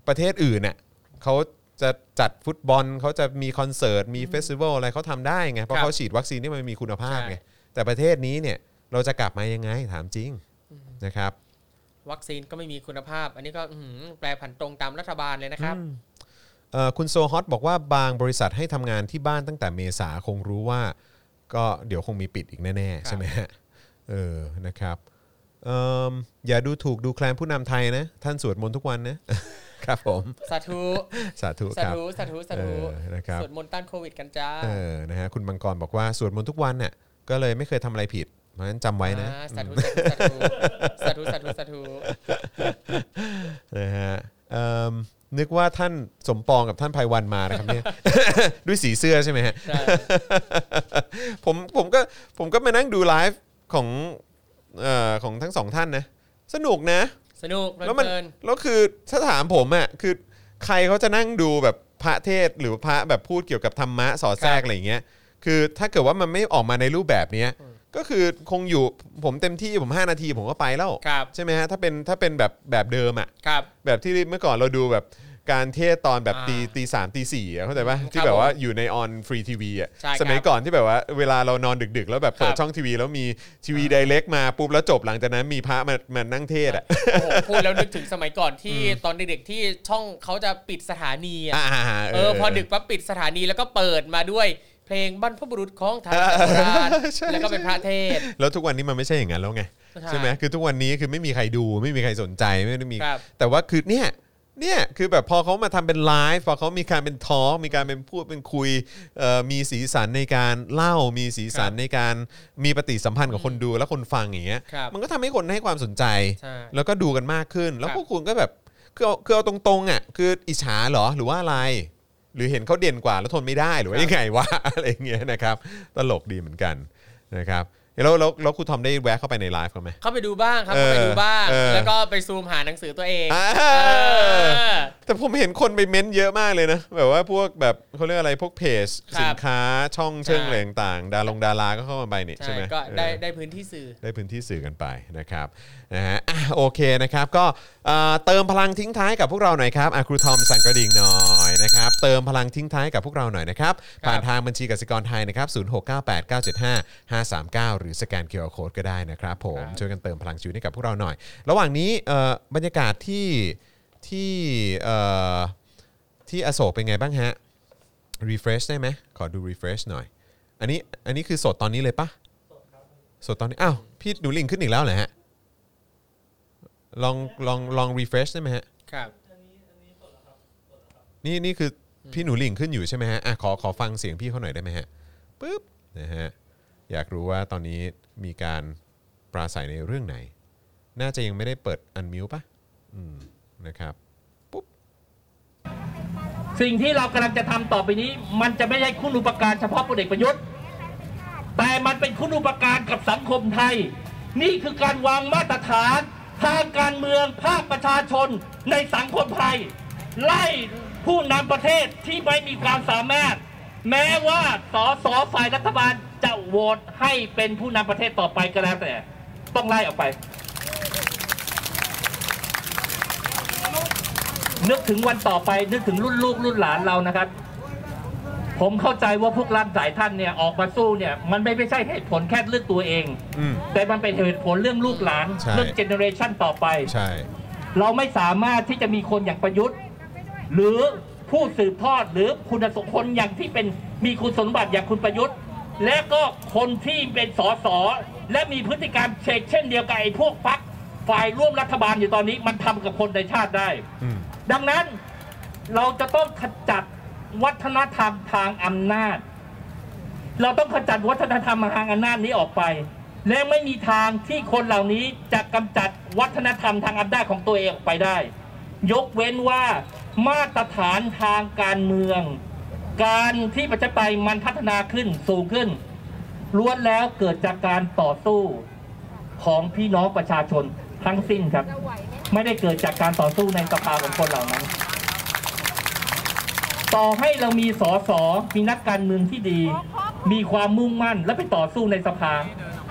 ประเทศอื่นเนี่ยเขาจะจัดฟุตบอลเขาจะมีคอนเสิร์ตมีเฟสติวัลอะไรเขาทำได้ไงเพราะครับเขาฉีดวัคซีนที่มันมีคุณภาพไงใช่แต่ประเทศนี้เนี่ยเราจะกลับมายังไงถามจริงนะครับ วัคซีนก็ไม่มีคุณภาพ อันนี้ก็อื้อหือแปลผันตรงตามรัฐบาลเลยนะครับเอ่อคุณโซฮอตบอกว่าบางบริษัทให้ทำงานที่บ้านตั้งแต่เมษาคงรู้ว่า ก็เดี๋ยวคงมีปิดอีกแน่ๆใช่ไหมฮะเออนะครับเอิ่มอย่าดูถูกดูแคลนผู้นำไทยนะ ท่านสวดมนต์ทุกวันนะครับผมสาธุสาธุสาครับธุสาธุสาธุเออนะครับสวดมนต์ต้านโควิดกันจ้าเออนะฮะคุณบังกรบอกว่าสวดมนต์ทุกวันเนี่ยก็เลยไม่เคยทำอะไรผิดเพ ราะฉะนั้นจำไว้นะอ่าสาธุสาธุสาธุสาธุสาธุนะฮะเอิ่มนึกว่าท่านสมปองกับท่านไพวันมานะครับเนี่ยด้วยสีเสื้อใช่ไหมฮะใช่ผมผมก็ผมก็มานั่งดูไลฟ์ของเอ่อของทั้งสองท่านนะ สนุกนะ สนุกแล้วมันเพลินแล้วคือถ้าถามผมอะคือใครเขาจะนั่งดูแบบพระเทศน์หรือพระแบบพูดเกี่ยวกับธรรมะสอดแทรกอะไรอย่างเงี้ยคือถ้าเกิดว่ามันไม่ออกมาในรูปแบบเนี้ย ก็คือคงอยู่ผมเต็มที่ผม 5 นาทีผมก็ไปแล้วครับใช่ไหมฮะถ้าเป็นถ้าเป็นแบบแบบเดิมอะครับแบบที่เมื่อก่อนเราดูแบบการเทศตอนแบบอ่าตีตีสามตีสี่อะเข้าใจป่ะครับที่แบบว่าอยู่ในออนฟรีทีวีอะใช่ครับสมัยก่อนที่แบบว่าเวลาเรานอนดึก ๆ แล้วแบบเปิดครับช่องทีวี แล้วมีทีวีไดเรกมาปุ๊บแล้วจบหลังจากนั้นมีพระมามานั่งเทศอะโอ้โหพูดแล้วนึกถึงสมัยก่อนที่ตอนเด็กๆที่ช่องเขาจะปิดสถานีอะอ่าเออพอดึกปั๊บปิดสถานีแล้วก็เปิดมาด้วย เพลงบรรพบุรุษของไทยโบราณใช่แล้วก็เป็นพระเทศน์แล้วทุกวันนี้มันไม่ใช่อย่างนั้นแล้วไงใช่ใช่ไหมคือทุกวันนี้คือไม่มีใครดูไม่มีใครสนใจไม่ได้มีครับแต่ว่าคือเนี่ยเนี่ยคือแบบพอเขามาทำเป็นไลฟ์พอเขามีการเป็นทอล์กมีการเป็นพูดเป็นคุยเอ่อมีสีสันในการเล่ามีสีสันครับในการมีปฏิสัมพันธ์กับคนดูและคนฟังอย่างเงี้ยครับมันก็ทำให้คนให้ความสนใจใช่แล้วก็ดูกันมากขึ้น แล้วครับพวกคุณก็แบบคือเอาคือเอาตรงๆอะคืออิจฉาเหรอหรือว่าอะไร หรือเห็นเขาเด่นกว่าแล้วทนไม่ได้หรือว่ายังไงวะ อะไรอย่างเงี้ยนะครับ ตลกดีเหมือนกันนะครับแล้วแล้วแล้วคุณทอมได้แวะเข้าไปในไลฟ์เขาไหม เข้าไปดูบ้างครับเออเข้าไปดูบ้าง เออ แล้วก็ไปซูมหาหนังสือตัวเองอ่าเออทแต่ผมเห็นคนไปเม้นต์เยอะมากเลยนะ แบบว่าพวกแบบเขาเรียกอะไรพวกเพจครับสินค้าช่องเชิงใช่ อะไรต่างๆดาลงดาราก็เข้ามาไปนี่ใช่ใช่ไหมก็ได้เออ ได้พื้นที่สื่อ ได้พื้นที่สื่อกันไปนะครับ นะฮะอะโอเคนะครับก็เอ่อเติมพลังทิ้งท้ายกับพวกเราหน่อยครับอะครูทอมสั่นกระดิ่งหน่อยนะครับเติมพลังทิ้งท้ายกับพวกเราหน่อยนะครับผ่านทางบัญชีกสิกรไทยนะครับ0698975539 หรือสแกน QR Code ก็ได้นะครับผมครับช่วยกันเติมพลังชีวิตให้กับพวกเราหน่อย ระหว่างนี้เอ่อบรรยากาศที่ที่เอ่อที่อโศกเป็นไงบ้างฮะ refresh ได้ไหมขอดู refresh หน่อย อันนี้อันนี้คือสดตอนนี้เลยปะสดตอนนี้อ้าวพี่หนูลิงขึ้นอีกแล้วเหรอฮะ ลองลองลอง refresh ได้ไหมฮะครับนี่นี่คือพี่หนูลิงขึ้นอยู่ใช่ไหมฮะอะขอขอฟังเสียงพี่เขาหน่อยได้ไหมฮะปึ๊บนะฮะอยากรู้ว่าตอนนี้มีการปราศัยในเรื่องไหน น่าจะยังไม่ได้เปิดอันมิวปะอืมนะครับปุ๊บสิ่งที่เรากำลังจะทำต่อไปนี้ มันจะไม่ใช่คุณอุปการเฉพาะพลเอกประยุทธ์ แต่มันเป็นคุณอุปการกับสังคมไทย นี่คือการวางมาตรฐาน ทางการเมืองภาคประชาชนในสังคมไทย ไล่ผู้นำประเทศที่ไม่มีความสามารถ แม้ว่าสสฝ่ายรัฐบาลจะโหวตให้เป็นผู้นำประเทศต่อไปก็แล้วแต่ ต้องไล่ออกไป นึกถึงวันต่อไปนึกถึงรุ่นลูกรุ่นหลานเรานะครับ ผมเข้าใจว่าพวกรัฐสายท่านเนี่ยออกมาสู้เนี่ยมันไม่ไม่ใช่เหตุผลแค่เรื่องตัวเอง อืม แต่มันเป็นเหตุผลเรื่องลูกหลาน ใช่ เรื่องเจเนอเรชันต่อไป ใช่ เราไม่สามารถที่จะมีคนอย่างประยุทธ์ หรือผู้สืบทอดหรือคุณสมบัติอย่างที่เป็นมีคุณสมบัติอย่างคุณประยุทธ์ และก็คนที่เป็นสสและมีพฤติกรรมเชกเช่นเดียวกับไอ้พวกพักฝ่ายร่วมรัฐบาลอยู่ตอนนี้มันทำกับคนในชาติได้ อืม ดังนั้นเราจะต้องขจัด วัฒนธรรมทางอำนาจ เราต้องขจัดวัฒนธรรมทางอำนาจนี้ออกไป และไม่มีทางที่คนเหล่านี้จะกำจัดวัฒนธรรมทางอำนาจของตัวเองออกไปได้ ยกเว้นว่ามาตรฐานทางการเมือง การที่ประชาธิปไตยมันพัฒนาขึ้นสูงขึ้นล้วนแล้วเกิดจากการต่อสู้ของพี่น้องประชาชนทั้งสิ้นครับ ไม่ได้เกิดจากการต่อสู้ในสภาของคนเหล่านั้น ต่อให้เรามีสอสอมีนักการเมืองที่ดี มีความมุ่งมั่นและไปต่อสู้ในสภา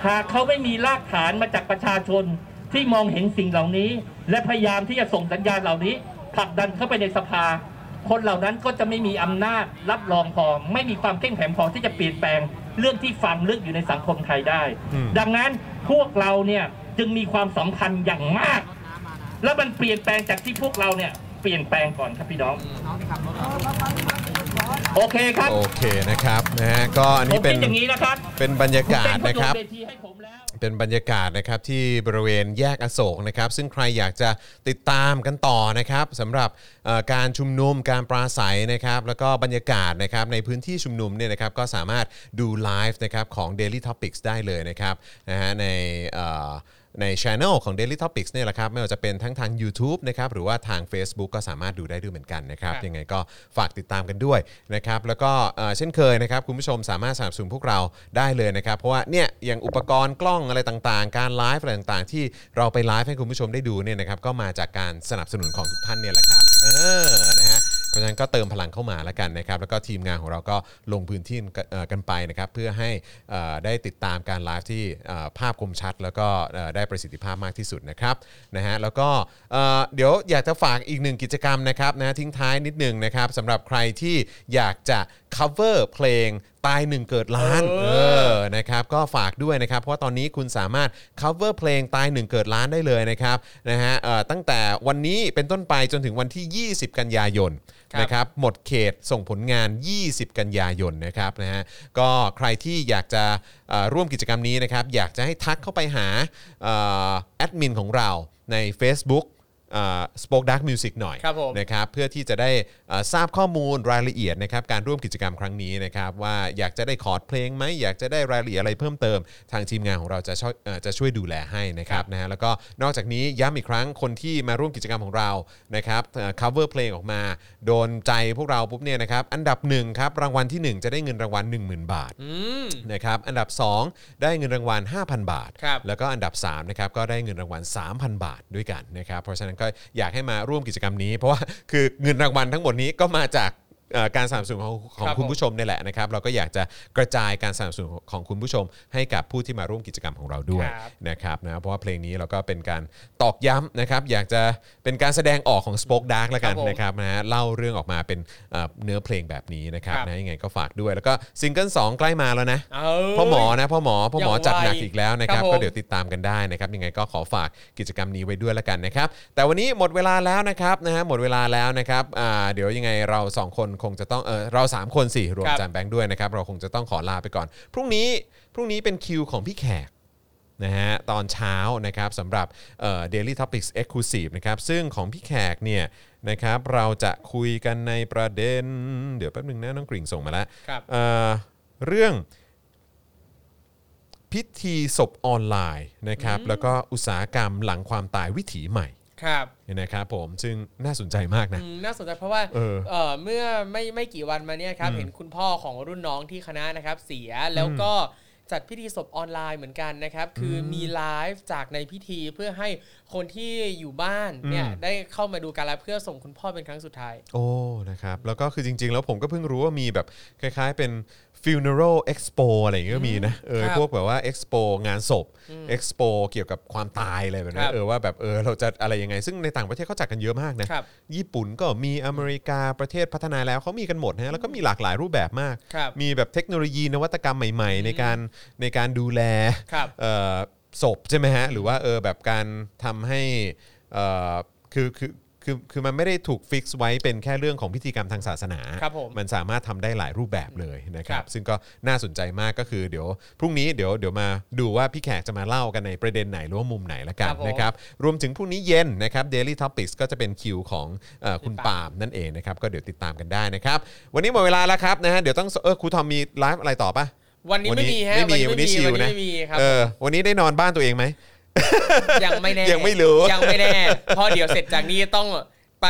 หากเขาไม่มีรากฐานมาจากประชาชนที่มองเห็นสิ่งเหล่านี้ และพยายามที่จะส่งสัญญาณเหล่านี้ผลักดันเข้าไปในสภา คนเหล่านั้นก็จะไม่มีอำนาจรับรองพอไม่มีความเข้มแข็งพอที่จะเปลี่ยนแปลง เรื่องที่ฝังลึกอยู่ในสังคมไทยได้อืมดังนั้นพวกเราเนี่ยจึงมีความสำคัญอย่างมาก แล้วมันเปลี่ยนแปลงจากที่พวกเราเนี่ย เปลี่ยนแปลงก่อนครับพี่น้อง โอเคครับโอเคนะครับนะฮะก็อันผนี้มเป็นคิดอย่างนี้นะครับเป็นบรรยากาศณเป็นะครับปโยชเวทีให้ผมแล้ว เป็นบรรยากาศนะครับที่บริเวณแยกอโศกนะครับ ซึ่งใครอยากจะติดตามกันต่อนะครับสำหรับเอ่อการชุมนุมการปราศัยนะครับ แล้วก็บรรยากาศนะครับในพื้นที่ชุมนุมเนี่ยนะครับก็สามารถดูไลฟ์นะครับของ Daily Topics ได้เลยนะครับนะฮะในเอ่อ ในช anel ของ Daily Topics เนี่ยแหละครับไม่ว่าจะเป็นทั้งทาง YouTube นะครับหรือว่าทาง Facebook ก็สามารถดูได้ด้วยเหมือนกันนะครับครับยังไงก็ฝากติดตามกันด้วยนะครับแล้วก็เอ่อเช่นเคยนะครับคุณผู้ชมสามารถสนับสนุนพวกเราได้เลยนะครับเพราะว่าเนี่ยอย่างอุปกรณ์กล้องอะไรต่างๆ การไลฟ์อะไรต่างๆ ที่เราไปไลฟ์ให้คุณผู้ชมได้ดูเนี่ยนะครับก็มาจากการสนับสนุนของทุกท่านเนี่ยแหละครับเออนะฮะ เพราะฉะนั้นก็เติมพลังเข้ามาแล้วกันนะครับแล้วก็ทีมงานของเราก็ลงพื้นที่กันไปนะครับเพื่อให้ได้ติดตามการไลฟ์ที่ภาพคมชัด แล้วก็ได้ประสิทธิภาพมากที่สุดนะครับนะฮะแล้วก็เดี๋ยวอยากจะฝากอีกหนึ่งกิจกรรมนะครับนะทิ้งท้ายนิดหนึ่งนะครับสำหรับใครที่อยากจะ cover เพลง ตายหนึ่งเกิดล้านเออเออ นะครับ ก็ฝากด้วยนะครับ เพราะว่าตอนนี้คุณสามารถ cover เพลงตายหนึ่งเกิดล้านได้เลยนะครับ นะฮะเอ่อตั้งแต่วันนี้เป็นต้นไปจนถึงวันที่ 20 กันยายน ครับนะครับ หมดเขตส่งผลงาน 20 กันยายนนะครับ นะฮะ ก็ใครที่อยากจะเอ่อร่วมกิจกรรมนี้นะครับ อยากจะให้ทักเข้าไปหาเอ่อแอดมินของเราใน Facebook สป o อ e Dark Music หน่อยครับผมนะครับเพื่อที่จะได้เอ่อทราบข้อมูลรายละเอียดนะครับการร่วมกิจกรรมครั้งนี้นะครับว่าอยากจะได้คอร์ดเพลงไหมอยากจะได้รายละเอียดอะไรเพิ่มเติม ทางทีมงานของเราจะช่วยเอ่อจะช่วยดูแลให้นะครับนะฮะแล้วก็นอกจากนี้ย้ำอีกครั้งคนที่มาร่วมกิจกรรมของเรานะครับเอ่อ cover เพลงออกมา โดนใจพวกเราปุ๊บเนี่ยนะครับอันดับหนึ่งครับรางวัลทีหนึ่1 จะได้เงินรางวัล10,000 บาทอืมนะครับอันดับ 2 ได้เงินรางวัล5,000 บาทครับแล้วก็อันดับ3นะครับก็ได้เงินรางวัล3,000 บาทด้วยกันนะครับเพราะฉะนั้นก็อยากให้มาร่วมกิจกรรมนี้ เพราะว่าคือเงินรางวัลทั้งหมดนี้ก็มาจาก การสนับสนุนของของครับคุณผมผู้ชมนี่แหละนะครับ เราก็อยากจะกระจายการสนับสนุนของคุณผู้ชม ให้กับผู้ที่มาร่วมกิจกรรมของเราด้วยครับนะครับนะเพราะว่าเพลงนี้เราก็เป็นการตอกย้ำนะครับ อยากจะเป็นการแสดงออกของ Spoke Dark แล้วกันครับผมนะครับนะฮะเล่าเรื่องออกมาเป็นเอ่อเนื้อเพลงแบบนี้นะครับครับนะยังไงก็ฝากด้วย แล้วก็ซิงเกิล2ใกล้มาแล้วนะเอ้ยพ่อหมอนะพ่อหมอพ่อหมออย่างจัดหนักไวอีกแล้วนะครับครับผมก็เดี๋ยวติดตามกันได้นะครับยังไงก็ขอฝากกิจกรรมนี้ไว้ด้วยแล้วกันนะครับแต่วันนี้หมดเวลาแล้วนะครับนะฮะหมดเวลาแล้วนะครับอ่าเดี๋ยวยังไงเราสองคนคงจะต้องเออเราสามคนสิรวมครับจานแบงค์ด้วยนะครับ เราคงจะต้องขอลาไปก่อน พรุ่งนี้พรุ่งนี้เป็นคิวของพี่แขกนะฮะตอนเช้านะครับสำหรับเอ่อ Daily Topics Exclusive นะครับซึ่งของพี่แขกเนี่ยนะครับเราจะคุยกันในประเด็น เดี๋ยวแป๊บนึงนะน้องกริ่งส่งมาแล้วครับ เอ่อเรื่องพิธีศพออนไลน์นะครับแล้วก็อุตสาหกรรมหลังความตายวิถีใหม่ ครับนะครับผมซึ่งน่าสนใจมากนะ อืมน่าสนใจเพราะว่าเออเอ่อเมื่อไม่ไม่กี่วันมาเนี่ยครับอืมเห็นคุณพ่อของรุ่นน้องที่คณะนะครับ เสียแล้วก็จัดพิธีศพออนไลน์เหมือนกันนะครับ คืออมีไลฟ์จากในพิธีเพื่อให้คนที่อยู่บ้านเนี่ยอืม ได้เข้ามาดูการไลฟ์เพื่อส่งคุณพ่อเป็นครั้งสุดท้าย โอ้นะครับแล้วก็คือจริง ๆ แล้วผมก็เพิ่งรู้ว่ามีแบบคล้าย ๆ เป็น funeral expo อะไรอย่างเงี้ยก็มีนะเออครับพวกแบบว่า expo งานศพ expo เกี่ยวกับความตายอะไรแบบนี้ครับเออว่าแบบเออเราจะอะไรยังไง ซึ่งในต่างประเทศเขาจัดกันเยอะมากนะ ครับญี่ปุ่นก็มีอเมริกาประเทศพัฒนาแล้วเขามีกันหมดนะแล้วก็มีหลากหลายรูปแบบมาก ครับมีแบบเทคโนโลยีนวัตกรรมใหม่ๆ ในการในการดูแลครับเอ่อศพใช่ไหมฮะหรือว่าเออแบบการทำให้เอ่อคือคือ คือคือมันไม่ได้ถูกฟิกซ์ไว้เป็นแค่เรื่องของพิธีกรรมทางศาสนา ครับผมมันสามารถทำได้หลายรูปแบบเลยนะครับครับซึ่งก็น่าสนใจมากก็คือเดี๋ยวพรุ่งนี้เดี๋ยวเดี๋ยวมาดูว่าพี่แขกจะมาเล่ากันในประเด็นไหนหรือว่ามุมไหนละกันครับผมนะครับ รวมถึงพรุ่งนี้เย็นนะครับ Daily Topics ก็จะเป็นคิวของเอ่อคุณพี่ปาปาล์ล์มมนั่นเองนะครับ ก็เดี๋ยวติดตามกันได้นะครับ วันนี้หมดเวลาแล้วครับนะฮะเดี๋ยวต้องเออครูทอมมีไลฟ์อะไรต่อปะวันนี้ไม่มีฮะไม่มีวันนี้ชิลวันนะนี้ไม่มีครับ เออวันนี้ได้นอนบ้านตัวเองไหม ยังไม่แน่ยังไม่รู้ ยังไม่แน่เพราะเดี๋ยวเสร็จจากนี้ต้องไป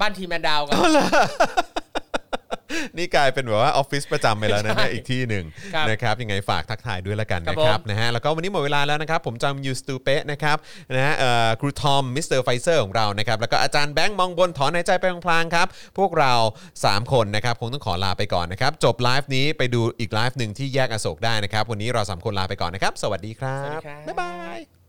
บ้านทีมแมนดาวกันนี่กลายเป็นแบบว่าออฟฟิศประจำไปแล้วนะใช่เนี่ยอีกที่หนึ่งครับนะครับยังไงฝากทักทายด้วยละกันครับนะครับผมนะฮะแล้วก็วันนี้หมดเวลาแล้วนะครับ ผมจำยูสตูเปะนะครับนะฮะเอ่อครูทอมมิสเตอร์ไฟเซอร์ของเรานะครับแล้วก็อาจารย์แบงค์มองบนถอนหายใจไปพลางๆครับ พวกเรา 3 คนนะครับคงต้องขอลาไปก่อนนะครับ จบไลฟ์นี้ไปดูอีกไลฟ์หนึ่งที่แยกอโศกได้นะครับ วันนี้เราสามคนลาไปก่อนนะครับ สวัสดีครัสวัสบดีครับบ๊ายบาย